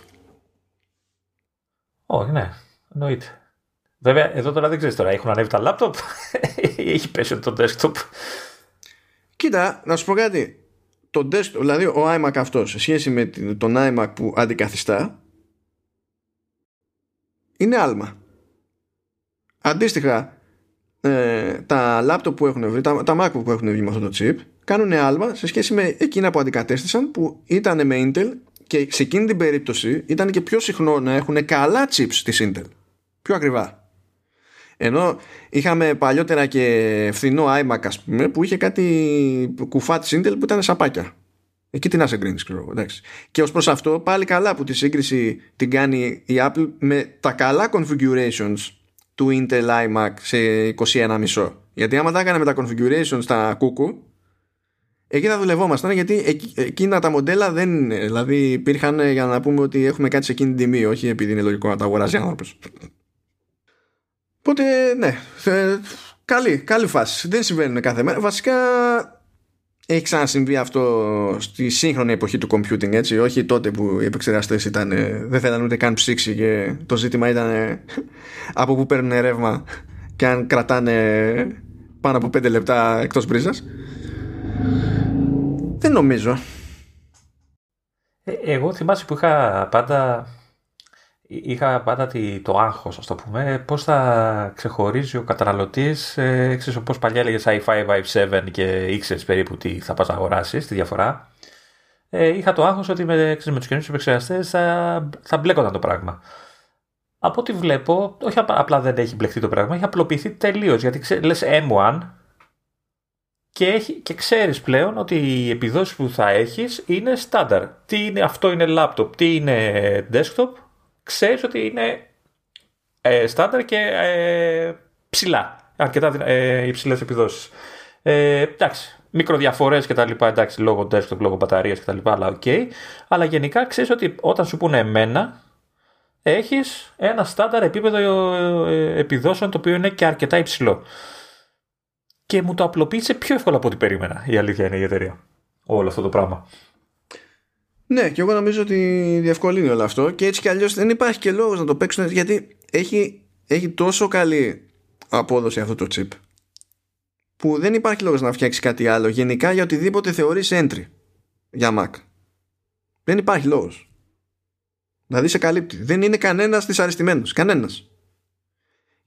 Speaker 2: Όχι, ναι. Εννοείται. Βέβαια, εδώ τώρα δεν ξέρεις τώρα, έχουν ανέβει τα laptop; Ή [LAUGHS] έχει πέσει το desktop.
Speaker 1: Κοίτα, να σου πω κάτι. Το desktop, δηλαδή ο iMac αυτός σε σχέση με τον iMac που αντικαθιστά είναι άλμα. Αντίστοιχα, ε, τα laptop που έχουν βρει, τα, τα MacBook που έχουν βγει με αυτό το chip, κάνουν άλμα σε σχέση με εκείνα που αντικατέστησαν που ήταν με Intel και σε εκείνη την περίπτωση ήταν και πιο συχνό να έχουν καλά chips της Intel. Πιο ακριβά. Ενώ είχαμε παλιότερα και φθηνό iMac ας πούμε που είχε κάτι κουφά της Intel που ήταν σαπάκια. Εκεί τι να σε γκρίνεις ξέρω εντάξει. Και ως προς αυτό πάλι καλά που τη σύγκριση την κάνει η Apple με τα καλά configurations του Intel iMac σε 21,5. Γιατί άμα τα έκανε με τα configurations στα κούκου εκεί θα δουλευόμασταν γιατί εκείνα τα μοντέλα δεν είναι. Δηλαδή υπήρχαν για να πούμε ότι έχουμε κάτι σε εκείνη την τιμή, όχι επειδή είναι λογικό να τα αγοράζει άνθρωπος. Οπότε ναι, καλή, καλή φάση. Δεν συμβαίνουν κάθε μέρα. Βασικά έχει ξανασυμβεί αυτό στη σύγχρονη εποχή του computing, έτσι. Όχι τότε που οι επεξεργαστές ήταν. Δεν θέλανε ούτε καν ψήξη και το ζήτημα ήταν από πού παίρνουν ρεύμα και αν κρατάνε πάνω από 5 λεπτά εκτός μπρίζας. Δεν νομίζω.
Speaker 2: Ε, εγώ θυμάσαι που είχα πάντα είχα πάντα το άγχος, ας το πούμε, πώς θα ξεχωρίζει ο καταναλωτής, ε, ξέρεις πώς παλιά έλεγες i5, i7 και ήξερες περίπου τι θα πας να αγοράσεις, τη διαφορά. Ε, είχα το άγχος ότι με, ξέρεις, με τους καινούριους επεξεργαστές θα, θα μπλέκονταν το πράγμα. Από ό,τι βλέπω, όχι απλά δεν έχει μπλεχτεί το πράγμα, έχει απλοποιηθεί τελείως. Γιατί ξέ, λες M1 και, έχει, και ξέρεις πλέον ότι οι επιδόσεις που θα έχεις είναι στάνταρ. Τι είναι, αυτό είναι laptop, τι είναι desktop ξέρεις ότι είναι ε, στάνταρ και ε, ψηλά. Αρκετά ε, υψηλές επιδόσεις. Ε, εντάξει, μικροδιαφορές και τα λοιπά, εντάξει, λόγω desktop, λόγω μπαταρίας και τα λοιπά, αλλά OK. Okay. Αλλά γενικά ξέρεις ότι όταν σου πούνε M ένα, έχεις ένα στάνταρ επίπεδο ε, επιδόσεων το οποίο είναι και αρκετά υψηλό. Και μου το απλοποίησε πιο εύκολα από ό,τι περίμενα η αλήθεια είναι η εταιρεία. Όλο αυτό το πράγμα.
Speaker 1: Ναι, και εγώ νομίζω ότι διευκολύνει όλο αυτό και έτσι κι αλλιώς δεν υπάρχει και λόγος να το παίξουν γιατί έχει, έχει τόσο καλή απόδοση αυτό το chip που δεν υπάρχει λόγος να φτιάξει κάτι άλλο γενικά για οτιδήποτε θεωρείς entry για Mac. Δεν υπάρχει λόγος. Δηλαδή σε καλύπτει. Δεν είναι κανένας δυσαρεστημένος. Κανένας.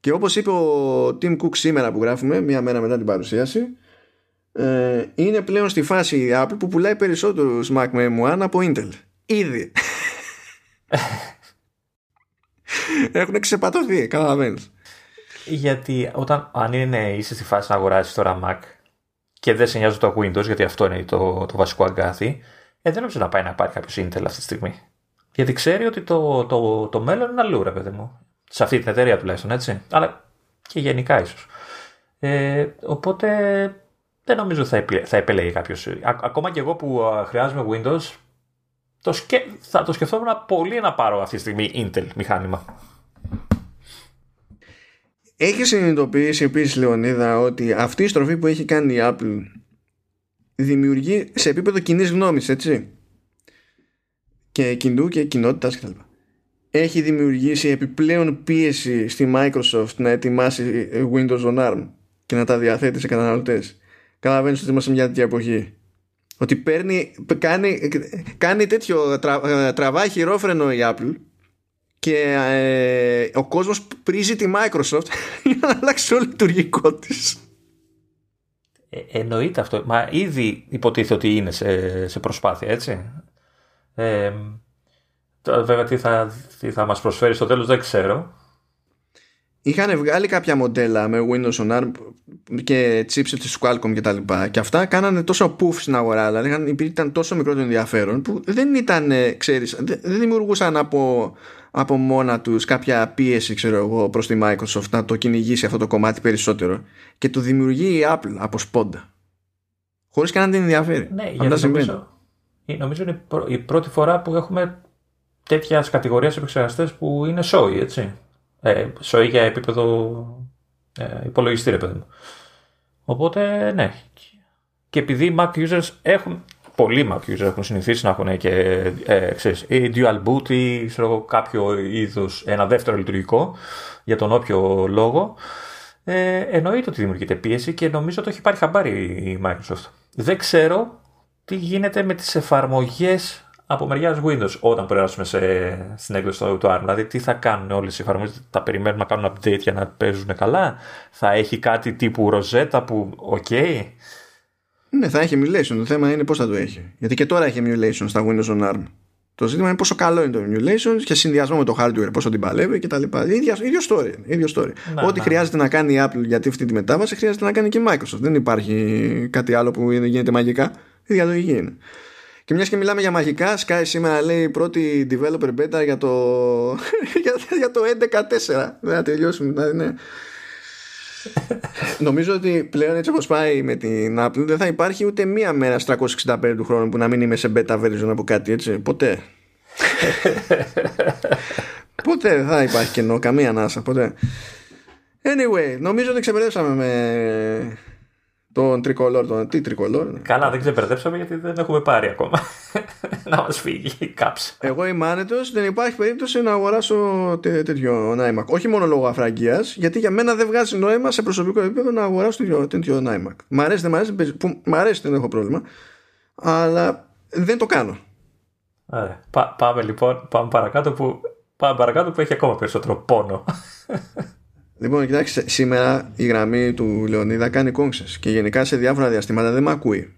Speaker 1: Και όπως είπε ο Tim Cook σήμερα που γράφουμε, μία μέρα μετά την παρουσίαση, ε, είναι πλέον στη φάση η Apple που πουλάει περισσότερους Mac με M1 από Intel. Ήδη. [LAUGHS] Έχουν ξεπατωθεί, καταλαβαίνεις.
Speaker 2: Γιατί όταν αν είναι, είσαι στη φάση να αγοράσεις τώρα Mac και δεν σε νοιάζει το Windows, γιατί αυτό είναι το, το βασικό αγκάθι, ε, δεν νομίζω να πάει να πάρει κάποιος Intel αυτή τη στιγμή. Γιατί ξέρει ότι το, το, το μέλλον είναι αλλού, ρε παιδί μου. Σε αυτή την εταιρεία τουλάχιστον, έτσι. Αλλά και γενικά ίσως. Ε, οπότε δεν νομίζω θα, θα επέλεγε κάποιος. Ακόμα και εγώ που χρειάζομαι Windows, το σκε... θα το σκεφτόμουν πολύ να πάρω αυτή τη στιγμή Intel μηχάνημα.
Speaker 1: Έχεις συνειδητοποιήσει επίσης, Λεωνίδα, ότι αυτή η στροφή που έχει κάνει η Apple δημιουργεί σε επίπεδο κοινής γνώμης, έτσι; Και κοινού και κοινότητας κτλ. Έχει δημιουργήσει επιπλέον πίεση στη Microsoft να ετοιμάσει Windows on ARM και να τα διαθέτει σε καταναλωτές. Καταλαβαίνεις ότι είμαστε μια τέτοια εποχή Ότι παίρνει, κάνει, κάνει τέτοιο τρα, τραβάει χειρόφρενο η Apple και ε, ο κόσμος πρίζει τη Microsoft [LAUGHS] για να αλλάξει όλο το λειτουργικό της.
Speaker 2: Ε, εννοείται αυτό. Μα ήδη υποτίθεται ότι είναι σε, σε προσπάθεια, έτσι. Ε, βέβαια τι θα, τι θα μας προσφέρει στο τέλος δεν ξέρω.
Speaker 1: Είχαν βγάλει κάποια μοντέλα με Windows on ARM και chipset της Qualcomm και τα λοιπά και αυτά κάνανε τόσο puff στην αγορά δηλαδή ήταν τόσο μικρό το ενδιαφέρον που δεν ήταν, ξέρεις, δεν δημιουργούσαν από, από μόνα τους κάποια πίεση ξέρω εγώ προς τη Microsoft να το κυνηγήσει αυτό το κομμάτι περισσότερο και το δημιουργεί η Apple από σπόντα χωρίς καν να την ενδιαφέρει.
Speaker 2: Ναι, γιατί νομίζω, νομίζω είναι η πρώτη φορά που έχουμε τέτοιας κατηγορίας επεξεργαστές που είναι σόι, έτσι. Ε, σόι για επίπεδο ε, υπολογιστή, ρε παιδί μου. Οπότε, ναι. Και επειδή Mac users έχουν, πολλοί Mac users έχουν συνηθίσει να έχουν και ε, ξέρεις, ή dual boot ή ξέρω, κάποιο είδους, ένα δεύτερο λειτουργικό για τον όποιο λόγο, ε, εννοείται ότι δημιουργείται πίεση και νομίζω το έχει πάρει χαμπάρι η Microsoft. Δεν ξέρω τι γίνεται με τις εφαρμογές από μεριάς Windows όταν περάσουμε σε, στην έκδοση του ARM. Δηλαδή, τι θα κάνουν όλες οι εφαρμογές, θα περιμένουν να κάνουν update για να παίζουν καλά, θα έχει κάτι τύπου Rosetta που, OK.
Speaker 1: Ναι, θα έχει emulation. Το θέμα είναι πώς θα το έχει. Γιατί και τώρα έχει emulation στα Windows on ARM. Το ζήτημα είναι πόσο καλό είναι το emulation και συνδυασμό με το hardware, πόσο την παλεύει κτλ. ίδιο, ίδιο story. Ίδιο story. Να, Ό,τι να. χρειάζεται να κάνει η Apple για αυτή τη μετάβαση, χρειάζεται να κάνει και η Microsoft. Δεν υπάρχει κάτι άλλο που γίνεται μαγικά. Η διαλογική είναι. Και μιας και μιλάμε για μαγικά, Sky σήμερα λέει πρώτη developer beta για το, [LAUGHS] για, για το 11.4. Δεν θα τελειώσουμε. Δηλαδή, ναι. Νομίζω ότι πλέον έτσι όπως πάει με την Apple δεν θα υπάρχει ούτε μία μέρα 365 του χρόνου που να μην είμαι σε beta version από κάτι έτσι. Ποτέ. [LAUGHS] ποτέ δεν θα υπάρχει κενό, καμία ανάσα, ποτέ. Anyway, νομίζω ότι ξεπερδέψαμε με τον τρικολόρ, τον τι τρικολόρ. Ναι.
Speaker 2: Καλά, δεν ξεπερδέψαμε γιατί δεν έχουμε πάρει ακόμα. να μας φύγει η κάψα.
Speaker 1: Εγώ είμαι άνετος, δεν υπάρχει περίπτωση να αγοράσω τέτοιο iMac. Όχι μόνο λόγω αφραγγεία, γιατί για μένα δεν βγάζει νόημα σε προσωπικό επίπεδο να αγοράσω τέτοιο, τέτοιο iMac. Μ' αρέσει, δεν μ' αρέσει, που, μ' αρέσει, δεν έχω πρόβλημα. Αλλά δεν το κάνω.
Speaker 2: Άρα, πάμε λοιπόν, πάμε παρακάτω που, πάμε παρακάτω που έχει ακόμα περισσότερο πόνο.
Speaker 1: Λοιπόν, κοιτάξτε, σήμερα η γραμμή του Λεωνίδα κάνει κόμψε και γενικά σε διάφορα διαστήματα δεν με ακούει.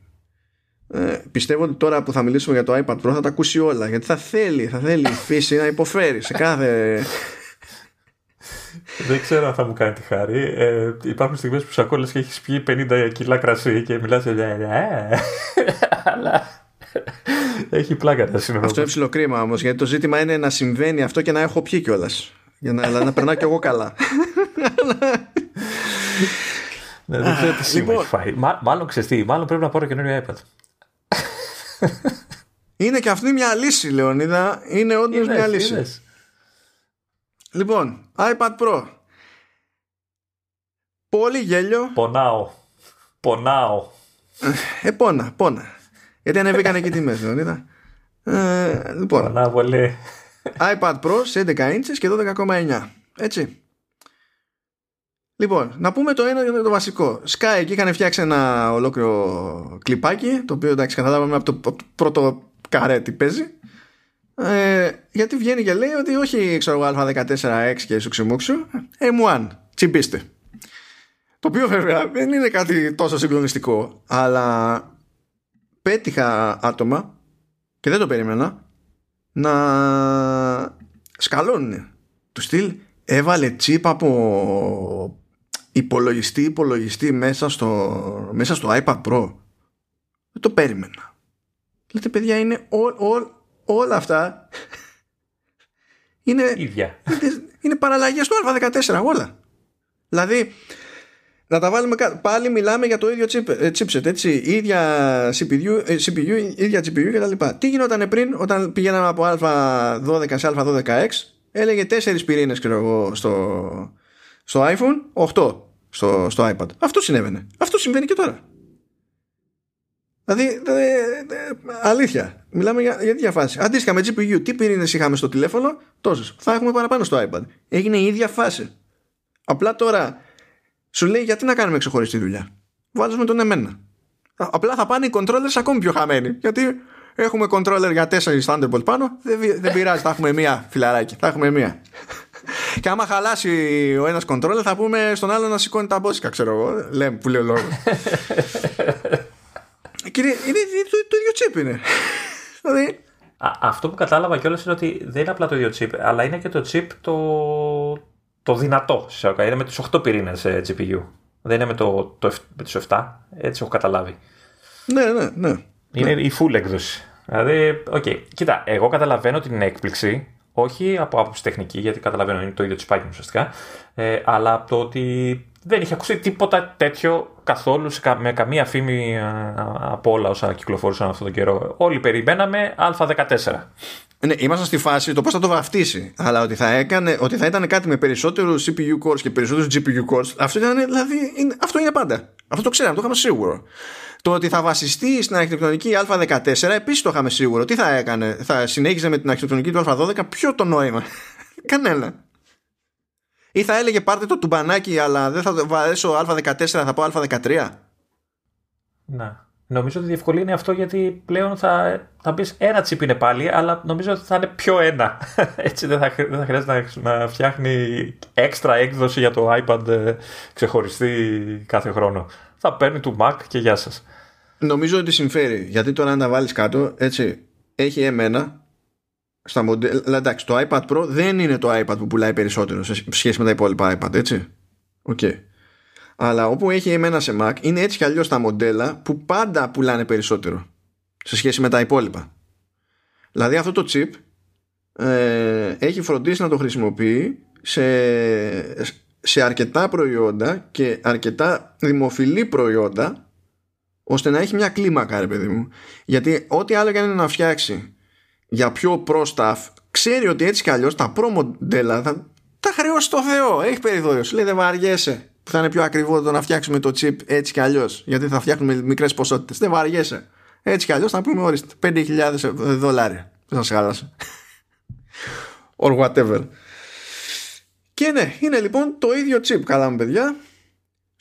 Speaker 1: Ε, πιστεύω ότι τώρα που θα μιλήσουμε για το iPad Pro θα τα ακούσει όλα γιατί θα θέλει, θα θέλει η φύση να υποφέρει σε κάθε. [LAUGHS]
Speaker 2: Δεν ξέρω αν θα μου κάνει τη χάρη. Ε, υπάρχουν στιγμές που σου ακούω και έχεις πιει 50 κιλά κρασί και μιλάς για. Ε, [LAUGHS] αλλά. Έχει πλάκα τα σήμερα.
Speaker 1: Αυτό είναι ψηλό κρίμα όμως γιατί το ζήτημα είναι να συμβαίνει αυτό και να έχω πιει κιόλας. Για να, να περνάω κι εγώ καλά. [LAUGHS]
Speaker 2: ναι, δεν ξέρω τι σήμερα λοιπόν. έχει φάει. μάλλον ξεστή, μάλλον πρέπει να πάρω καινούριο iPad.
Speaker 1: Είναι και αυτή μια λύση, Λεωνίδα. Είναι όντως μια λύση. Λοιπόν, iPad Pro. Πολύ γέλιο.
Speaker 2: Πονάω. Πονάω.
Speaker 1: Ε, πόνα, πόνα. Γιατί ανέβηκαν εκεί τιμές, Λεωνίδα. Ε, λοιπόν.
Speaker 2: Πονάω πολύ.
Speaker 1: iPad Pro σε 11 inches και 12,9. Έτσι. Λοιπόν, να πούμε το ένα για το βασικό. Sky εκεί είχαν φτιάξει ένα ολόκληρο κλιπάκι, το οποίο εντάξει καταλάβαμε από το, από το πρώτο καρέ τι παίζει. Ε, γιατί βγαίνει και λέει ότι όχι ξέρω Α14X και σουξιμούξου, M1, τσιμπήστε. Το οποίο βέβαια δεν είναι κάτι τόσο συγκλονιστικό, αλλά πέτυχα άτομα και δεν το περίμενα να σκαλώνουν. Του στυλ έβαλε τσίπ από υπολογιστή υπολογιστή μέσα στο, μέσα στο iPad Pro. Δεν το περίμενα. Λέτε παιδιά είναι όλα αυτά [LAUGHS] είναι,
Speaker 2: Ίδια.
Speaker 1: είναι, είναι παραλλαγές του Α14 όλα. Δηλαδή να τα βάλουμε πάλι μιλάμε για το ίδιο chip, ε, chipset έτσι ίδια CPU, ε, CPU ίδια GPU και τα λοιπά. Τι γινόταν πριν όταν πηγαίναμε από Α12 σε Α12X έλεγε 4 πυρήνες ξέρω εγώ στο, στο iPhone 8 στο, στο iPad. Αυτό συνέβαινε. Αυτό συμβαίνει και τώρα. Δηλαδή, δε, δε, αλήθεια. Μιλάμε για, για τέτοια φάση. Αντίστοιχα με GPU, τι πυρήνες είχαμε στο τηλέφωνο, τόσες. Θα έχουμε παραπάνω στο iPad. Έγινε η ίδια φάση. Απλά τώρα σου λέει γιατί να κάνουμε ξεχωριστή δουλειά; Βάζουμε τον εμένα. Απλά θα πάνε οι controllers ακόμη πιο χαμένοι. Γιατί έχουμε controller για 4 Thunderbolt πάνω, δεν, δεν πειράζει, θα έχουμε μία φιλαράκι. Θα έχουμε μία. Και άμα χαλάσει ο ένας controller, θα πούμε στον άλλο να σηκώνει τα μπόσικα, ξέρω εγώ. Λέμε που λέει ο λόγος. [LAUGHS] Κύριε, είναι το, το ίδιο τσίπ είναι. [LAUGHS] Δηλαδή,
Speaker 2: αυτό που κατάλαβα κιόλας είναι ότι δεν είναι απλά το ίδιο chip, αλλά είναι και το chip το, το δυνατό. Είναι με τους 8 πυρήνες GPU. Δεν είναι με, το, το, με τους 7. Έτσι έχω καταλάβει.
Speaker 1: Ναι, ναι, ναι.
Speaker 2: Είναι η full έκδοση. Δηλαδή, OK. Okay. Κοίτα, εγώ καταλαβαίνω την έκπληξη, όχι από άποψη τεχνική, γιατί καταλαβαίνω είναι το ίδιο τσιπάκι ουσιαστικά, ε, αλλά από το ότι δεν είχε ακούσει τίποτα τέτοιο καθόλου με καμία φήμη ε, από όλα όσα κυκλοφορούσαν αυτόν τον καιρό. Όλοι περιμέναμε Α14.
Speaker 1: Ναι, ήμασταν στη φάση το πώς θα το βαφτίσει. Αλλά ότι θα, έκανε, ότι θα ήταν κάτι με περισσότερους CPU cores και περισσότερους GPU cores, αυτό, ήταν, δηλαδή, είναι, αυτό είναι πάντα. Αυτό το ξέραμε, το είχαμε σίγουρο. Το ότι θα βασιστεί στην αρχιτεκτονική Α14 επίσης το είχαμε σίγουρο. Τι θα έκανε, θα συνέχιζε με την αρχιτεκτονική του Α12, ποιο το νόημα. [LAUGHS] Κανένα. Ή θα έλεγε πάρτε το τουμπανάκι αλλά δεν θα βαρέσω α14 θα πω α13.
Speaker 2: Ναι. Νομίζω ότι διευκολύνει αυτό γιατί πλέον θα, θα πεις ένα τσίπ είναι πάλι, αλλά νομίζω ότι θα είναι πιο ένα. [LAUGHS] Έτσι δεν θα, δεν θα χρειάζεται να, να φτιάχνει έξτρα έκδοση για το iPad ε, ξεχωριστή κάθε χρόνο. Θα παίρνει του Mac και γεια σας.
Speaker 1: Νομίζω ότι συμφέρει. Γιατί τώρα αν τα βάλεις κάτω, έτσι, έχει εμένα στα μοντέλα. Εντάξει, το iPad Pro δεν είναι το iPad που πουλάει περισσότερο σε σχέση με τα υπόλοιπα iPad, έτσι. OK. Okay. Αλλά όπου έχει M ένα σε Mac είναι έτσι κι αλλιώς τα μοντέλα που πάντα πουλάνε περισσότερο σε σχέση με τα υπόλοιπα. Δηλαδή αυτό το chip ε, έχει φροντίσει να το χρησιμοποιεί σε, σε αρκετά προϊόντα και αρκετά δημοφιλή προϊόντα ώστε να έχει μια κλίμακα ρε παιδί μου γιατί ό,τι άλλο και είναι να φτιάξει για πιο pro stuff ξέρει ότι έτσι κι αλλιώς τα pro μοντέλα θα τα χρεώσει το Θεό. Έχει περιθώριο. Σου λέει δεν βαριέσαι. Που θα είναι πιο ακριβό το να φτιάξουμε το chip έτσι κι αλλιώς. Γιατί θα φτιάχνουμε μικρές ποσότητες. Δεν βαριέσαι. Έτσι κι αλλιώς θα πούμε ορίστε 5.000 δολάρια. Δεν σας χάλασε. Or whatever. Και ναι, είναι λοιπόν το ίδιο chip. Καλά μου παιδιά.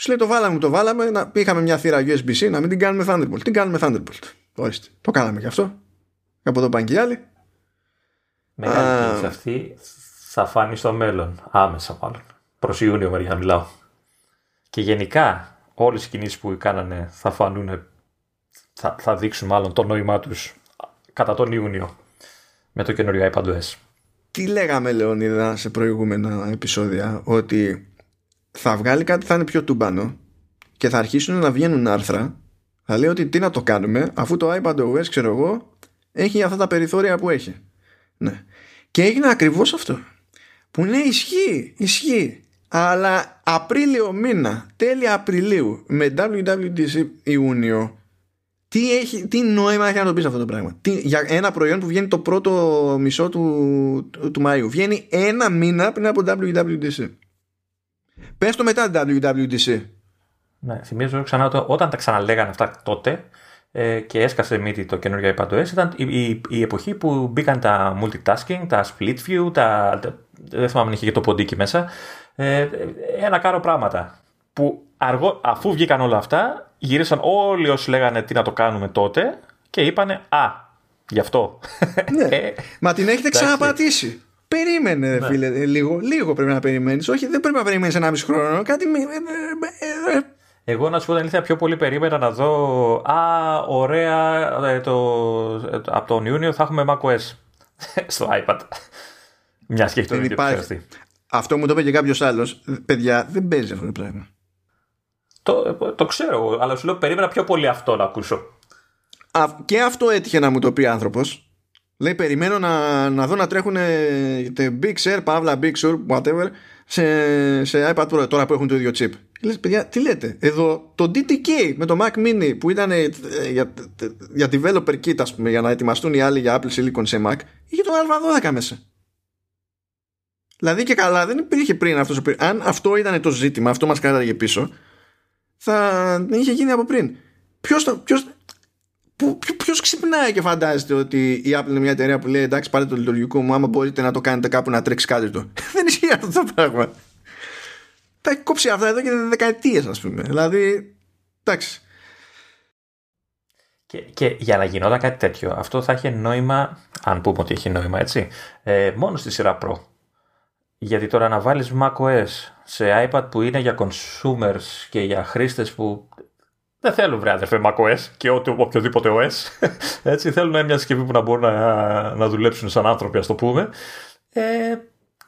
Speaker 1: Σου λέει το βάλαμε, το βάλαμε. Να, είχαμε μια θύρα USB-C να μην την κάνουμε Thunderbolt. Την κάνουμε Thunderbolt. Ορίστε. Το κάναμε κι αυτό από εδώ πάνε και οι άλλοι.
Speaker 2: Μεγάλη κίνηση αυτή θα φάνει στο μέλλον, άμεσα μάλλον. Προς Ιούνιο μερικά μιλάω. Και γενικά όλες οι κινήσεις που κάνανε θα φανούν, θα, θα δείξουν μάλλον το νόημά τους κατά τον Ιούνιο με το καινούριο iPadOS.
Speaker 1: Τι λέγαμε Λεωνίδα σε προηγούμενα επεισόδια ότι θα βγάλει κάτι θα είναι πιο τούμπανο και θα αρχίσουν να βγαίνουν άρθρα θα λέει ότι τι να το κάνουμε αφού το iPadOS ξέρω εγώ έχει αυτά τα περιθώρια που έχει. Ναι. Και έγινε ακριβώς αυτό. Που ναι, ισχύει, ισχύει. Αλλά Απρίλιο μήνα, τέλη Απριλίου, με WWDC Ιούνιο, τι, έχει, τι νόημα έχει να το πεις αυτό το πράγμα; Τι, για ένα προϊόν που βγαίνει το πρώτο μισό του, του, Μαΐου. Βγαίνει ένα μήνα πριν από WWDC. Πες το μετά WWDC.
Speaker 2: Ναι, θυμίζω ξανά ότι όταν τα ξαναλέγανε αυτά τότε, ε, και έσκασε μύτη το καινούργιο iPadOS ήταν η, η, η, εποχή που μπήκαν τα multitasking, τα split view, τα, δεν θυμάμαι αν είχε και το ποντίκι μέσα, ε, ένα κάρο πράγματα που αργό, αφού βγήκαν όλα αυτά γύρισαν όλοι όσοι λέγανε τι να το κάνουμε τότε και είπανε α, γι' αυτό.
Speaker 1: Ναι. Ε, Μα την έχετε ξαναπατήσει. Περίμενε, ναι. φίλε, λίγο, λίγο πρέπει να περιμένεις. Όχι, δεν πρέπει να περιμένεις ένα μισό χρόνο. Κάτι
Speaker 2: εγώ να σου πω την αλήθεια, πιο πολύ περίμενα να δω. Α, ωραία, ε, το, ε, από τον Ιούνιο θα έχουμε macOS [LAUGHS] στο iPad. Μια και έχει το
Speaker 1: Αυτό μου το είπε και κάποιος άλλος. Παιδιά, δεν παίζει αυτό το πράγμα.
Speaker 2: Το, το ξέρω, αλλά σου λέω περίμενα πιο πολύ αυτό να ακούσω.
Speaker 1: Α, και αυτό έτυχε να μου το πει άνθρωπος. Λέει, περιμένω να, να δω να τρέχουν Big Sur, Παύλα Big Sur, whatever, σε, σε iPad Pro τώρα που έχουν το ίδιο chip. Λες, παιδιά, τι λέτε; Εδώ το DTK με το Mac Mini που ήταν ε, για, για developer kit, ας πούμε, για να ετοιμαστούν οι άλλοι για Apple Silicon σε Mac, είχε το Α12 μέσα. Δηλαδή και καλά, δεν υπήρχε πριν αυτός. Αν αυτό ήταν το ζήτημα, αυτό μας κάταγε πίσω, θα είχε γίνει από πριν. Ποιος ποιος, ποιος ξυπνάει και φαντάζεται ότι η Apple είναι μια εταιρεία που λέει εντάξει πάρετε το λειτουργικό μου άμα μπορείτε να το κάνετε κάπου να τρέξει κάτι του. [LAUGHS] δεν ισχύει αυτό το πράγμα τα έχει κόψει αυτά εδώ και δεκαετίες ας πούμε δηλαδή εντάξει
Speaker 2: Και, και για να γινόταν κάτι τέτοιο, αυτό θα έχει νόημα, αν πούμε ότι έχει νόημα, έτσι, ε, μόνο στη σειρά Pro. Γιατί τώρα να βάλεις macOS σε iPad που είναι για consumers και για χρήστες που δεν θέλουν βρε αδερφέ macOS και ό,τι, οποιοδήποτε OS. [LAUGHS] Έτσι, θέλουν μια συσκευή που να μπορούν να, να δουλέψουν σαν άνθρωποι, ας το πούμε. Ε,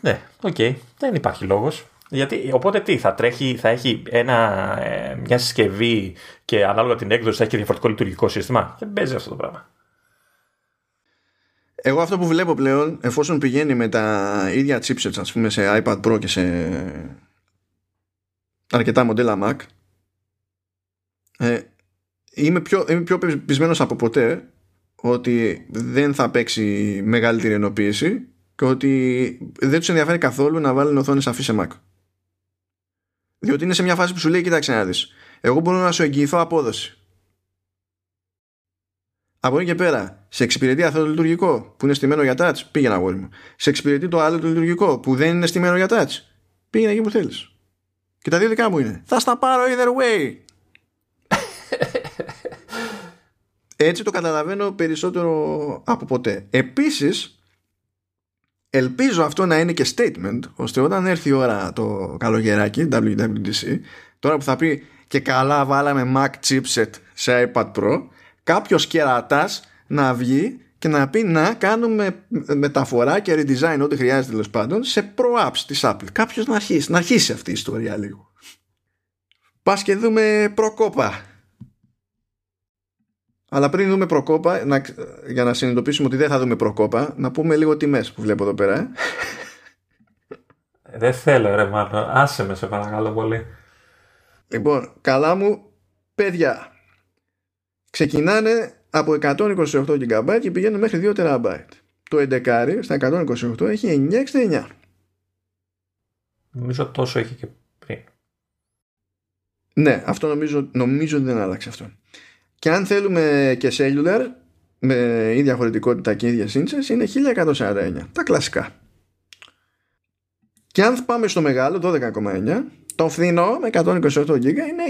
Speaker 2: ναι, OK, okay, δεν υπάρχει λόγος. Γιατί, οπότε τι, θα, τρέχει, θα έχει ένα, ε, μια συσκευή και ανάλογα την έκδοση θα έχει διαφορετικό λειτουργικό σύστημα; Δεν παίζει αυτό το πράγμα.
Speaker 1: Εγώ αυτό που βλέπω πλέον, εφόσον πηγαίνει με τα ίδια chipsets, ας πούμε, σε iPad Pro και σε αρκετά μοντέλα Mac, ε, είμαι, πιο, είμαι πιο πεπισμένος από ποτέ ότι δεν θα παίξει μεγαλύτερη ενοποίηση και ότι δεν τους ενδιαφέρει καθόλου να βάλουν οθόνη σαφή σε Mac. Διότι είναι σε μια φάση που σου λέει, κοίταξε να δεις, εγώ μπορώ να σου εγγυηθώ απόδοση. Από εκεί και πέρα, σε εξυπηρετεί αυτό το λειτουργικό που είναι στημένο για touch, πήγαινε αγόρι μου. Σε εξυπηρετεί το άλλο το λειτουργικό που δεν είναι στημένο για touch, πήγαινε εκεί που θέλεις. Και τα δύο δικά μου είναι. Θα στα πάρω either way. Έτσι το καταλαβαίνω περισσότερο από ποτέ. Επίσης, ελπίζω αυτό να είναι και statement, ώστε όταν έρθει η ώρα το καλογεράκι, WWDC, τώρα που θα πει και καλά βάλαμε Mac chipset σε iPad Pro, κάποιος κερατάς να βγει και να πει να κάνουμε μεταφορά και redesign ό,τι χρειάζεται τέλος πάντων σε Pro Apps της Apple. Κάποιος να αρχίσει, να αρχίσει αυτή η ιστορία λίγο. Πας και δούμε προκόπα. Αλλά πριν δούμε προκόπα, να, για να συνειδητοποιήσουμε ότι δεν θα δούμε προκόπα, να πούμε λίγο τιμές που βλέπω εδώ πέρα.
Speaker 2: Ε. Δεν θέλω ρε μάλλον. Άσε με σε παρακαλώ πολύ.
Speaker 1: Λοιπόν, καλά μου παιδιά. Ξεκινάνε από 128 GB και πηγαίνουν μέχρι 2 TB. Το 11 στα 128 έχει 969.
Speaker 2: Νομίζω τόσο έχει και πριν.
Speaker 1: Ναι, αυτό νομίζω, νομίζω δεν άλλαξε αυτό. Και αν θέλουμε και cellular με ίδια χωρητικότητα και ίδια σύντσες είναι 1149. Τα κλασικά. Και αν πάμε στο μεγάλο 12,9 το φθηνό με 128 GB είναι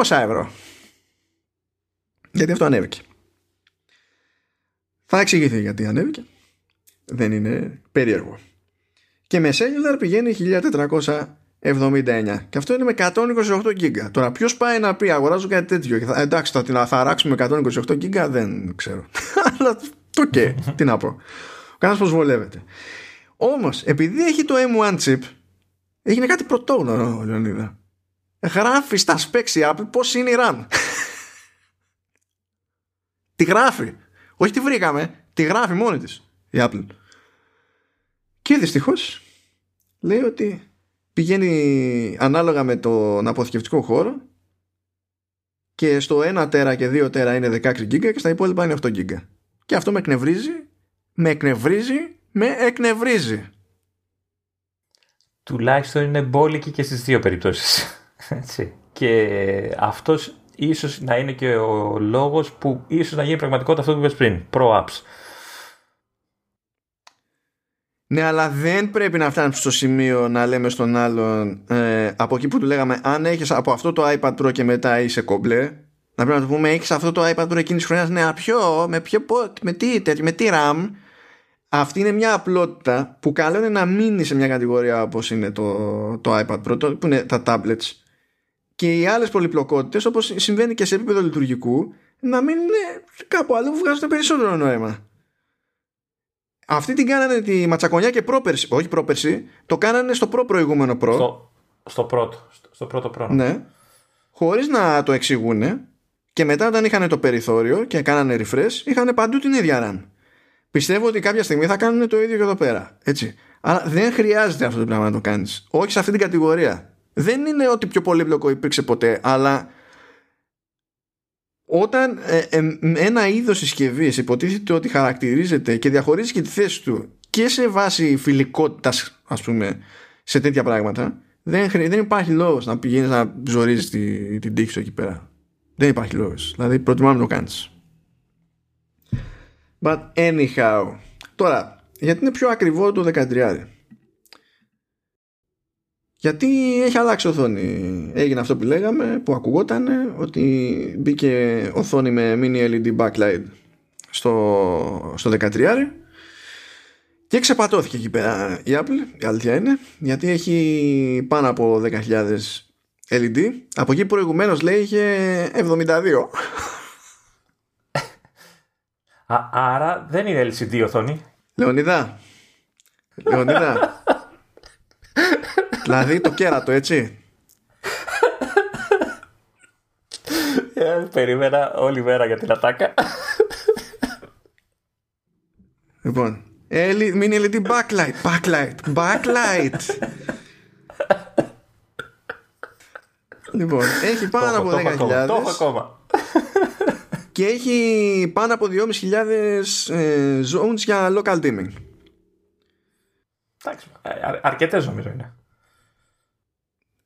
Speaker 1: 1300 ευρώ. Γιατί αυτό ανέβηκε. Θα εξηγηθεί γιατί ανέβηκε. Δεν είναι περίεργο. Και με cellular πηγαίνει 1400 79. Και αυτό είναι με 128 GB. Τώρα, ποιος πάει να πει αγοράζω κάτι τέτοιο. Θα, εντάξει, θα την αράξουμε με 128 GB, δεν ξέρω. [LAUGHS] Αλλά το και, τι να πω. Ο κανένα βολεύεται. Όμως, επειδή έχει το M1 chip, έγινε κάτι πρωτόγνωρο, ο Λεωνίδα. Γράφει στα specs η Apple πώς είναι η RAM. [LAUGHS] τη γράφει. Όχι τη βρήκαμε, τη γράφει μόνη της η Apple. Και δυστυχώς λέει ότι πηγαίνει ανάλογα με τον αποθηκευτικό χώρο και στο 1 τέρα και 2 τέρα είναι 16 GB και στα υπόλοιπα είναι 8 GB. Και αυτό με εκνευρίζει, με εκνευρίζει, με εκνευρίζει.
Speaker 2: Τουλάχιστον είναι μπόλικη και στις δύο περιπτώσεις. [LAUGHS] Έτσι. Και αυτός ίσως να είναι και ο λόγος που ίσως να γίνει πραγματικότητα αυτό που είπες πριν. Pro Apps.
Speaker 1: Ναι, αλλά δεν πρέπει να φτάνεις στο σημείο να λέμε στον άλλον ε, από εκεί που του λέγαμε αν έχεις από αυτό το iPad Pro και μετά είσαι κομπλέ. Να πρέπει να του πούμε έχεις αυτό το iPad Pro εκείνης της χρονιάς. Ναι, ποιο, με ποιο, με τι, με τι RAM. Αυτή είναι μια απλότητα που καλό είναι να μείνει σε μια κατηγορία όπως είναι το, το iPad Pro, που είναι τα tablets. Και οι άλλες πολυπλοκότητες, όπως συμβαίνει και σε επίπεδο λειτουργικού, να μείνουν κάπου αλλού που βγάζουν περισσότερο νόημα. Αυτή την κάνανε τη ματσακονιά και πρόπερση. Όχι πρόπερση, το κάνανε στο προ προηγούμενο προ.
Speaker 2: Στο, στο πρώτο. Στο πρώτο προ.
Speaker 1: Ναι. Χωρίς να το εξηγούν. Και μετά όταν είχαν το περιθώριο και κάνανε refresh, είχαν παντού την ίδια RAM. Πιστεύω ότι κάποια στιγμή θα κάνουν το ίδιο και εδώ πέρα. Έτσι. Αλλά δεν χρειάζεται αυτό το πράγμα να το κάνεις. Όχι σε αυτή την κατηγορία. Δεν είναι ότι πιο πολύπλοκο υπήρξε ποτέ, αλλά όταν ε, ε, ένα είδος συσκευής υποτίθεται ότι χαρακτηρίζεται και διαχωρίζει και τη θέση του και σε βάση φιλικότητας ας πούμε σε τέτοια πράγματα δεν, δεν υπάρχει λόγος να πηγαίνεις να ζορίζεις τη, την τύχη σου εκεί πέρα. Δεν υπάρχει λόγος. Δηλαδή προτιμάμε να το κάνεις. But anyhow τώρα γιατί είναι πιο ακριβό το 13 Γιατί έχει αλλάξει οθόνη. Έγινε αυτό που λέγαμε, που ακουγόταν ότι μπήκε οθόνη με mini LED backlight στο, στο 13 και ξεπατώθηκε εκεί πέρα η Apple, η αλήθεια είναι, γιατί έχει πάνω από 10.000 LED. Από εκεί προηγουμένως λέει είχε 72. [LAUGHS]
Speaker 2: Α, άρα δεν είναι LCD οθόνη.
Speaker 1: Λεωνίδα. Λεωνίδα. Δηλαδή το κέρατο, έτσι.
Speaker 2: Ε, περίμενα όλη μέρα για την ατάκα.
Speaker 1: Λοιπόν, μην LED backlight, backlight, backlight. λοιπόν, έχει πάνω από 10.000.
Speaker 2: Το έχω ακόμα.
Speaker 1: Και έχει πάνω από 2.500 ε, zones για local dimming.
Speaker 2: Εντάξει, αρκετές νομίζω είναι.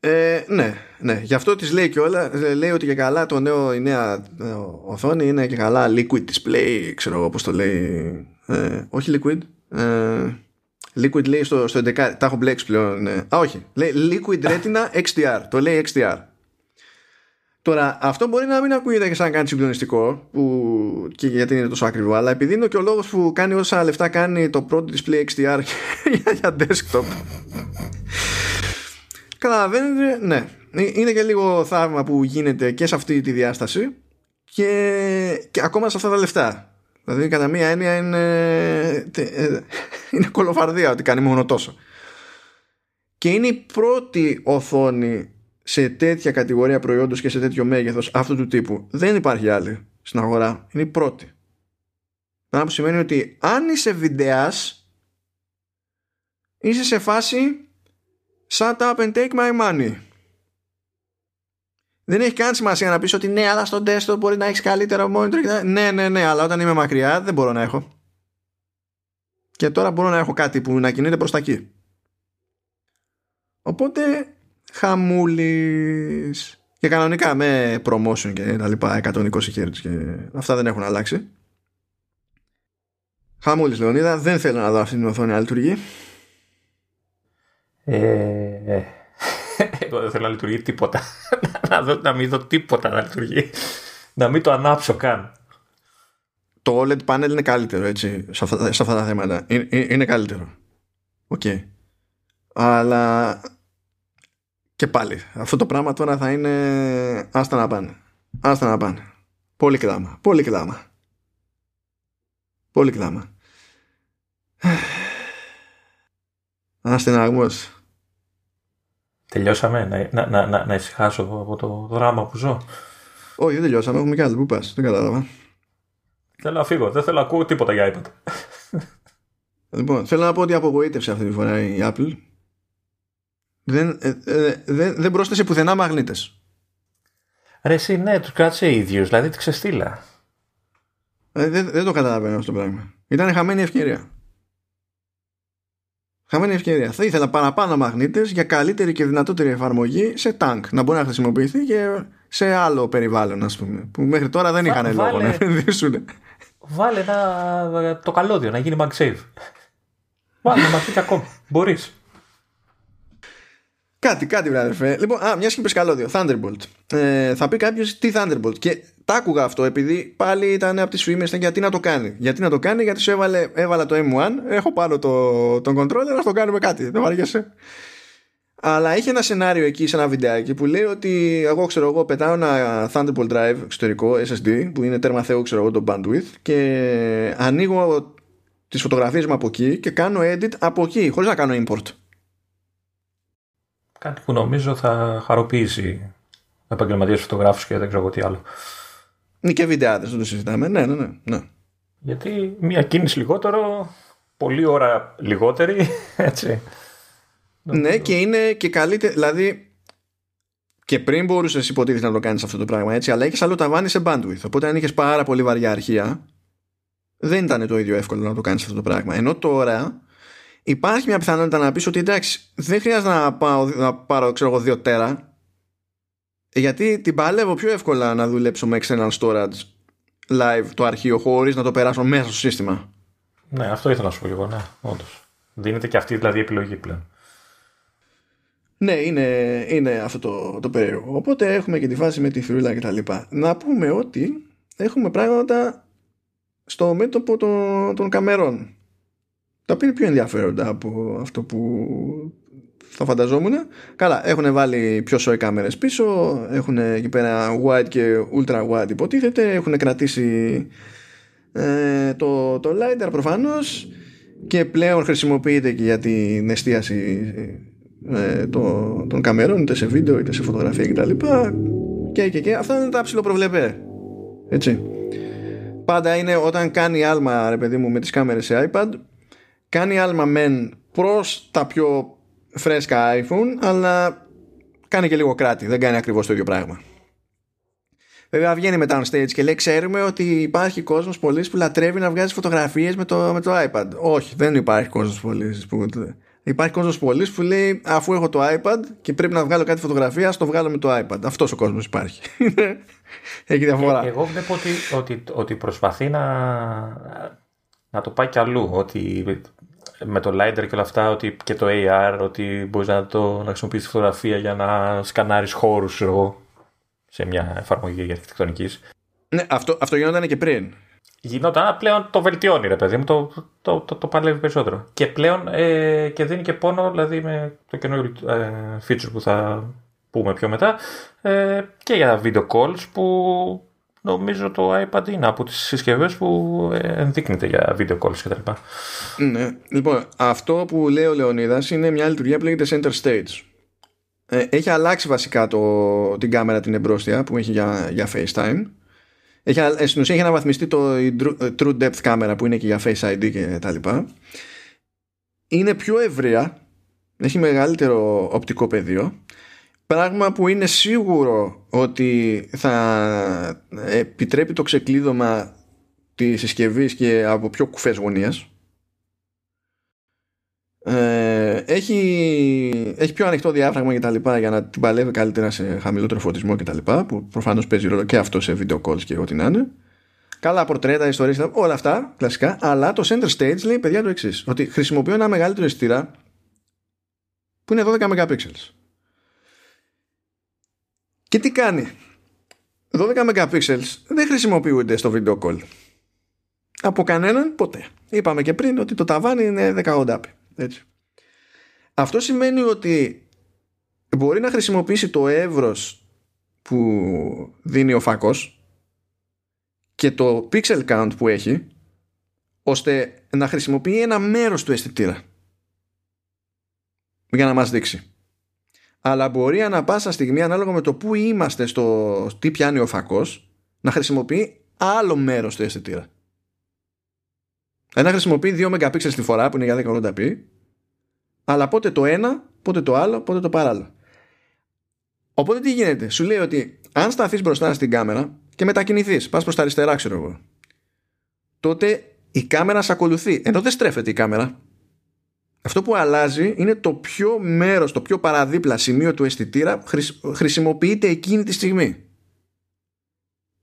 Speaker 1: Ε, ναι, ναι. Γι' αυτό της λέει και όλα. Ε, λέει ότι και καλά το νέο, η νέα ε, οθόνη είναι και καλά liquid display, ξέρω εγώ πώς το λέει. Ε, όχι liquid. Ε, liquid λέει στο, στο 11. Τα έχω μπλέξει πλέον. Ναι. Α, όχι. Λέει liquid retina XDR. Το λέει XDR. Τώρα, αυτό μπορεί να μην ακούγεται και σαν κάτι συγκλονιστικό που, και γιατί είναι τόσο ακριβό, αλλά επειδή είναι και ο λόγος που κάνει όσα λεφτά κάνει το πρώτο display XDR [LAUGHS] για desktop. Καταλαβαίνετε, ναι. Ε, είναι και λίγο θαύμα που γίνεται και σε αυτή τη διάσταση και, και ακόμα σε αυτά τα λεφτά. Δηλαδή, κατά μία έννοια είναι, ε, είναι κολοφαρδία ότι κάνει μόνο τόσο. Και είναι η πρώτη οθόνη σε τέτοια κατηγορία προϊόντος και σε τέτοιο μέγεθος αυτού του τύπου. Δεν υπάρχει άλλη στην αγορά. Είναι η πρώτη. Πράγμα που σημαίνει ότι αν είσαι βιντεάς είσαι σε φάση shut up and take my money. Δεν έχει καν σημασία να πεις ότι ναι, αλλά στο desktop μπορεί να έχεις καλύτερο monitor. Ναι, ναι, ναι, αλλά όταν είμαι μακριά δεν μπορώ να έχω. Και τώρα μπορώ να έχω κάτι που να κινείται προς τα εκεί. Οπότε χαμούλης. Και κανονικά με promotion και τα λοιπά 120 Hz και αυτά δεν έχουν αλλάξει. Χαμούλης Λεωνίδα, δεν θέλω να δω αυτή την οθόνη να λειτουργεί.
Speaker 2: Ε, εγώ δεν θέλω να λειτουργεί τίποτα. [LAUGHS] να, δω, να μην δω τίποτα να λειτουργεί. να μην το ανάψω καν.
Speaker 1: Το OLED panel είναι καλύτερο έτσι, σε αυτά, σε αυτά τα θέματα. Είναι, είναι καλύτερο. OK. Okay. Αλλά και πάλι, αυτό το πράγμα τώρα θα είναι άστα να πάνε. Άστα να πάνε. Πολύ κλάμα. Πολύ κλάμα. Πολύ κλάμα. [SIGHS] Αστεναγμός.
Speaker 2: Τελειώσαμε; Να, να, να, να ησυχάσω από το δράμα που ζω.
Speaker 1: Όχι, δεν τελειώσαμε. Έχουμε κάτι. Πού πας. Δεν κατάλαβα.
Speaker 2: Θέλω να φύγω. Δεν θέλω να ακούω τίποτα για iPad.
Speaker 1: Λοιπόν, θέλω να πω ότι απογοήτευσε αυτή τη φορά η Apple δεν, ε, ε, δεν, δεν πρόσθεσε πουθενά μαγνήτες.
Speaker 2: Ρε εσύ ναι, τους κράτησε ίδιους, δηλαδή τη ξεστήλα.
Speaker 1: Ε, δεν, δεν το καταλαβαίνω αυτό το πράγμα. Ήταν χαμένη ευκαιρία. Χαμένη ευκαιρία. Θα ήθελα παραπάνω μαγνήτες για καλύτερη και δυνατότερη εφαρμογή σε tank. Να μπορεί να χρησιμοποιηθεί και σε άλλο περιβάλλον, ας πούμε. Που μέχρι τώρα δεν είχαν λόγο να επενδύσουν.
Speaker 2: Βάλε ένα, το καλώδιο να γίνει MagSafe. Βάλε μαγνήτη ακόμα. Μπορείς.
Speaker 1: Κάτι, κάτι, βράδυ. Λοιπόν, α, μια και είπε καλώδιο. Thunderbolt. Ε, θα πει κάποιος τι Thunderbolt. Και τ' άκουγα αυτό επειδή πάλι ήταν από τις φήμες. Γιατί να το κάνει. Γιατί να το κάνει, γιατί σου έβαλε, έβαλα το M1. Έχω πάνω το, τον controller, να το κάνουμε κάτι. Δεν βαριέσαι. Αλλά έχει ένα σενάριο εκεί σε ένα βιντεάκι που λέει ότι εγώ ξέρω εγώ πετάω ένα Thunderbolt Drive εξωτερικό SSD που είναι τέρμα θεού ξέρω εγώ το bandwidth και ανοίγω τις φωτογραφίες μου από εκεί και κάνω edit από εκεί χωρίς να κάνω import.
Speaker 2: Κάτι που νομίζω θα χαροποιήσει επαγγελματίες φωτογράφους και δεν ξέρω τι άλλο.
Speaker 1: Είναι και βιντεάδες, δεν το συζητάμε. Ναι, ναι, ναι, ναι.
Speaker 2: Γιατί μία κίνηση λιγότερο, πολλή ώρα λιγότερη, [LAUGHS] έτσι.
Speaker 1: Ναι, και είναι και καλύτερη. Δηλαδή, και πριν μπορούσες υποτίθεται να το κάνεις αυτό το πράγμα έτσι, αλλά έχεις άλλο ταβάνι σε bandwidth. Οπότε, αν είχες πάρα πολύ βαριά αρχεία, δεν ήταν το ίδιο εύκολο να το κάνεις αυτό το πράγμα. Ενώ τώρα υπάρχει μια πιθανότητα να πεις ότι εντάξει δεν χρειάζεται να, πάω, να πάρω ξέρω εγώ δύο τέρα γιατί την παλεύω πιο εύκολα να δουλέψω με external storage live το αρχείο χωρίς να το περάσω μέσα στο σύστημα.
Speaker 2: Ναι, αυτό ήθελα να σου πω εγώ, ναι, όντως. Δίνεται και αυτή δηλαδή η επιλογή πλέον.
Speaker 1: Ναι, είναι, είναι αυτό το, το περίεργο. Οπότε έχουμε και τη φάση με τη φιρούλα και τα λοιπά. Να πούμε ότι έχουμε πράγματα στο μέτωπο των, των καμερών. Τα οποία είναι πιο ενδιαφέροντα από αυτό που θα φανταζόμουν. Καλά, έχουν βάλει πιο σοϊ κάμερες πίσω, έχουν εκεί πέρα wide και ultra wide υποτίθεται, έχουν κρατήσει ε, το, το LiDAR προφανώς και πλέον χρησιμοποιείται και για την εστίαση ε, το, των καμερών είτε σε βίντεο είτε σε φωτογραφία κτλ. Και, και, και αυτά είναι τα ψηλοπροβλεπέ. Έτσι. Πάντα είναι όταν κάνει άλμα ρε παιδί μου με τις κάμερες σε iPad κάνει άλμα μεν προς τα πιο φρέσκα iPhone αλλά κάνει και λίγο κράτη δεν κάνει ακριβώς το ίδιο πράγμα Βέβαια βγαίνει μετά on stage και λέει ξέρουμε ότι υπάρχει κόσμος πολλής που λατρεύει να βγάζει φωτογραφίες με το, με το iPad. Όχι, δεν υπάρχει κόσμος πολλής που... Υπάρχει κόσμος πολλής που λέει αφού έχω το iPad και πρέπει να βγάλω κάτι φωτογραφία, ας το βγάλω με το iPad. Αυτός ο κόσμος υπάρχει. [LAUGHS] Έχει διαφορά.
Speaker 2: Ε, εγώ βλέπω ότι, ότι, ότι προσπαθεί να, να το πάει κι αλλού. Ότι με το LiDAR και όλα αυτά, ότι και το AR, ότι μπορείς να, το, να χρησιμοποιήσεις φωτογραφία για να σκανάρεις χώρους σε μια εφαρμογή αρχιτεκτονικής.
Speaker 1: Ναι, αυτό, αυτό γινόταν και πριν.
Speaker 2: Γινόταν, πλέον το βελτιώνει ρε παιδί μου, το, το, το, το παλεύει περισσότερο. Και πλέον ε, και δίνει και πόνο, δηλαδή με το καινούριο ε, feature που θα πούμε πιο μετά, ε, και για video calls που νομίζω το iPad είναι από τις συσκευές που ε, ενδείκνεται για video calls κτλ.
Speaker 1: Ναι, λοιπόν, αυτό που λέει ο Λεωνίδας είναι μια λειτουργία που λέγεται Center Stage. Ε, έχει αλλάξει βασικά το, την κάμερα την εμπρόστια που έχει για, για FaceTime. Έχει, ε, στην ουσία έχει αναβαθμιστεί το True Depth κάμερα που είναι και για Face ID και τα λοιπά. Είναι πιο ευρεία, έχει μεγαλύτερο οπτικό πεδίο πράγμα που είναι σίγουρο ότι θα επιτρέπει το ξεκλείδωμα της συσκευής και από πιο κουφές γωνίες ε, έχει, έχει πιο ανοιχτό διάφραγμα και τα λοιπά για να την παλεύει καλύτερα σε χαμηλότερο φωτισμό και τα λοιπά που προφανώς παίζει ρόλο και αυτό σε video calls και ό,τι να είναι. Καλά πορτρέτα, ιστορίες, όλα αυτά κλασικά αλλά το center stage λέει παιδιά το εξής ότι χρησιμοποιώ ένα μεγαλύτερο αισθητήρα που είναι 12 MP και τι κάνει; 12 MP δεν χρησιμοποιούνται στο video call. Από κανέναν ποτέ. Είπαμε και πριν ότι το ταβάνι είναι 1080p. Έτσι. Αυτό σημαίνει ότι μπορεί να χρησιμοποιήσει το εύρος που δίνει ο φάκος και το pixel count που έχει ώστε να χρησιμοποιεί ένα μέρος του αισθητήρα για να μας δείξει αλλά μπορεί ανα πάσα στιγμή ανάλογα με το που είμαστε στο τι πιάνει ο φακός να χρησιμοποιεί άλλο μέρος του αισθητήρα. Ένα χρησιμοποιεί 2 MP τη φορά που είναι για 1080p αλλά πότε το ένα, πότε το άλλο, πότε το παράλληλο. Οπότε τι γίνεται, σου λέει ότι αν σταθείς μπροστά στην κάμερα και μετακινηθείς, πας προς τα αριστερά ξέρω εγώ, τότε η κάμερα σε ακολουθεί, ενώ δεν στρέφεται η κάμερα, αυτό που αλλάζει είναι το πιο μέρος, το πιο παραδίπλα σημείο του αισθητήρα χρησιμοποιείται εκείνη τη στιγμή.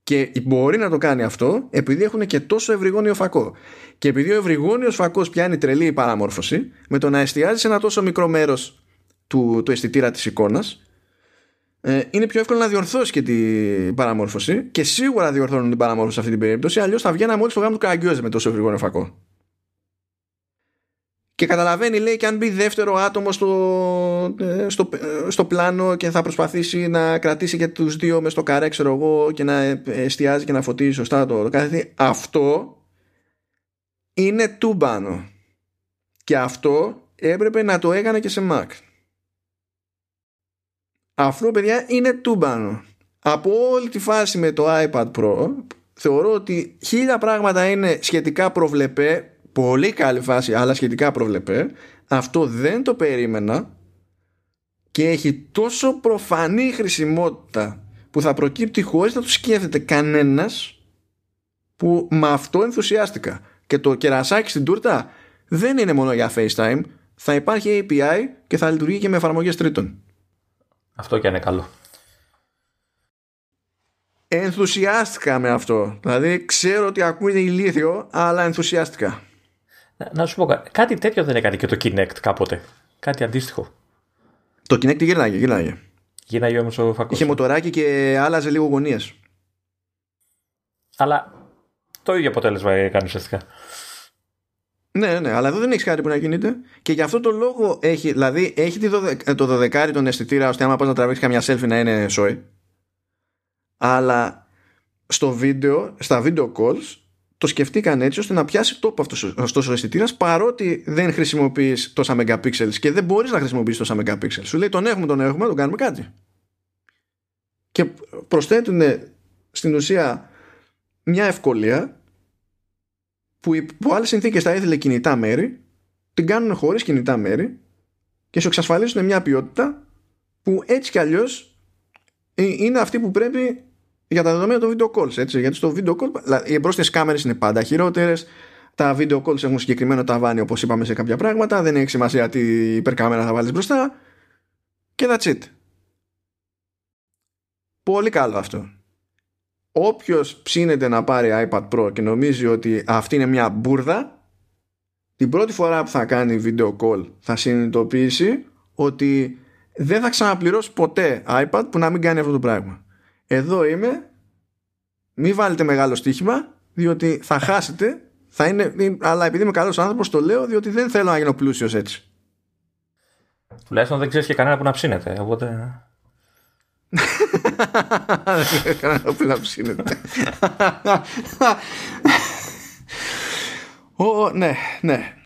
Speaker 1: Και μπορεί να το κάνει αυτό επειδή έχουν και τόσο ευρυγόνιο φακό. Και επειδή ο ευρυγόνιο φακός πιάνει τρελή παραμόρφωση, με το να εστιάζει σε ένα τόσο μικρό μέρος του, του αισθητήρα της εικόνας, ε, είναι πιο εύκολο να διορθώσει και την παραμόρφωση. Και σίγουρα διορθώνουν την παραμόρφωση σε αυτή την περίπτωση, αλλιώς θα βγαίναμε όλοι στο γάμο του καραγκιόζε με τόσο ευρυγόνιο φακό και καταλαβαίνει λέει και αν μπει δεύτερο άτομο στο, ε, στο, ε, στο πλάνο και θα προσπαθήσει να κρατήσει και τους δύο μες στο καρέ ξέρω εγώ και να εστιάζει και να φωτίζει σωστά το, το κάθε αυτό είναι τούμπανο. Και αυτό έπρεπε να το έκανε και σε Mac αυτό παιδιά είναι τούμπανο. Από όλη τη φάση με το iPad Pro θεωρώ ότι χίλια πράγματα είναι σχετικά προβλεπέ πολύ καλή φάση αλλά σχετικά προβλεπέ αυτό δεν το περίμενα και έχει τόσο προφανή χρησιμότητα που θα προκύπτει χωρίς να το σκέφτεται κανένας που με αυτό ενθουσιάστηκα. Και το κερασάκι στην τούρτα δεν είναι μόνο για FaceTime θα υπάρχει API και θα λειτουργεί και με εφαρμογές τρίτων.
Speaker 2: Αυτό και είναι καλό.
Speaker 1: Ενθουσιάστηκα με αυτό. Δηλαδή ξέρω ότι ακούγεται ηλίθιο αλλά ενθουσιάστηκα
Speaker 2: να, σου πω κάτι τέτοιο δεν έκανε και το Kinect κάποτε. Κάτι αντίστοιχο.
Speaker 1: Το Kinect γύρναγε, γύρναγε.
Speaker 2: Γύρναγε όμως ο φακός.
Speaker 1: Είχε μοτοράκι και άλλαζε λίγο γωνίες.
Speaker 2: Αλλά το ίδιο αποτέλεσμα έκανε ουσιαστικά.
Speaker 1: Ναι, ναι, αλλά εδώ δεν έχεις κάτι που να κινείται. Και γι' αυτό το λόγο έχει, δηλαδή έχει το 12 τον αισθητήρα ώστε άμα πας να τραβήξεις καμιά selfie να είναι σόι. Αλλά στο βίντεο, στα video calls, το σκεφτήκαν έτσι ώστε να πιάσει τόπο αυτός ο αισθητήρας παρότι δεν χρησιμοποιείς τόσα megapixels και δεν μπορείς να χρησιμοποιήσει τόσα megapixels. Σου λέει τον έχουμε, τον έχουμε, τον κάνουμε κάτι. Και προσθέτουν στην ουσία μια ευκολία που υπό άλλες συνθήκες θα ήθελε κινητά μέρη, την κάνουν χωρίς κινητά μέρη και σου εξασφαλίζουν μια ποιότητα που έτσι κι αλλιώς είναι αυτή που πρέπει για τα δεδομένα των video calls. Έτσι. Γιατί στο video call οι εμπρόστιες κάμερες είναι πάντα χειρότερες. Τα video calls έχουν συγκεκριμένο ταβάνι όπως είπαμε σε κάποια πράγματα. Δεν έχει σημασία τι υπερκάμερα θα βάλεις μπροστά. Και that's it. Πολύ καλό αυτό. Όποιος ψήνεται να πάρει iPad Pro και νομίζει ότι αυτή είναι μια μπουρδα, την πρώτη φορά που θα κάνει video call θα συνειδητοποιήσει ότι δεν θα ξαναπληρώσει ποτέ iPad που να μην κάνει αυτό το πράγμα εδώ είμαι. Μη βάλετε μεγάλο στοίχημα διότι θα χάσετε. Θα είναι, αλλά επειδή είμαι καλός άνθρωπος το λέω διότι δεν θέλω να γίνω πλούσιος έτσι.
Speaker 2: Τουλάχιστον δεν ξέρεις και κανένα που να ψήνεται οπότε [LAUGHS]
Speaker 1: δεν ξέρεις κανένα που να ψήνεται. [LAUGHS] Ναι, ναι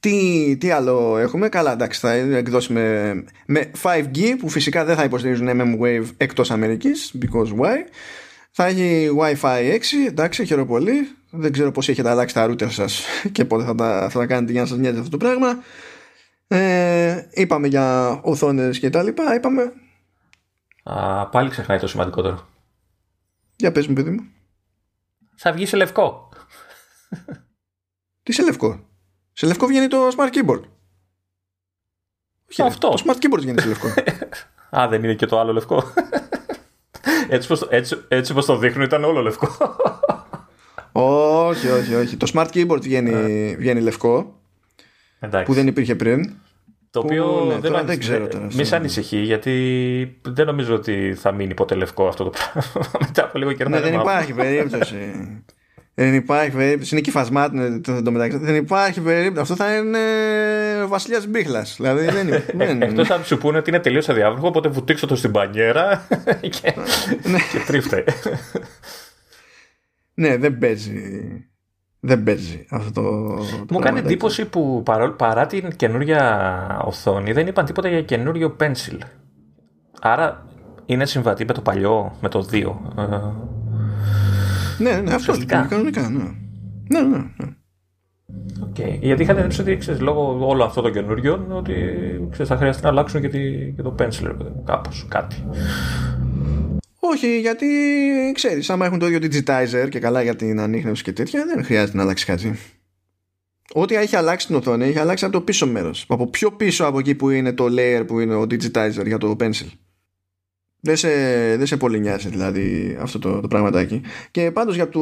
Speaker 1: τι, τι άλλο έχουμε, καλά εντάξει θα εκδώσει με, με 5G που φυσικά δεν θα υποστηρίζουν MM-Wave εκτός Αμερικής because why. Θα έχει Wi-Fi 6, εντάξει χαίρομαι πολύ. Δεν ξέρω πώς έχετε αλλάξει τα router σας [LAUGHS] και πότε θα τα, θα τα κάνετε για να σας νοιάζει αυτό το πράγμα. Ε, είπαμε για οθόνες και τα λοιπά είπαμε.
Speaker 2: Α, πάλι ξεχνάει το σημαντικότερο.
Speaker 1: Για πες μου παιδί μου.
Speaker 2: Θα βγει σε λευκό.
Speaker 1: Τι σε λευκό; Σε λευκό βγαίνει το Smart Keyboard.
Speaker 2: Όχι, αυτό.
Speaker 1: Το Smart Keyboard βγαίνει σε λευκό. [LAUGHS]
Speaker 2: Α, δεν είναι και το άλλο λευκό. [LAUGHS] έτσι, πως, έτσι, έτσι πως το δείχνουν ήταν όλο λευκό. [LAUGHS]
Speaker 1: όχι, όχι, όχι. Το Smart Keyboard βγαίνει, ε. βγαίνει λευκό.
Speaker 2: Εντάξει.
Speaker 1: Που δεν υπήρχε πριν.
Speaker 2: Το οποίο
Speaker 1: που, ναι,
Speaker 2: δεν,
Speaker 1: τώρα δεν ξέρω τώρα.
Speaker 2: Μη σε ανησυχεί, γιατί δεν νομίζω ότι θα μείνει ποτέ λευκό αυτό το πράγμα. Μετά από λίγο καιρό.
Speaker 1: Ναι, δεν υπάρχει περίπτωση. Δεν υπάρχει περίπτωση. Είναι κυφασμάτων το μεταξύ. Δεν υπάρχει περίπτωση. Αυτό θα είναι ο Βασιλιάς Μπίχλας. Δηλαδή [LAUGHS] δεν είναι.
Speaker 2: Εκτός αν σου πούνε ότι είναι τελείως αδιάβροχο, οπότε βουτήξω το στην πανιέρα [LAUGHS] και,
Speaker 1: Ναι.
Speaker 2: και τρίφτε.
Speaker 1: ναι, δεν παίζει. Δεν παίζει αυτό το.
Speaker 2: Μου κάνει εντύπωση που παρά, παρά την καινούργια οθόνη δεν είπαν τίποτα για καινούριο pencil. Άρα είναι συμβατή με το παλιό, με το 2.
Speaker 1: Ναι, ναι, αυτό είναι κανονικά. Ναι, ναι, ναι. ναι.
Speaker 2: Okay. Γιατί είχαν εντύπωση ότι ξέρεις, λόγω όλων αυτών των καινούριων ότι ξέρεις, θα χρειαστεί να αλλάξουν και, τη, και το pencil, κάπως κάτι.
Speaker 1: Όχι, γιατί ξέρεις, άμα έχουν το ίδιο digitizer και καλά για την ανείχνευση και τέτοια, δεν χρειάζεται να αλλάξει κάτι. Ό,τι έχει αλλάξει την οθόνη έχει αλλάξει από το πίσω μέρος. Από πιο πίσω από εκεί που είναι το layer που είναι ο digitizer για το pencil. Δεν σε, δεν σε πολύ νοιάζει δηλαδή αυτό το, το πραγματάκι. Και πάντως για το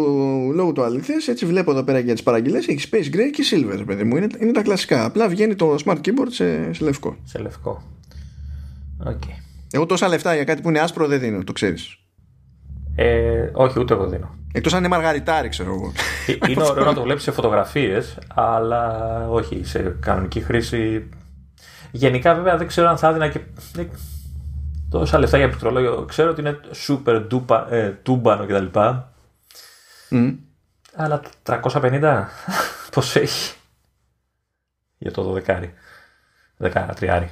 Speaker 1: λόγο του αλήθειας, έτσι βλέπω εδώ πέρα για τις παραγγελίες, έχει Space Gray και Silver, παιδί μου. Είναι, είναι τα κλασικά. Απλά βγαίνει το Smart Keyboard σε, σε λευκό.
Speaker 2: Σε λευκό. Okay.
Speaker 1: Εγώ τόσα λεφτά για κάτι που είναι άσπρο δεν δίνω, το ξέρεις.
Speaker 2: Ε, όχι, ούτε εγώ δίνω.
Speaker 1: Εκτός αν είναι μαργαριτάρι, ξέρω εγώ.
Speaker 2: είναι ωραίο να το βλέπεις σε φωτογραφίες, αλλά όχι σε κανονική χρήση. Γενικά, βέβαια, δεν ξέρω αν θα έδινα και τόσα λεφτά για πληκτρολόγιο. Ξέρω ότι είναι super duper, ε, τούμπανο κτλ.
Speaker 1: Mm.
Speaker 2: Αλλά 350 [LAUGHS] πώς έχει; Για το 12 13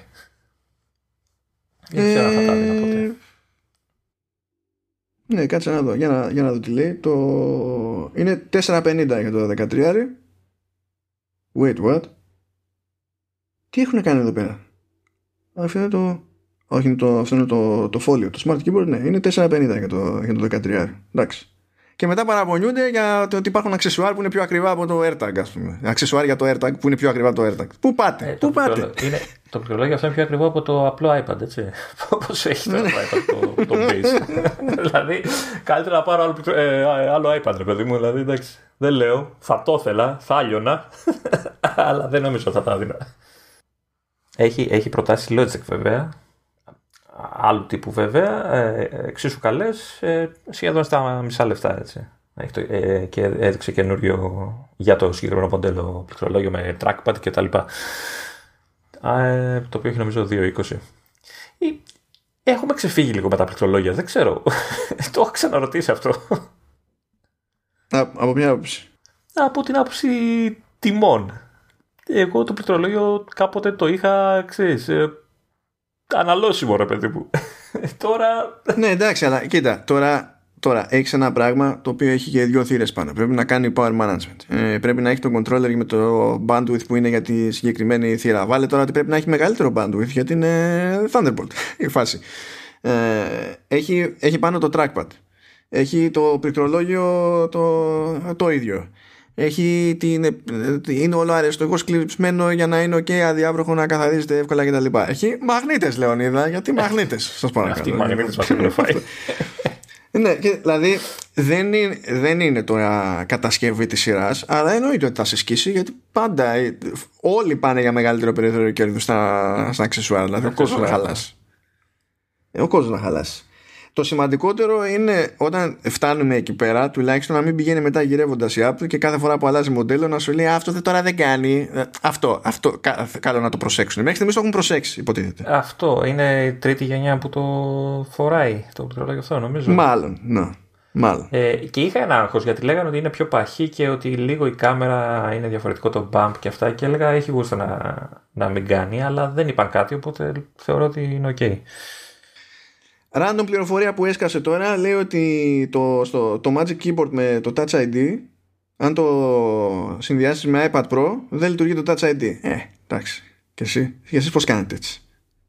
Speaker 2: Δεν ξέρω αν θα τα δίνω ποτέ.
Speaker 1: Ναι, κάτσε να δω. Για να, για να δω τι λέει. Το... Είναι 4,50 για το 13. Wait, what? Τι έχουν κάνει εδώ πέρα; Αυτό είναι το... Όχι, είναι το, αυτό είναι το, το φόλιο. Το smart keyboard, ναι, είναι 4,50 για το, για το 13. Εντάξει. Και μετά παραπονιούνται για το ότι υπάρχουν αξεσουάρ που είναι πιο ακριβά από το AirTag, ας πούμε. Αξεσουάρ για το AirTag που είναι πιο ακριβά από το AirTag. Πού πάτε,
Speaker 2: Ε,
Speaker 1: πού
Speaker 2: το,
Speaker 1: πάτε.
Speaker 2: πληκτρολόγιο- είναι, το πληκτρολόγιο αυτό είναι πιο ακριβό από το απλό iPad, έτσι. [LAUGHS] Πώ έχει το iPad το, το base. [LAUGHS] δηλαδή, καλύτερα να πάρω άλλο, πληκτρο- ε, άλλο iPad, ρε παιδί μου. Δηλαδή, εντάξει, δεν λέω. Θα το ήθελα, θα άλιωνα. [LAUGHS] αλλά δεν νομίζω θα τα έδινα. Έχει, έχει προτάσει Logitech βέβαια. Άλλου τύπου βέβαια. Ε, εξίσου καλές. Ε, σχεδόν στα μισά λεφτά έτσι. Έχει το, ε, και έδειξε καινούριο για το συγκεκριμένο μοντέλο πληκτρολόγιο με trackpad κτλ. Ε, το οποίο έχει νομίζω 2.20. Έχουμε ξεφύγει λίγο με τα πληκτρολόγια, δεν ξέρω. [LAUGHS] το έχω ξαναρωτήσει αυτό.
Speaker 1: Α, από ποια άποψη.
Speaker 2: Από την άποψη τιμών. Εγώ το πληκτρολόγιο κάποτε το είχα, ξέρεις, ε, αναλώσιμο ρε παιδί μου. [LAUGHS] τώρα...
Speaker 1: Ναι εντάξει, αλλά κοίτα, τώρα Τώρα, έχεις ένα πράγμα το οποίο έχει και δύο θύρες πάνω. Πρέπει να κάνει power management. Ε, πρέπει να έχει το controller με το bandwidth που είναι για τη συγκεκριμένη θύρα. Βάλε τώρα ότι πρέπει να έχει μεγαλύτερο bandwidth γιατί είναι Thunderbolt [LAUGHS] η φάση. Ε, έχει, έχει πάνω το trackpad. Έχει το πληκτρολόγιο το, το ίδιο. Έχει την, είναι όλο αριστογό κλεισμένο για να είναι ok, αδιάβροχο να καθαρίζεται εύκολα κτλ. Έχει μαγνήτες, Λεωνίδα. Γιατί μαγνήτες, σας παρακαλώ.
Speaker 2: Αυτοί οι μαγνήτες μας έχουν φάει. [LAUGHS]
Speaker 1: Ναι, και, δηλαδή δεν είναι, δεν είναι τώρα κατασκευή της σειράς, αλλά εννοείται ότι θα σε σκίσει γιατί πάντα όλοι πάνε για μεγαλύτερο περιθώριο κέρδους στα, στα αξεσουάρ. Δηλαδή ο κόσμος να χαλάσει. Ε, ο κόσμος να χαλάσει. Το σημαντικότερο είναι όταν φτάνουμε εκεί πέρα, τουλάχιστον να μην πηγαίνει μετά γυρεύοντας η Apple και κάθε φορά που αλλάζει μοντέλο να σου λέει Αυτό δεν τώρα δεν κάνει. Ε, αυτό, αυτό καλό να το προσέξουν. Μέχρι στιγμής το έχουν προσέξει, υποτίθεται.
Speaker 2: Αυτό είναι η τρίτη γενιά που το φοράει το πληκτρολόγιο αυτό, νομίζω.
Speaker 1: Μάλλον, ναι. Μάλλον.
Speaker 2: Ε, και είχα ένα άγχος γιατί λέγανε ότι είναι πιο παχύ και ότι λίγο η κάμερα είναι διαφορετικό το bump και αυτά. Και έλεγα έχει γούστο να, να μην κάνει, αλλά δεν είπαν κάτι, οπότε θεωρώ ότι είναι OK.
Speaker 1: Random πληροφορία που έσκασε τώρα λέει ότι το, στο, το Magic Keyboard με το Touch ID αν το συνδυάσεις με iPad Pro δεν λειτουργεί το Touch ID. Ε, εντάξει. Και εσύ, και εσείς πώς κάνετε έτσι.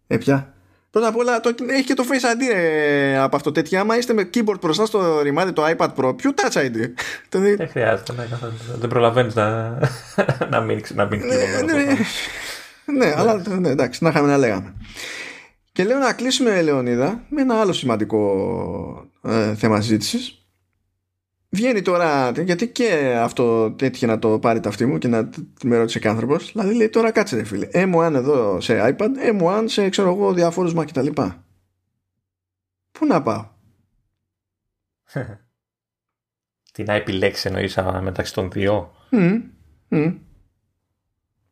Speaker 1: Ε, πια. Πρώτα απ' όλα το, έχει και το Face ID ε, από αυτό τέτοια. Άμα είστε με keyboard μπροστά στο ρημάδι το iPad Pro, ποιο Touch ID. [LAUGHS]
Speaker 2: δεν χρειάζεται. Ναι, δεν προλαβαίνεις να, [LAUGHS] να μην, να μην
Speaker 1: ναι, ναι, ναι, αλλά ναι, εντάξει, να είχαμε να λέγαμε. Και λέω να κλείσουμε, Λεωνίδα, με ένα άλλο σημαντικό ε, θέμα συζήτησης. Βγαίνει τώρα, γιατί και αυτό έτυχε να το πάρει ταυτί μου και να με ρώτησε και άνθρωπος. Δηλαδή λέει τώρα κάτσε ρε φίλε. M1 εδώ σε iPad, M1 σε ξέρω εγώ διαφόρους Mac κτλ. Πού να πάω;
Speaker 2: Τι να επιλέξει εννοείς μεταξύ των δύο;
Speaker 1: Mm, mm.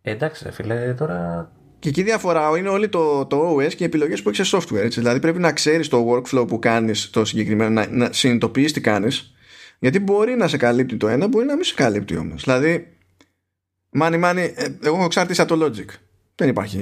Speaker 2: Εντάξει, φίλε, τώρα
Speaker 1: και εκεί διαφορά είναι όλη το, το OS και οι επιλογές που έχεις σε software. Έτσι. Δηλαδή πρέπει να ξέρεις το workflow που κάνεις το συγκεκριμένο, να, να συνειδητοποιείς τι κάνεις. Γιατί μπορεί να σε καλύπτει το ένα, μπορεί να μην σε καλύπτει όμως. Δηλαδή, μάνι μάνι, ε, εγώ έχω εξάρτηση από το Logic. Δεν υπάρχει.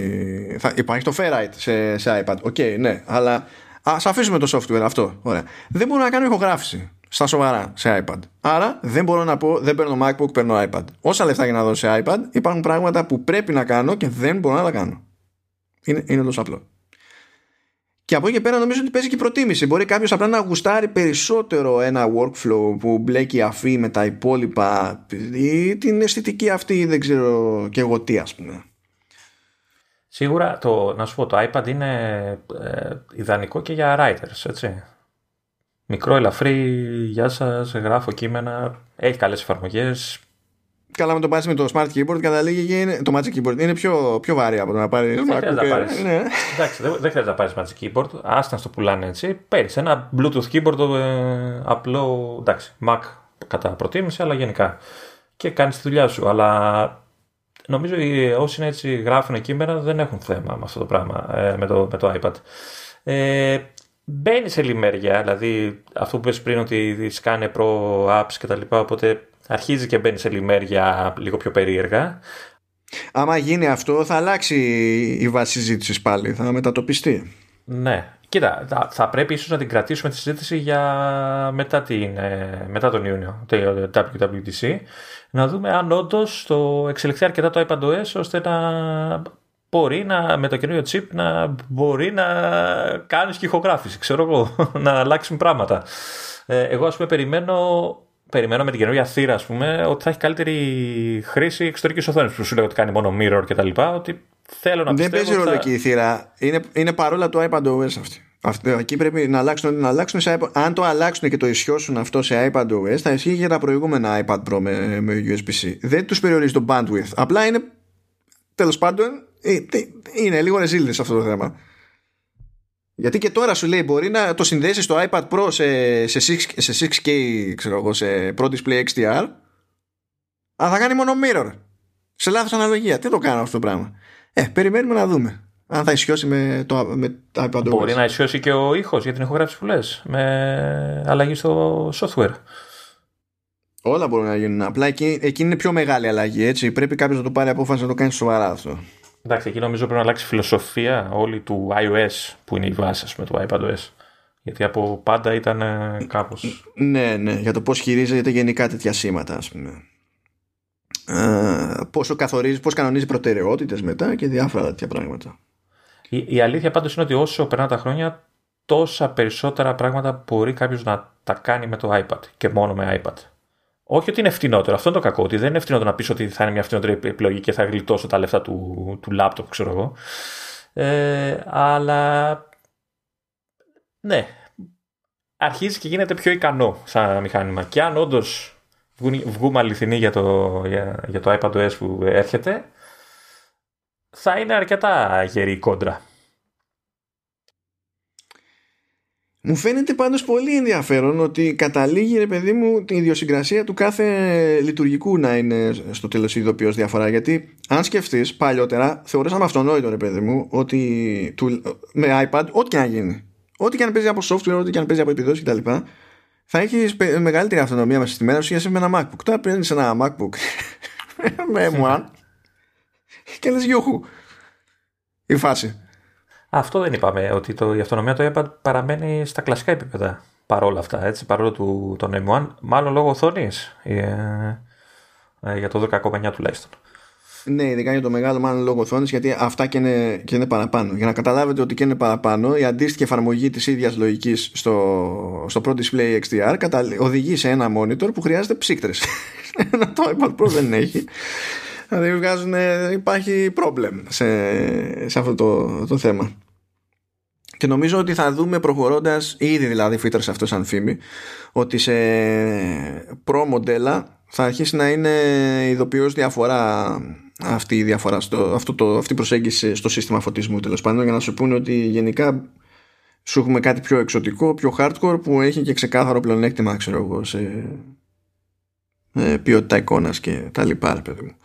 Speaker 1: Θα, υπάρχει το Fairlight σε, σε iPad. OK, okay, ναι. Αλλά ας αφήσουμε το software αυτό. Ωραία. Δεν μπορώ να κάνω ηχογράφηση στα σοβαρά σε iPad. Άρα δεν μπορώ να πω δεν παίρνω MacBook, παίρνω iPad. Όσα λεφτά για να δώσω σε iPad υπάρχουν πράγματα που πρέπει να κάνω και δεν μπορώ να τα κάνω. Είναι, είναι τόσο απλό. Και από εκεί και πέρα νομίζω ότι παίζει και η προτίμηση. Μπορεί κάποιος απλά να γουστάρει περισσότερο ένα workflow που μπλέκει αφή με τα υπόλοιπα ή την αισθητική αυτή δεν ξέρω και εγώ τι ας πούμε.
Speaker 2: Σίγουρα το, να σου πω το iPad είναι ε, ιδανικό και για writers έτσι. Μικρό, ελαφρύ, γεια σας, γράφω κείμενα, έχει καλές εφαρμογές.
Speaker 1: Καλά, με το πάρει με το smart keyboard, καταλήγει και είναι, το magic keyboard είναι πιο, πιο βαρύ από το να πάρεις.
Speaker 2: Δεν χρειάζεται να πάρεις. Ναι. Εντάξει, δεν, δεν χρειάζεται να πάρεις magic keyboard. Άστα στο πουλάνε έτσι. Παίρνεις ένα bluetooth keyboard ε, απλό. Εντάξει, Mac κατά προτίμηση, αλλά γενικά. Και κάνεις τη δουλειά σου. Αλλά νομίζω όσοι είναι έτσι γράφουν κείμενα δεν έχουν θέμα με αυτό το πράγμα, ε, με, το, με το iPad. Ε, μπαίνει σε λιμέρια, δηλαδή αυτό που είπες πριν ότι σκάνε προ apps και τα λοιπά, οπότε αρχίζει και μπαίνει σε λιμέρια λίγο πιο περίεργα.
Speaker 1: Άμα γίνει αυτό θα αλλάξει η βάση συζήτησης πάλι, θα μετατοπιστεί.
Speaker 2: Ναι. Κοίτα, θα, πρέπει ίσως να την κρατήσουμε τη συζήτηση για μετά, την, ε, μετά τον Ιούνιο, το WWDC, να δούμε αν όντως το εξελιχθεί αρκετά το iPadOS ώστε να μπορεί να, με το καινούριο chip να μπορεί να κάνεις και ηχογράφηση, ξέρω εγώ, [LAUGHS] να αλλάξουν πράγματα. Ε, εγώ ας πούμε περιμένω, περιμένω με την καινούργια θύρα ας πούμε, ότι θα έχει καλύτερη χρήση εξωτερικής οθόνης που σου λέω ότι κάνει μόνο mirror κτλ. Ότι θέλω να
Speaker 1: Δεν παίζει ρόλο εκεί η θύρα. Είναι, είναι παρόλα το iPadOS αυτή. Αυτό, εκεί πρέπει να αλλάξουν, να αλλάξουν σε iPad. Αν το αλλάξουν και το ισιώσουν αυτό σε iPadOS, θα ισχύει για τα προηγούμενα iPad Pro με, με USB-C. Δεν τους περιορίζει το bandwidth. Απλά είναι τέλος πάντων Ε, είναι λίγο ρεζίλιδες αυτό το θέμα. Γιατί και τώρα σου λέει μπορεί να το συνδέσεις στο iPad Pro σε, σε, 6, σε 6K ξέρω εγώ, σε Pro Display XDR αλλά θα κάνει μόνο mirror σε λάθος αναλογία. Τι το κάνω αυτό το πράγμα. Ε, περιμένουμε να δούμε αν θα ισιώσει με το, με το iPad
Speaker 2: Μπορεί να ισιώσει και ο ήχος για την ηχογράφηση που λες με αλλαγή στο software.
Speaker 1: Όλα μπορούν να γίνουν. Απλά εκεί, εκεί είναι πιο μεγάλη αλλαγή. Έτσι. Πρέπει κάποιος να το πάρει απόφαση να το κάνει σοβαρά αυτό.
Speaker 2: Εντάξει, εκεί νομίζω πρέπει να αλλάξει φιλοσοφία όλη του iOS που είναι η βάση με το iPadOS. Γιατί από πάντα ήταν κάπω.
Speaker 1: Ναι, ναι, για το πώς χειρίζεται γενικά τέτοια σήματα, ας πούμε. Ε, πόσο καθορίζει, πώς κανονίζει προτεραιότητες μετά και διάφορα τέτοια πράγματα.
Speaker 2: Η, η αλήθεια πάντως είναι ότι όσο περνά τα χρόνια τόσα περισσότερα πράγματα μπορεί κάποιος να τα κάνει με το iPad και μόνο με iPad. Όχι ότι είναι φτηνότερο. Αυτό είναι το κακό. Ότι δεν είναι φτηνότερο να πεις ότι θα είναι μια φτηνότερη επιλογή και θα γλιτώσω τα λεφτά του, του laptop, ξέρω εγώ. Ε, αλλά ναι, αρχίζει και γίνεται πιο ικανό σαν μηχάνημα. Και αν όντως βγούμε αληθινοί για το, για, για το iPadOS που έρχεται, θα είναι αρκετά γερή κόντρα.
Speaker 1: Μου φαίνεται πάντως πολύ ενδιαφέρον ότι καταλήγει ρε παιδί μου την ιδιοσυγκρασία του κάθε λειτουργικού να είναι στο τέλος ειδοποιώς διαφορά. Γιατί αν σκεφτείς παλιότερα θεωρούσαμε αυτονόητο ρε παιδί μου ότι με iPad ό,τι και να γίνει ό,τι και να παίζει από software, ό,τι και να παίζει από επιδόσεις κτλ θα έχεις μεγαλύτερη αυτονομία μέσα στη μέρα σου με ένα MacBook. Τώρα παίρνεις ένα MacBook [LAUGHS] με M1 και λες γιούχου η φάση
Speaker 2: αυτό δεν είπαμε, ότι το, η αυτονομία του iPad παραμένει στα κλασικά επίπεδα παρόλα αυτά, έτσι, παρόλο του, τον M1, μάλλον λόγω οθόνης ε, ε, για το 10,9 τουλάχιστον.
Speaker 1: Ναι, ειδικά για το μεγάλο μάλλον λόγω οθόνης, γιατί αυτά και είναι, και είναι παραπάνω. Για να καταλάβετε ότι και είναι παραπάνω, η αντίστοιχη εφαρμογή της ίδιας λογικής στο, στο Pro Display XDR οδηγεί σε ένα monitor που χρειάζεται ψύκτρες. [LAUGHS] το iPad Pro δεν έχει. Δηλαδή βγάζουν, υπάρχει problem σε, σε αυτό το, το θέμα. Και νομίζω ότι θα δούμε προχωρώντας, ήδη δηλαδή φύτρωσε αυτό σαν φήμη, ότι σε προ μοντέλα θα αρχίσει να είναι ειδοποιώς διαφορά αυτή η διαφορά, στο, αυτό το, αυτή η προσέγγιση στο σύστημα φωτισμού τέλος πάντων για να σου πούνε ότι γενικά σου έχουμε κάτι πιο εξωτικό, πιο hardcore που έχει και ξεκάθαρο πλεονέκτημα ξέρω εγώ σε ε, ποιότητα εικόνας και τα λοιπά παιδί μου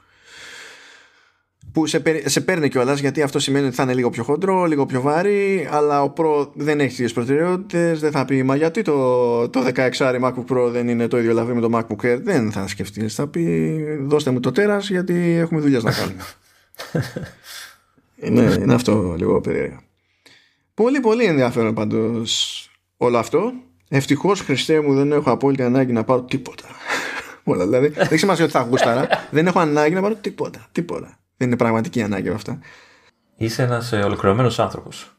Speaker 1: που σε, σε παίρνει κιόλας γιατί αυτό σημαίνει ότι θα είναι λίγο πιο χοντρό, λίγο πιο βάρη, αλλά ο Pro δεν έχει τις προτεραιότητες. Δεν θα πει, Μα γιατί το, το 16 MacBook Pro δεν είναι το ίδιο λαβή με το MacBook Air; Δεν θα σκεφτείς. Θα πει, Δώστε μου το τέρα γιατί έχουμε δουλειές να κάνουμε. είναι, είναι αυτό λίγο περίεργο. Πολύ, πολύ ενδιαφέρον πάντως όλο αυτό. Ευτυχώς, Χριστέ μου, δεν έχω απόλυτη ανάγκη να πάρω τίποτα. [LAUGHS] Όλα, δηλαδή, δεν έχει σημασία ότι θα γούσταρα. δεν έχω ανάγκη να πάρω τίποτα. Τίποτα. Δεν είναι πραγματική ανάγκη αυτά.
Speaker 2: Είσαι ένας ε, ολοκληρωμένος άνθρωπος.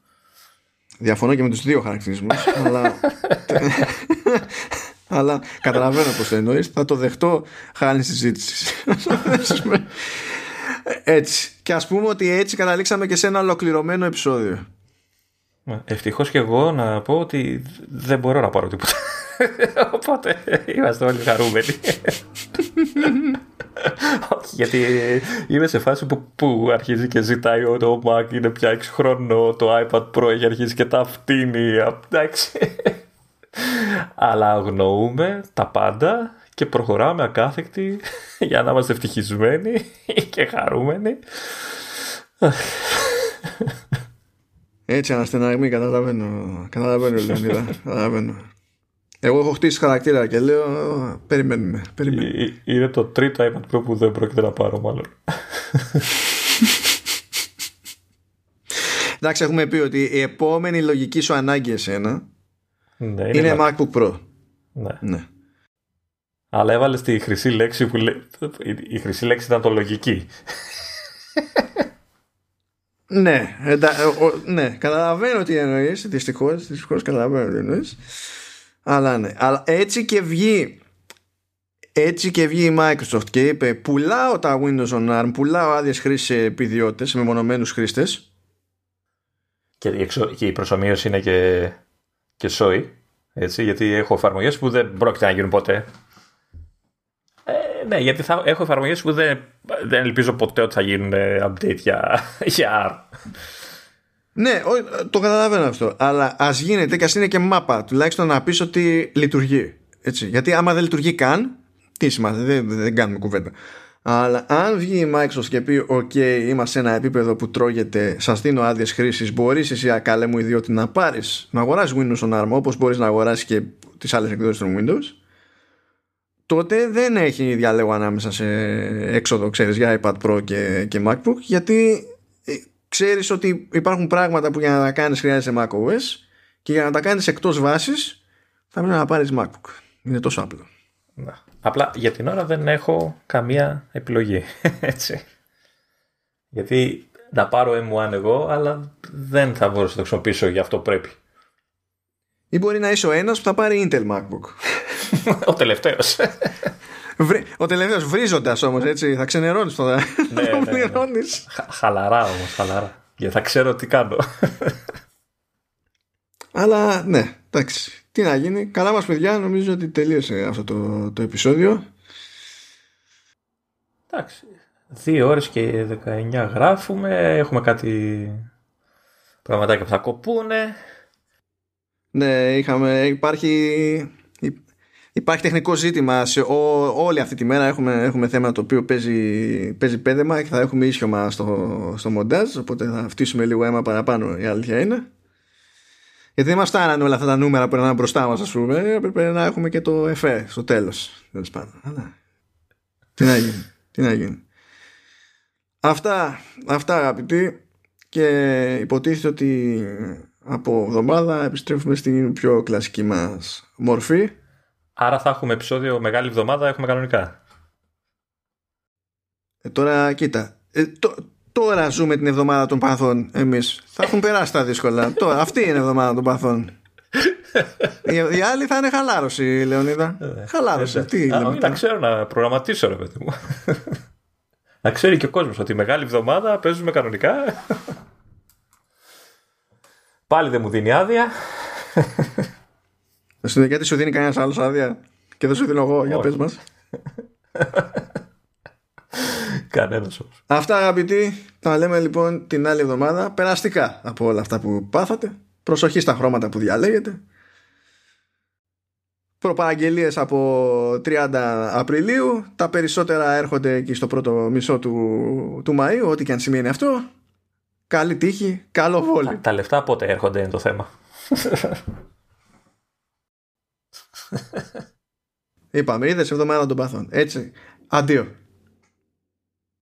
Speaker 1: Διαφωνώ και με τους δύο χαρακτηρισμούς, [LAUGHS] αλλά. αλλά καταλαβαίνω πώς το εννοείς. Θα το δεχτώ χάρη συζήτηση. έτσι. Και ας πούμε ότι έτσι καταλήξαμε και σε ένα ολοκληρωμένο επεισόδιο.
Speaker 2: Ευτυχώς και εγώ να πω ότι δεν μπορώ να πάρω τίποτα. Οπότε είμαστε όλοι χαρούμενοι. [LAUGHS] γιατί είμαι σε φάση που, που αρχίζει και ζητάει ο Mac είναι πια 6 χρόνο, το iPad Pro έχει αρχίσει και τα φτύνει. Εντάξει. Αλλά αγνοούμε τα πάντα και προχωράμε ακάθεκτοι για να είμαστε ευτυχισμένοι και χαρούμενοι.
Speaker 1: Έτσι αναστεναγμή καταλαβαίνω. Καταλαβαίνω Λεωνίδα. Καταλαβαίνω. Εγώ έχω χτίσει χαρακτήρα και λέω περιμένουμε. περιμένουμε.
Speaker 2: Είναι το τρίτο iPad Pro που δεν πρόκειται να πάρω μάλλον. [LAUGHS]
Speaker 1: Εντάξει έχουμε πει ότι η επόμενη λογική σου ανάγκη εσένα ναι, είναι, είναι MacBook Pro.
Speaker 2: Ναι. ναι. Αλλά έβαλες τη χρυσή λέξη που λέει. Η χρυσή λέξη ήταν το λογική. [LAUGHS]
Speaker 1: ναι, εντα... ναι, καταλαβαίνω τι εννοείς. Δυστυχώς, δυστυχώς καταλαβαίνω τι εννοείς. Αλλά ναι. Αλλά έτσι και βγει έτσι και βγει η Microsoft και είπε πουλάω τα Windows on ARM, πουλάω άδειες χρήση σε επιδιώτες, σε μεμονωμένους χρήστες.
Speaker 2: Και, και η προσωμείωση είναι και, και σόι. Έτσι, γιατί έχω εφαρμογές που δεν πρόκειται να γίνουν ποτέ. Ε, ναι, γιατί θα, έχω εφαρμογές που δεν, δεν ελπίζω ποτέ ότι θα γίνουν update για, [LAUGHS] για R.
Speaker 1: Ναι, το καταλαβαίνω αυτό. Αλλά ας γίνεται και ας είναι και μάπα. Τουλάχιστον να πεις ότι λειτουργεί. Έτσι. Γιατί άμα δεν λειτουργεί καν, τι σημαίνει, δεν, δεν κάνουμε κουβέντα. Αλλά αν βγει η Microsoft και πει: OK, είμαστε σε ένα επίπεδο που τρώγεται, σας δίνω άδειες χρήσης, μπορείς εσύ, ακαλέ μου ιδιότητα, να πάρεις, να αγοράσεις Windows on ARM όπως μπορείς να αγοράσεις και τις άλλες εκδόσεις των Windows, τότε δεν έχει διαλέγω ανάμεσα σε έξοδο, ξέρεις, για iPad Pro και, και MacBook, γιατί ε, ξέρεις ότι υπάρχουν πράγματα που για να τα κάνεις χρειάζεσαι macOS και για να τα κάνεις εκτός βάσης θα πρέπει να πάρεις MacBook. Είναι τόσο απλό.
Speaker 2: Να. Απλά για την ώρα δεν έχω καμία επιλογή. [LAUGHS] Έτσι. Γιατί να πάρω M1 εγώ, αλλά δεν θα μπορώ να το χρησιμοποιήσω για αυτό πρέπει.
Speaker 1: Ή μπορεί να είσαι ο ένας που θα πάρει Intel MacBook. [LAUGHS]
Speaker 2: ο τελευταίος. [LAUGHS]
Speaker 1: Ο τελευταίος βρίζοντας όμως έτσι θα ξενερώνεις το ναι, ναι, [LAUGHS] ναι.
Speaker 2: Χαλαρά όμως, χαλαρά. Γιατί θα ξέρω τι κάνω. [LAUGHS]
Speaker 1: Αλλά ναι, εντάξει. Τι να γίνει. Καλά μας παιδιά, νομίζω ότι τελείωσε αυτό το, το επεισόδιο.
Speaker 2: Εντάξει. Δύο ώρες και 19 γράφουμε. Έχουμε κάτι πραγματάκια που θα κοπούνε.
Speaker 1: Ναι, είχαμε, υπάρχει, υπάρχει τεχνικό ζήτημα σε ό, όλη αυτή τη μέρα. Έχουμε, έχουμε θέμα το οποίο παίζει, παίζει πέδεμα και θα έχουμε ίσιομα στο, στο μοντάζ οπότε θα φτύσουμε λίγο αίμα παραπάνω η αλήθεια είναι. Γιατί δεν μας φτάνανε όλα αυτά τα νούμερα που είναι μπροστά μας ας πούμε. Έπρεπε να έχουμε και το εφέ στο τέλος τι να γίνει τι να γίνει. Αυτά, αυτά αγαπητοί. Και υποτίθεται ότι από εβδομάδα επιστρέφουμε στην πιο κλασική μας μορφή.
Speaker 2: Άρα θα έχουμε επεισόδιο μεγάλη εβδομάδα, έχουμε κανονικά.
Speaker 1: Ε, τώρα κοίτα, ε, τώρα ζούμε την εβδομάδα των παθών εμείς. Θα έχουν περάσει τα δύσκολα. τώρα, αυτή είναι η εβδομάδα των παθών. η, άλλη θα είναι χαλάρωση, Λεωνίδα. Ε, χαλάρωση. Τι
Speaker 2: λέμε, να ξέρω να προγραμματίσω, ρε παιδί μου. [LAUGHS] να ξέρει και ο κόσμος ότι μεγάλη εβδομάδα παίζουμε κανονικά. [LAUGHS] Πάλι δεν μου δίνει άδεια.
Speaker 1: Σου γιατί σου δίνει κανένας άλλος άδεια και δεν σου δίνω εγώ. Για πες μας. [LAUGHS]
Speaker 2: Κανένας όμως.
Speaker 1: Αυτά αγαπητοί, τα λέμε λοιπόν την άλλη εβδομάδα περαστικά από όλα αυτά που πάθατε. Προσοχή στα χρώματα που διαλέγετε. Προπαραγγελίες από 30 Απριλίου. Τα περισσότερα έρχονται εκεί στο πρώτο μισό του, του Μαΐου, ό,τι και αν σημαίνει αυτό. Καλή τύχη, καλό βόλι.
Speaker 2: Τα, τα λεφτά πότε έρχονται είναι το θέμα. [LAUGHS]
Speaker 1: Είπαμε, είδες εβδομάδα των παθών. Έτσι. Αντίο.